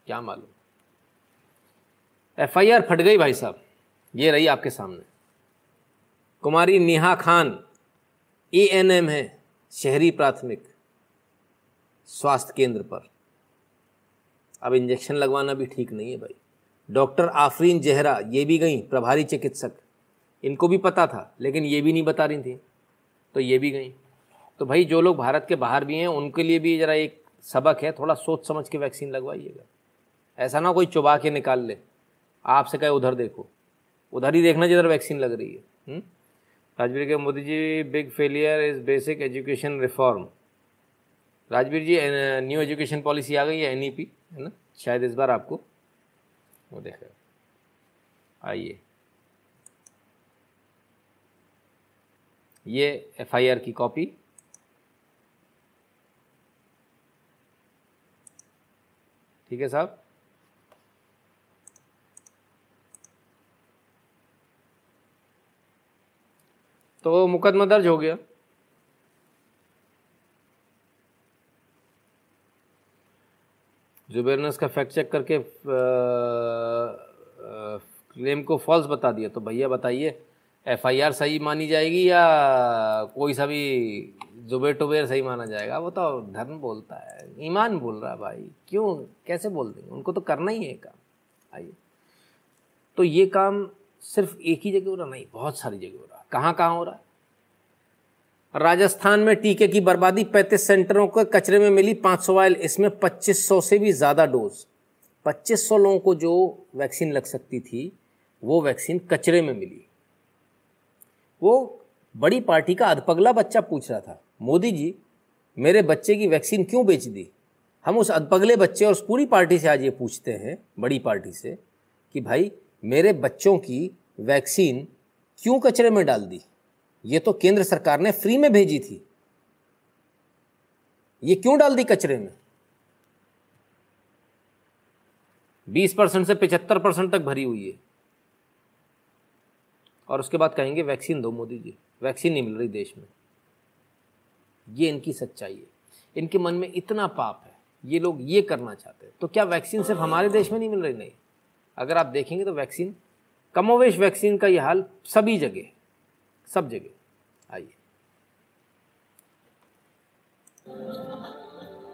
क्या मालूम? एफआईआर फट गई भाई साहब। ये रही आपके सामने। कुमारी नेहा खान एएनएम है, शहरी प्राथमिक स्वास्थ्य केंद्र पर। अब इंजेक्शन लगवाना भी ठीक नहीं है भाई। डॉक्टर आफरीन जहरा, ये भी गई प्रभारी चिकित्सक। इनको भी पता था, लेकिन ये भी नहीं बता रही थी। तो ये भी गई। तो भाई, जो लोग भारत के बाहर भी हैं, उनके लिए भी ज़रा एक सबक है, थोड़ा सोच समझ के वैक्सीन लगवाइएगा। ऐसा ना कोई चुबा के निकाल ले। आपसे कहे, उधर देखो। उधर ही देखना जिधर वैक्सीन लग रही है। हम्म? राजवीर के Modi ji, big failure is basic education reform. Rajveer ji new education policy आ गई है एन है ना? शायद इस बार आपको वो देखें आइए। ये एफआईआर की कॉपी ठीक है साहब? तो मुकदमा दर्ज हो गया। जुबेर ने उसका फैक्ट चेक करके क्लेम को फॉल्स बता दिया। तो भैया बताइए। एफआईआर सही मानी जाएगी या कोई सा भी जुबेर टुबेर सही माना जाएगा? वो तो धर्म बोलता है, ईमान बोल रहा है भाई। क्यों? कैसे बोल देंगे? उनको तो करना ही है काम। आइए। तो ये काम सिर्फ़ एक ही जगह हो रहा? नहीं, बहुत सारी जगह हो रहा कहाँ कहाँ हो रहा है? राजस्थान में टीके की बर्बादी, पैंतीस सेंटरों के कचरे में मिली 500 वायल। इसमें 2500 से भी ज़्यादा डोज। 2500 लोगों को जो वैक्सीन लग सकती थी, वो वैक्सीन कचरे में मिली। वो बड़ी पार्टी का अधपगला बच्चा पूछ रहा था, मोदी जी, मेरे बच्चे की वैक्सीन क्यों बेच दी? हम उस अधपगले बच्चे और उस पूरी पार्टी से आज ये पूछते हैं, बड़ी पार्टी से, कि भाई, मेरे बच्चों की वैक्सीन क्यों कचरे में डाल दी? ये तो केंद्र सरकार ने फ्री में भेजी थी। ये क्यों डाल दी कचरे में? बीस परसेंट से पिछहत्तर परसेंट तक भरी हुई है। और उसके बाद कहेंगे, वैक्सीन दो मोदी जी, वैक्सीन नहीं मिल रही देश में। ये इनकी सच्चाई है। इनके मन में इतना पाप है, ये लोग ये करना चाहते हैं। तो क्या वैक्सीन सिर्फ़ हमारे देश में नहीं मिल रही? नहीं। अगर आप देखेंगे तो वैक्सीन, कमोवेश वैक्सीन का ये हाल सभी जगह सब जगह। आइए।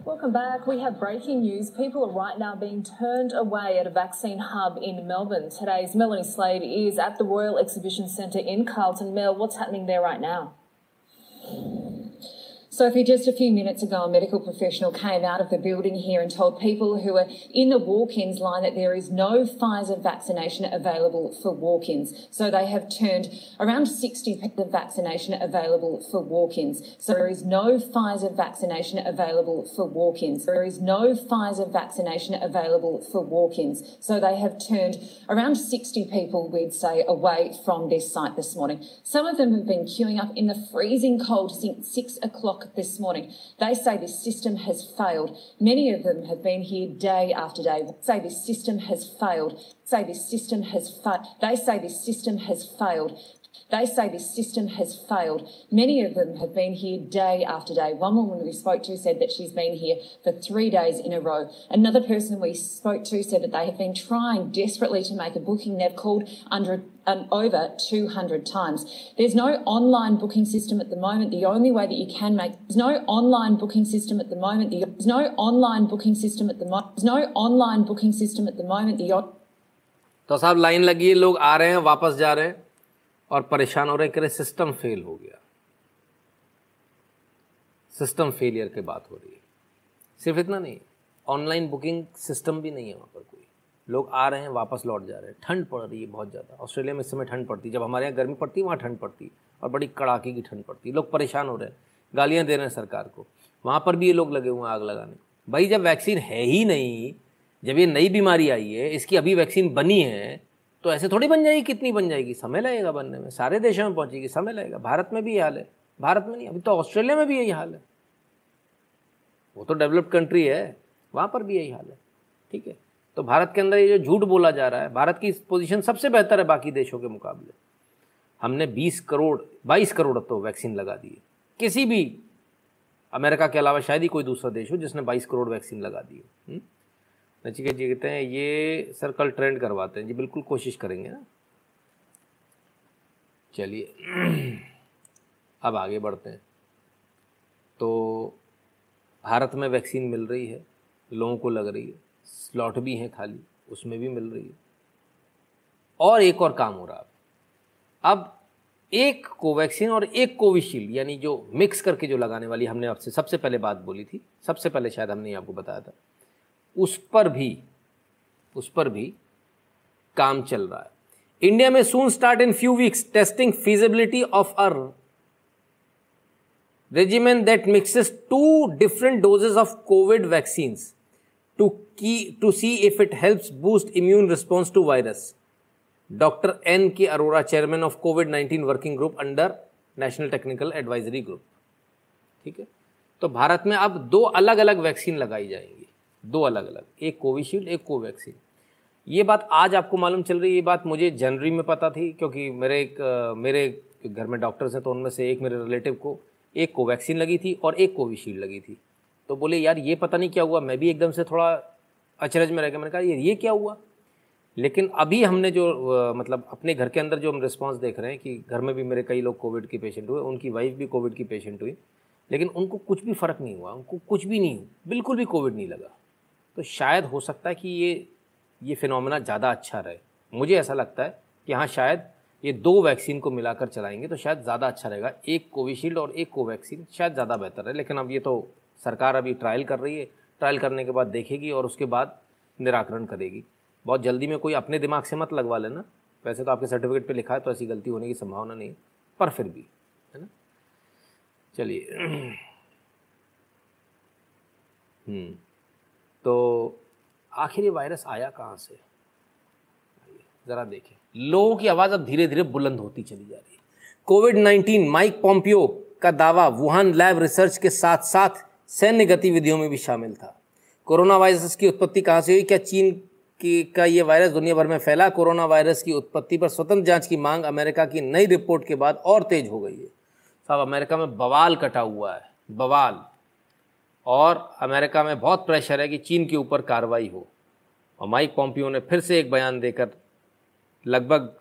Welcome back. We have breaking news. People are right now being turned away at a vaccine hub in Melbourne. Today's Melanie Slade is at the Royal Exhibition Centre in Carlton. Mel, what's happening there right now? Sophie, just a few minutes ago, a medical professional came out of the building here and told people who are in the walk-ins line that there is no Pfizer vaccination available for walk-ins. So they have turned around 60 the vaccination available for walk-ins. So there is no Pfizer vaccination available for walk-ins. There is no Pfizer vaccination available for walk-ins. So they have turned around 60 people, we'd say, away from this site this morning. Some of them have been queuing up in the freezing cold since six o'clock this morning. They say this system has failed. Many of them have been here day after day. Say this system has failed. Say this system has failed. They say this system has failed. They say this system has failed. Many of them have been here day after day. One woman we spoke to said that she's been here for three days in a row. Another person we spoke to said that they have been trying desperately to make a booking. They've called under um, over 200 times. There's no online booking system at the moment. The only way that you can make there's no online booking system at the moment. There's no online booking system at the moment. There's no online booking system at the moment. The तो साहब line लगी है लोग आ रहे हैं वापस जा रहे हैं और परेशान हो रहे हैं कि सिस्टम फेल हो गया। सिस्टम फेलियर की बात हो रही है। सिर्फ़ इतना नहीं ऑनलाइन बुकिंग सिस्टम भी नहीं है वहाँ पर कोई। लोग आ रहे हैं, वापस लौट जा रहे हैं। ठंड पड़ रही है बहुत ज़्यादा। ऑस्ट्रेलिया में इस समय ठंड पड़ती है। जब हमारे यहाँ गर्मी पड़ती है, वहाँ ठंड पड़ती है। और बड़ी कड़ाके की ठंड पड़ती है। लोग परेशान हो रहे हैं। गालियाँ दे रहे हैं सरकार को। वहाँ पर भी ये लोग लगे हुए हैं आग लगाने। भाई, जब वैक्सीन है ही नहीं, जब ये नई बीमारी आई है, इसकी अभी वैक्सीन बनी है तो ऐसे थोड़ी बन जाएगी कितनी बन जाएगी? समय लगेगा बनने में। सारे देशों में पहुंचेगी, समय लगेगा। भारत में भी ये हाल है। भारत में नहीं, अभी तो ऑस्ट्रेलिया में भी यही हाल है। वो तो डेवलप्ड कंट्री है, वहाँ पर भी यही हाल है। ठीक है? तो भारत के अंदर ये जो झूठ बोला जा रहा है, भारत की पोजीशन सबसे बेहतर है बाकी देशों के मुकाबले। हमने 20 करोड़ 22 करोड़ तो वैक्सीन लगा दी है। किसी भी अमेरिका के अलावा शायद ही कोई दूसरा देश हो जिसने 22 करोड़ वैक्सीन लगा दी? नचिकेत जी कहते हैं, ये सर कल ट्रेंड करवाते हैं। जी, बिल्कुल कोशिश करेंगे ना। चलिए, अब आगे बढ़ते हैं। तो भारत में वैक्सीन मिल रही है, लोगों को लग रही है। स्लॉट भी हैं खाली, उसमें भी मिल रही है। और एक और काम हो रहा है। अब एक कोवैक्सीन और एक कोविशील्ड, यानी जो मिक्स करके जो लगाने वाली हमने आपसे सबसे पहले बात बोली थी, सबसे पहले शायद हमने आपको बताया था। उस पर भी, उस पर भी काम चल रहा है। इंडिया में soon start in few weeks testing feasibility of uh regimen that mixes two different doses of covid vaccines to key, to see if it helps boost immune response to virus. Doctor N K Arora chairman of COVID 19 working group under national technical advisory group ठीक है? तो भारत में अब दो अलग अलग vaccine लगाई जाएँगी। दो अलग अलग, एक कोविशील्ड, एक कोवैक्सीन। ये बात आज आपको मालूम चल रही है, ये बात मुझे जनवरी में पता थी, क्योंकि मेरे एक, मेरे घर में डॉक्टर्स हैं तो उनमें से एक मेरे रिलेटिव को एक कोवैक्सीन लगी थी और एक कोविशील्ड लगी थी। तो बोले, यार, ये पता नहीं क्या हुआ, मैं भी एकदम से थोड़ा अचरज में रह गया। मैंने कहा, ये ये क्या हुआ? लेकिन अभी हमने जो मतलब अपने घर के अंदर जो हम रिस्पांस देख रहे हैं कि घर में भी मेरे कई लोग कोविड के पेशेंट हुए, उनकी वाइफ भी कोविड की पेशेंट हुई, लेकिन उनको कुछ भी फ़र्क नहीं हुआ, उनको कुछ भी नहीं बिल्कुल भी कोविड नहीं लगा। तो शायद हो सकता है कि ये ये फिनोमेना ज़्यादा अच्छा रहे। मुझे ऐसा लगता है कि हाँ शायद ये दो वैक्सीन को मिलाकर चलाएँगे तो शायद ज़्यादा अच्छा रहेगा। एक कोविशील्ड और एक कोवैक्सीन शायद ज़्यादा बेहतर है लेकिन अब ये तो सरकार अभी ट्रायल कर रही है। ट्रायल करने के बाद देखेगी और उसके बाद निराकरण करेगी। बहुत जल्दी में कोई अपने दिमाग से मत लगवा लेना। वैसे तो आपके सर्टिफिकेट पे लिखा है तो ऐसी गलती होने की संभावना नहीं पर फिर भी, है ना? चलिए। (clears throat) हम्म। तो आखिर ये वायरस आया कहाँ से? ज़रा देखें। लोगों की आवाज़ अब धीरे धीरे बुलंद होती चली जा रही है। कोविड 19 माइक पॉम्पियो का दावा वुहान लैब रिसर्च के साथ साथ सैन्य गतिविधियों में भी शामिल था। कोरोना वायरस की उत्पत्ति कहाँ से हुई? क्या चीन की का ये वायरस दुनिया भर में फैला? कोरोना वायरस की उत्पत्ति पर स्वतंत्र जाँच की मांग अमेरिका की नई रिपोर्ट के बाद और तेज हो गई है। साहब, अमेरिका में बवाल कटा हुआ है। बवाल। और अमेरिका में बहुत प्रेशर है कि चीन के ऊपर कार्रवाई हो। और माइक पॉम्पियो ने फिर से एक बयान देकर लगभग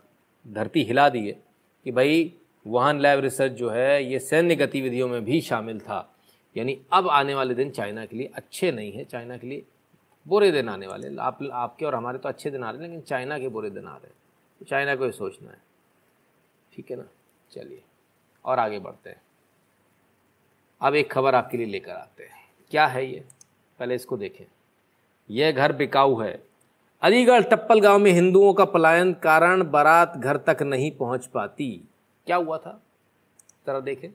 धरती हिला दी है कि भाई, वुहान लैब रिसर्च जो है, ये सैन्य गतिविधियों में भी शामिल था। यानी अब आने वाले दिन चाइना के लिए अच्छे नहीं है, चाइना के लिए बुरे दिन आने वाले आप, आपके और हमारे तो अच्छे दिन आ रहे हैं, लेकिन चाइना के बुरे दिन आ रहे हैं। तो चाइना को ये सोचना है। ठीक है ना? चलिए, और आगे बढ़ते हैं। अब एक खबर आपके लिए लेकर आते हैं। क्या है ये? पहले इसको देखें। यह घर बिकाऊ है। अलीगढ़ टप्पल गाँव में हिंदुओं का पलायन कारण बारात घर तक नहीं पहुँच पाती। क्या हुआ था? जरा देखें।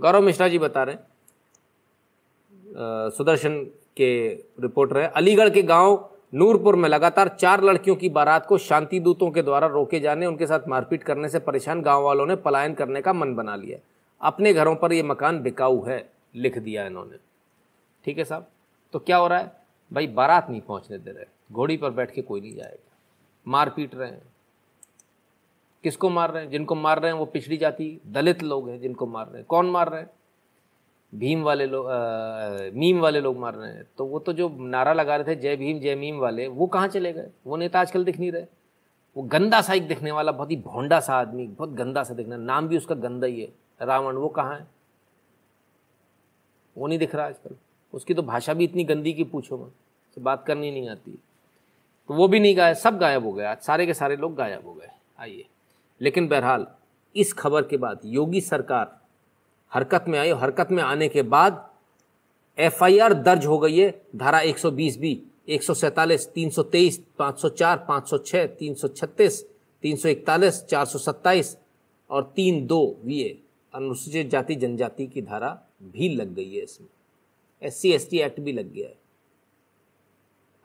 गौरव मिश्रा जी बता रहे हैं। सुदर्शन के रिपोर्टर है। अलीगढ़ के गाँव नूरपुर में लगातार चार लड़कियों की बारात को शांति दूतों के द्वारा रोके जाने, उनके साथ मारपीट करने से परेशान गाँव वालों ने पलायन करने का मन बना लिया। अपने घरों पर यह मकान बिकाऊ है, लिख दिया इन्होंने। ठीक है साहब? तो क्या हो रहा है? भाई, बारात नहीं पहुँचने दे रहे। घोड़ी पर बैठ के कोई नहीं जाएगा। मार पीट रहे हैं। किसको मार रहे हैं? जिनको मार रहे हैं, वो पिछड़ी जाति, दलित लोग हैं जिनको मार रहे हैं। कौन मार रहे हैं? भीम वाले लोग मीम वाले लोग मार रहे हैं। तो वो तो जो नारा लगा रहे थे, जय भीम, जय मीम वाले, वो कहाँ चले गए? वो नेता आजकल दिख नहीं रहे। वो गंदा सा एक दिखने वाला, बहुत ही भोंडा सा आदमी, बहुत गंदा सा दिखना नाम भी उसका गंदा ही है। रावण, वो कहाँ है? वो नहीं दिख रहा आजकल। उसकी तो भाषा भी इतनी गंदी की पूछो मैं से बात करनी नहीं आती। तो वो भी नहीं गाया सब गायब हो आज सारे के सारे लोग गायब हो गए। आइए। लेकिन बहरहाल, इस खबर के बाद योगी सरकार हरकत में आई और हरकत में आने के बाद एफआईआर दर्ज हो गई है। धारा 120 बी, एक सौ सैंतालीस, तीन सौ तेईस, पाँच सौ चार, पाँच सौ छः तीन सौ छत्तीस, तीन सौ इकतालीस, चार सौ सत्ताईस और तीन दो वी अनुसूचित जाति जनजाति की धारा भी लग गई है इसमें। S C S T act भी लग गया है।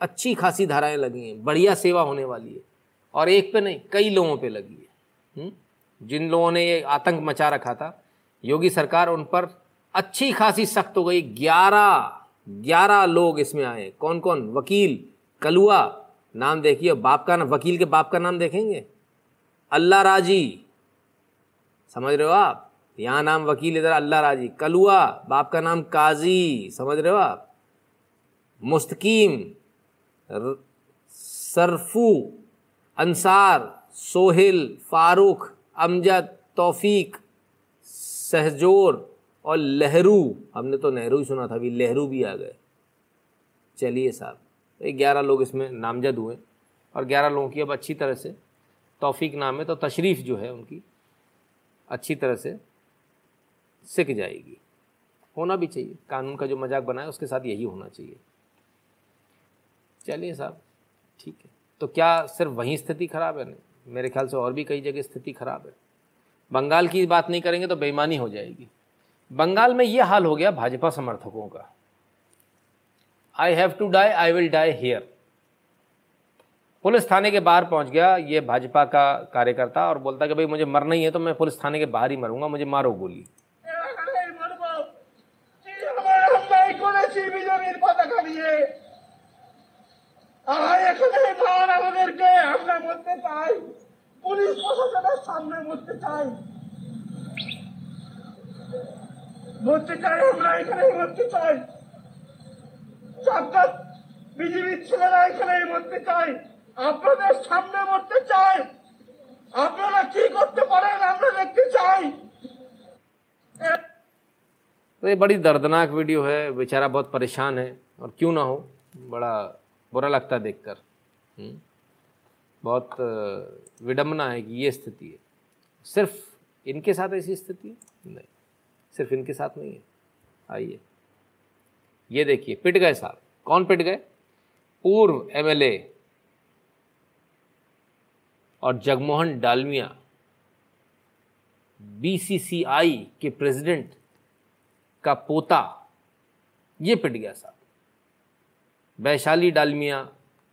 अच्छी खासी धाराएँ लगी हैं, बढ़िया सेवा होने वाली है। और एक पे नहीं, कई लोगों पे लगी है। हुँ? जिन लोगों ने ये आतंक मचा रखा था, योगी सरकार उन पर अच्छी खासी सख्त हो गई। ग्यारह ग्यारह लोग इसमें आए कौन कौन वकील, कलुआ, नाम देखिए, बाप का नाम वकील के बाप का नाम देखेंगे? अल्लाह राज़ी। समझ रहे हो आप? यहाँ नाम वकील, इधर अल्लाह राज़ी। कलुआ, बाप का नाम काजी, समझ रहे हो आप? मुस्तकीम सरफू, अंसार, सोहिल, फारूक, अमजद, तौफीक, सहजोर और लहरू। हमने तो नेहरू ही सुना था, अभी लहरू भी आ गए। चलिए साहब तो ग्यारह लोग इसमें नामजद हुए और ग्यारह लोगों की अब अच्छी तरह से, तौफीक नाम है तो तशरीफ़ जो है उनकी, अच्छी तरह से सीख जाएगी। होना भी चाहिए। कानून का जो मज़ाक बनाया उसके साथ यही होना चाहिए। चलिए साहब, ठीक है। तो क्या सिर्फ़ वहीं स्थिति खराब है? नहीं। मेरे ख्याल से और भी कई जगह स्थिति खराब है। बंगाल की बात नहीं करेंगे तो बेईमानी हो जाएगी। बंगाल में ये हाल हो गया भाजपा समर्थकों का। I have to die I will die here police थाने के बाहर पहुँच गया ये भाजपा का कार्यकर्ता और बोलता कि भाई मुझे मरना ही है तो मैं पुलिस थाने के बाहर ही मरूँगा, मुझे मारो गोली। বিজেপির পতাকা নিয়ে আর এখানে মান আমাদেরকে আমরা মরতে চাই পুলিশ প্রশাসনের সামনে মরতে চাই মরতে চাই আমরা এখানে মরতে চাই চারটা বিজেপির ছেলেরা এখানে মরতে চাই আপনাদের সামনে মরতে চাই আপনারা কি করতে পারেন আমরা দেখতে চাই तो ये बड़ी दर्दनाक वीडियो है बेचारा बहुत परेशान है और क्यों ना हो? बड़ा बुरा लगता है देखकर। हम्म। बहुत विडम्बना है कि ये स्थिति है। सिर्फ़ इनके साथ ऐसी स्थिति? है नहीं। सिर्फ़ इनके साथ नहीं है। आइए। ये देखिए, पिट गए साहब। कौन पिट गए? पूर्व एमएलए और जगमोहन डालमिया बीसीसीआई के प्रेसिडेंट का पोता। ये पिट गया साहब। वैशाली डालमिया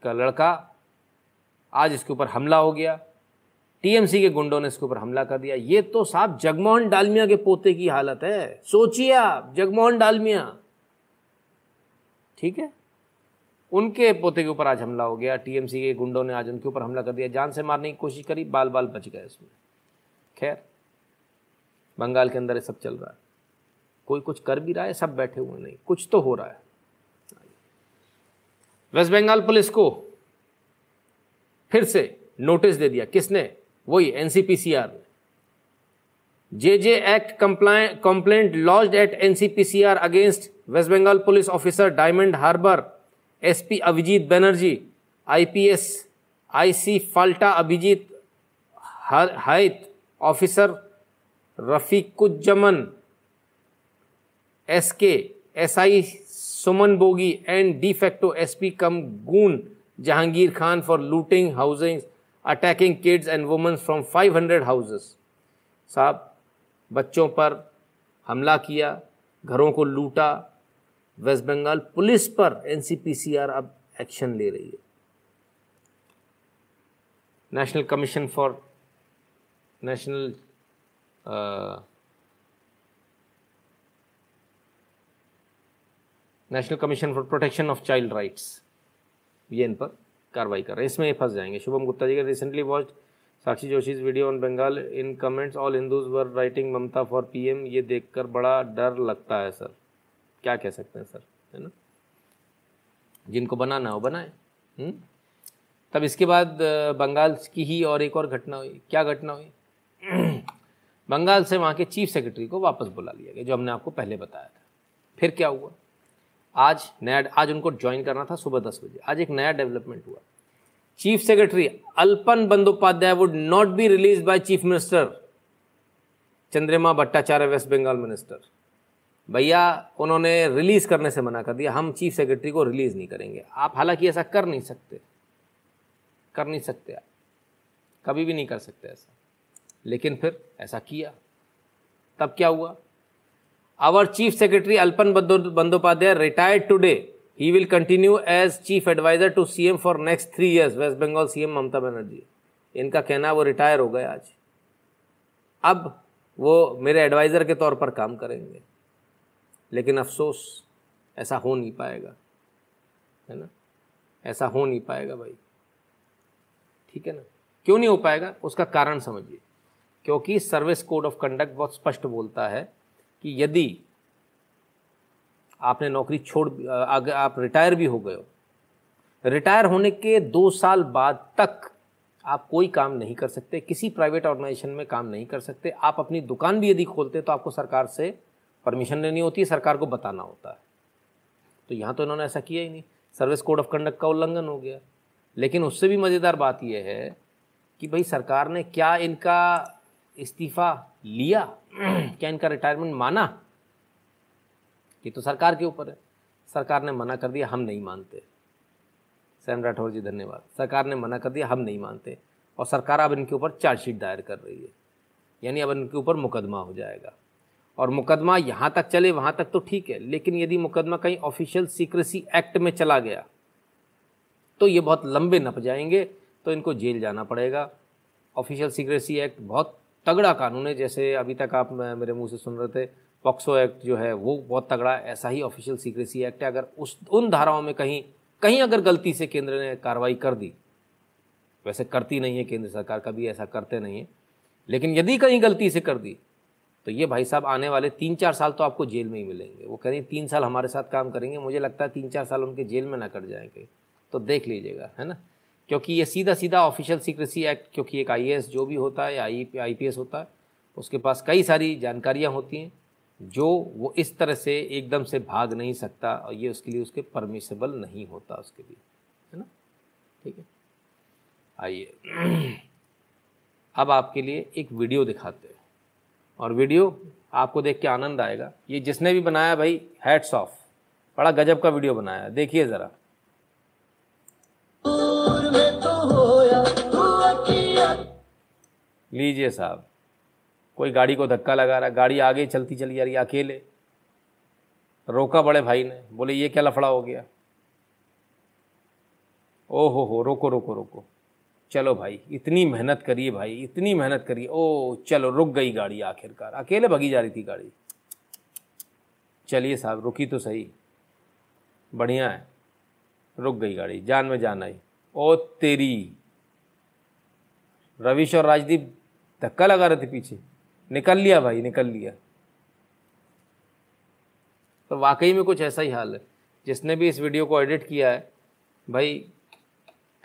का लड़का आज इसके ऊपर हमला हो गया। टीएमसी के गुंडों ने इसके ऊपर हमला कर दिया। ये तो साहब जगमोहन डालमिया के पोते की हालत है। सोचिए आप, जगमोहन डालमिया। ठीक है? उनके पोते के ऊपर आज हमला हो गया। टीएमसी के गुंडों ने आज उनके ऊपर हमला कर दिया। जान से मारने की कोशिश करी बाल बाल बच गए इसमें खैर, बंगाल के अंदर ये सब चल रहा है। कोई कुछ कर भी रहा है, सब बैठे हुए नहीं, कुछ तो हो रहा है। वेस्ट बंगाल पुलिस को फिर से नोटिस दे दिया। किसने? वही एनसीपीसीआर ने। J J act complaint launch at NCPCR against West Bengal police officer Diamond Harbour SP Abhijit Banerjee IPS IC Falta Abhijit Hait officer Rafiquzzaman SK SI Suman Bogi and de facto SP cum goon, Jahangir Khan for looting housing attacking kids and women from 500 houses साहब, बच्चों पर हमला किया, घरों को लूटा, waste Bengal police पर NCPCR अब एक्शन ले रही है। National commission for national national commission for protection of child rights ये इन पर कार्रवाई कर रहे हैं। इसमें फंस जाएँगे। शुभम गुप्ता जी का recently watch Sakshi Joshi's video on Bengal in comments all Hindus were writing Mamata for PM ये देखकर बड़ा डर लगता है, सर। क्या कह सकते हैं, सर? है ना? जिनको बनाना हो, बनाए। हम्म? तब इसके बाद बंगाल की ही और एक और घटना हुई। क्या घटना हुई? (clears throat) बंगाल से वहाँ के चीफ सेक्रेटरी को वापस बुला लिया गया, जो हमने आपको पहले बताया था। फिर क्या हुआ? आज नया, आज उनको ज्वाइन करना था सुबह दस बजे। आज एक नया डेवलपमेंट हुआ। Chief secretary Alapan Bandyopadhyay would not be release by chief minister Chandrama Bhattacharya west Bengal minister भैया, उन्होंने रिलीज़ करने से मना कर दिया। हम चीफ सेक्रेटरी को रिलीज़ नहीं करेंगे। आप हालाँकि ऐसा कर नहीं सकते। कर नहीं सकते आप। कभी भी नहीं कर सकते ऐसा। लेकिन फिर ऐसा किया। तब क्या हुआ? Our chief secretary Alapan Bando- Bandyopadhyay retired today he will continue as chief advisor to CM for next three years West Bengal CM Mamata Banerjee इनका कहना है वो रिटायर हो गए आज। अब वो मेरे एडवाइज़र के तौर पर काम करेंगे। लेकिन अफसोस, ऐसा हो नहीं पाएगा। है ना? ऐसा हो नहीं पाएगा भाई। ठीक है ना? क्यों नहीं हो पाएगा? उसका कारण समझिए। क्योंकि सर्विस कोड ऑफ़ कंडक्ट बहुत स्पष्ट बोलता है। कि यदि आपने नौकरी छोड़ अगर आप रिटायर भी हो गए हो, रिटायर होने के दो साल बाद तक आप कोई काम नहीं कर सकते, किसी प्राइवेट ऑर्गेनाइजेशन में काम नहीं कर सकते। आप अपनी दुकान भी यदि खोलते तो आपको सरकार से परमिशन लेनी होती है, सरकार को बताना होता है। तो यहाँ तो इन्होंने ऐसा किया ही नहीं। सर्विस कोड ऑफ़ कंडक्ट का उल्लंघन हो गया। लेकिन उससे भी मज़ेदार बात यह है कि भाई सरकार ने क्या इनका इस्तीफ़ा लिया, (clears throat) क्या इनका रिटायरमेंट माना? ये तो सरकार के ऊपर है। सरकार ने मना कर दिया, हम नहीं मानते। सैम राठौर जी, धन्यवाद। सरकार ने मना कर दिया, हम नहीं मानते। और सरकार अब इनके ऊपर चार्जशीट दायर कर रही है। यानी अब इनके ऊपर मुकदमा हो जाएगा। और मुकदमा यहाँ तक चले, वहाँ तक तो ठीक है। लेकिन यदि मुकदमा कहीं ऑफिशियल सीक्रेसी एक्ट में चला गया तो ये बहुत लंबे नप जाएँगे तो इनको जेल जाना पड़ेगा। ऑफिशियल सीक्रेसी एक्ट बहुत तगड़ा कानून है, जैसे अभी तक आप मेरे मुँह से सुन रहे थे, पॉक्सो एक्ट जो है, वो बहुत तगड़ा, ऐसा ही ऑफिशियल सीक्रेसी एक्ट है, अगर उस, उन धाराओं में कहीं कहीं अगर गलती से केंद्र ने कार्रवाई कर दी, वैसे करती नहीं है केंद्र सरकार, कभी ऐसा करते नहीं है, लेकिन यदि कहीं गलती से कर दी तो ये भाई साहब आने वाले तीन चार साल तो आपको जेल में ही मिलेंगे। वो कह रहे तीन साल हमारे साथ काम करेंगे, मुझे लगता है तीन चार साल उनके जेल में ना कट जाएँगे। तो देख लीजिएगा, है ना? क्योंकि ये सीधा सीधा ऑफिशियल सीक्रेसी एक्ट, क्योंकि एक आईएएस जो भी होता है, या आईपीएस होता है, उसके पास कई सारी जानकारियाँ होती हैं, जो वो इस तरह से एकदम से भाग नहीं सकता, और ये उसके लिए उसके परमिसेबल नहीं होता उसके लिए, है ना? ठीक है? आइए। (clears throat) अब आपके लिए एक वीडियो दिखाते हैं, और वीडियो आपको देख के आनंद आएगा। ये जिसने भी बनाया भाई हैट्स ऑफ़ बड़ा गजब का वीडियो बनाया देखिए ज़रा। लीजिए साहब। कोई गाड़ी को धक्का लगा रहा, गाड़ी आगे चलती चली जा रही अकेले। रोका बड़े भाई ने, बोले, ये क्या लफड़ा हो गया? ओ हो हो, रोको रोको रोको। चलो भाई, इतनी मेहनत करिए भाई, इतनी मेहनत करिए। ओ, चलो, रुक गई गाड़ी आखिरकार। अकेले भगी जा रही थी गाड़ी। चलिए साहब, रुकी तो सही। बढ़िया है। रुक गई गाड़ी, जान में जान आई। ओ तेरी। रविश और राजदीप धक्का लगा रहे थे पीछे। निकल लिया भाई, निकल लिया। तो वाकई में कुछ ऐसा ही हाल है। जिसने भी इस वीडियो को एडिट किया है, भाई,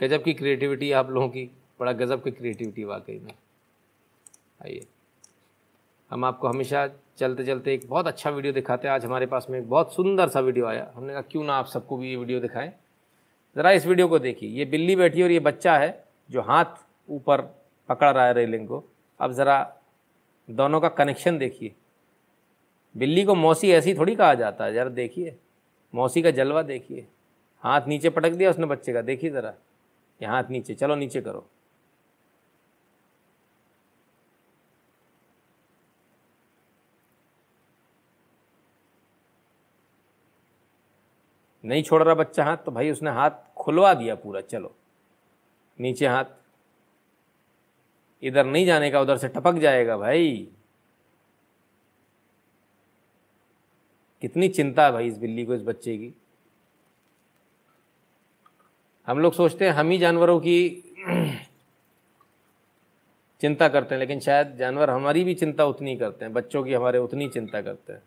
गज़ब की क्रिएटिविटी आप लोगों की, बड़ा गज़ब की क्रिएटिविटी वाकई में। आइए। हम आपको हमेशा चलते चलते एक बहुत अच्छा वीडियो दिखाते हैं। आज हमारे पास में एक बहुत सुंदर सा वीडियो आया। हमने कहा, क्यों ना आप सबको भी ये वीडियो दिखाएँ? ज़रा इस वीडियो को देखिए। ये बिल्ली बैठी और ये बच्चा है जो हाथ ऊपर पकड़ रहा है रेलिंग को। अब ज़रा दोनों का कनेक्शन देखिए। बिल्ली को मौसी ऐसी थोड़ी कहा जाता है, ज़रा देखिए। मौसी का जलवा देखिए। हाथ नीचे पटक दिया उसने बच्चे का, देखिए ज़रा। ये हाथ नीचे, चलो नीचे करो। नहीं छोड़ रहा बच्चा हाथ तो भाई उसने हाथ खुलवा दिया पूरा, चलो। नीचे हाथ। इधर नहीं जाने का, उधर से टपक जाएगा भाई। कितनी चिंता है भाई इस बिल्ली को, इस बच्चे की। हम लोग सोचते हैं, हम ही जानवरों की चिंता करते हैं, लेकिन शायद जानवर हमारी भी चिंता उतनी करते हैं, बच्चों की हमारे उतनी चिंता करते हैं।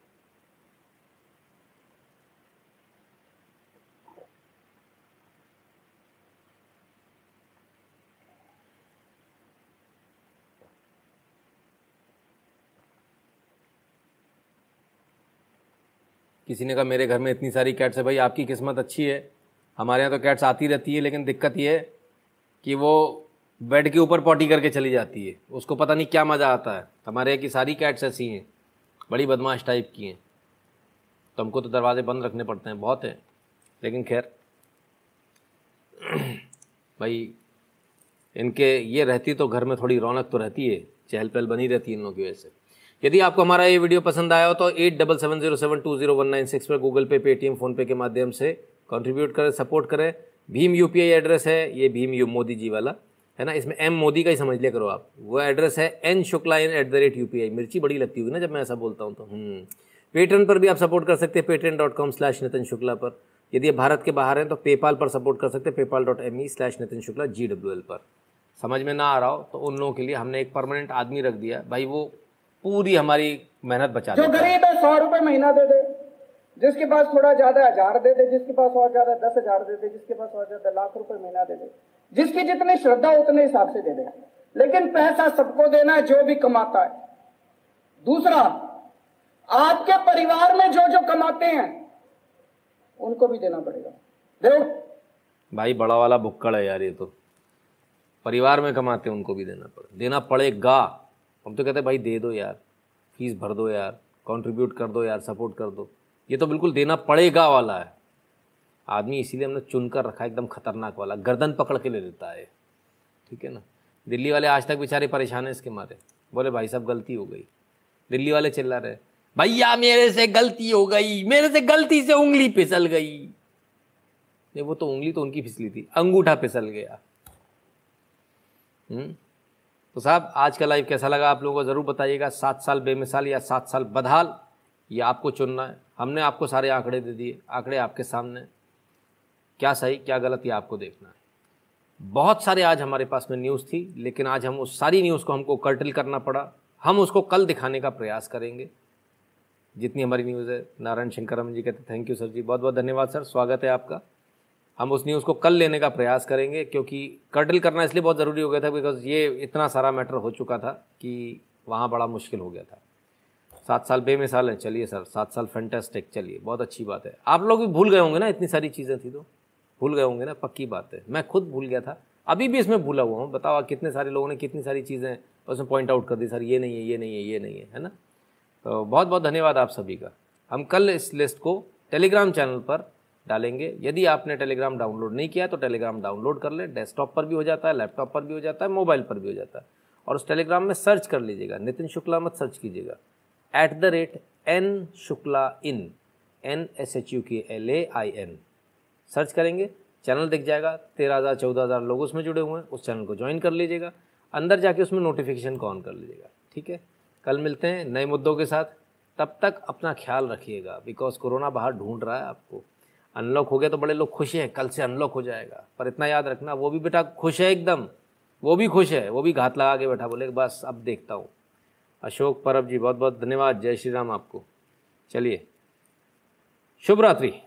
किसी ने कहा, मेरे घर में इतनी सारी कैट्स है भाई, आपकी किस्मत अच्छी है। हमारे यहाँ तो कैट्स आती रहती है, लेकिन दिक्कत ये है कि वो बेड के ऊपर पॉटी करके चली जाती है। उसको पता नहीं क्या मज़ा आता है। हमारे यहाँ की सारी कैट्स ऐसी हैं, बड़ी बदमाश टाइप की हैं। तो हमको तो दरवाजे बंद रखने पड़ते हैं, बहुत हैं। लेकिन खैर, भाई, इनके ये रहती तो घर में थोड़ी रौनक तो रहती है चहल पहल बनी रहती है इन लोगों की वजह से। यदि आपको हमारा ये वीडियो पसंद आया हो तो eight double seven zero seven two zero one nine six पर गूगल पे पेटीएम फ़ोनपे के माध्यम से कंट्रीब्यूट करें सपोर्ट करें। भीम यू एड्रेस है, ये भीम यू मोदी जी वाला, है ना? इसमें एम मोदी का ही समझ लिया करो आप। वो एड्रेस है N Shukla in at the rate you मिर्ची बड़ी लगती होगी ना जब मैं ऐसा बोलता हूँ तो। पेट्रन हम्म। पर भी आप सपोर्ट कर सकते हैं Patreon dot com slash Nitin Shukla पर। यदि आप भारत के बाहर हैं तो पेपाल पर सपोर्ट कर सकते हैं PayPal dot M E slash Nitin Shukla G W L पर। समझ में ना आ रहा हो तो उन लोगों के लिए हमने एक परमानेंट आदमी रख दिया। भाई वो पूरी हमारी मेहनत बचा जो गरीब है सौ रुपए महीना दे दे। जिसके पास थोड़ा ज़्यादा हज़ार दे दे जिसके पास और ज़्यादा दस हज़ार दे दे जिसके पास और ज़्यादा लाख रुपए महीना दे दे जिसकी जितनी श्रद्धा उतने हिसाब से दे दे। लेकिन पैसा सबको देना है जो भी कमाता है। दूसरा आपके परिवार में जो जो कमाते हैं उनको भी देना पड़ेगा। देखो। भाई बड़ा वाला भुक्कड़ है यार ये तो। परिवार में कमाते हैं उनको भी देना पड़े देना पड़ेगा। हम तो कहते हैं, भाई, दे दो यार फ़ीस भर दो यार कंट्रीब्यूट कर दो यार सपोर्ट कर दो। ये तो बिल्कुल देना पड़ेगा वाला है। आदमी इसीलिए हमने चुन कर रखा एकदम खतरनाक वाला, गर्दन पकड़ के ले लेता है। ठीक है ना? दिल्ली वाले आज तक बेचारे परेशान हैं इसके मारे। बोले, भाई साहब गलती हो गई। दिल्ली वाले चिल्ला रहे भैया, मेरे से गलती हो गई, मेरे से गलती से उंगली फिसल गई। नहीं, वो तो उंगली तो उनकी फिसली थी, अंगूठा फिसल गया। हम्म? तो साहब, आज का लाइव कैसा लगा आप लोगों को? ज़रूर बताइएगा। सात साल बेमिसाल या सात साल बदहाल, ये आपको चुनना है। हमने आपको सारे आंकड़े दे दिए, आंकड़े आपके सामने। क्या सही, क्या गलत, ये आपको देखना है। बहुत सारे आज हमारे पास में न्यूज़ थी, लेकिन आज हम उस सारी न्यूज़ को हमको कर्टल करना पड़ा। हम उसको कल दिखाने का प्रयास करेंगे। जितनी हमारी न्यूज़ है, नारायण शंकरम जी कहते थैंक यू सर जी। बहुत बहुत धन्यवाद सर स्वागत है आपका। हम उस न्यूज़ को कल लेने का प्रयास करेंगे, क्योंकि कर्टल करना इसलिए बहुत ज़रूरी हो गया था बिकॉज़ ये इतना सारा मैटर हो चुका था कि वहाँ बड़ा मुश्किल हो गया था। सात साल बेमिसाल है, चलिए सर, सात साल फैंटेस्टिक चलिए, बहुत अच्छी बात है। आप लोग भी भूल गए होंगे ना, इतनी सारी चीज़ें थी तो? भूल गए होंगे ना, पक्की बात है। मैं खुद भूल गया था। अभी भी इसमें भूला हुआ हूँ, बताओ कितने सारे लोगों ने कितनी सारी चीज़ें उसमें पॉइंट आउट कर दी, सर, ये नहीं है, ये नहीं है, ये नहीं है है ना? तो बहुत बहुत धन्यवाद आप सभी का। हम कल इस लिस्ट को टेलीग्राम चैनल पर डालेंगे। यदि आपने टेलीग्राम डाउनलोड नहीं किया तो टेलीग्राम डाउनलोड कर लें। डेस्कटॉप पर भी हो जाता है लैपटॉप पर भी हो जाता है मोबाइल पर भी हो जाता है। और उस टेलीग्राम में सर्च कर लीजिएगा। नितिन शुक्ला मत सर्च कीजिएगा। At the rate N Shukla in. N S H U K L A I N search करेंगे चैनल दिख जाएगा। तेरह हज़ार, चौदह हज़ार लोग उसमें जुड़े हुए हैं। उस चैनल को ज्वाइन कर लीजिएगा। अंदर जाके उसमें नोटिफिकेशन को ऑन कर लीजिएगा। ठीक है? कल मिलते हैं नए मुद्दों के साथ। तब तक अपना ख्याल रखिएगा। बिकॉज़ कोरोना बाहर ढूंढ रहा है आपको। अनलॉक हो गया तो बड़े लोग खुश हैं, कल से अनलॉक हो जाएगा। पर इतना याद रखना, वो भी बेटा खुश है एकदम। वो भी खुश है, वो भी घात लगा के बैठा, बोले, बस, अब देखता हूँ। अशोक परब जी बहुत बहुत धन्यवाद। जय श्री राम आपको। चलिए। शुभ रात्रि।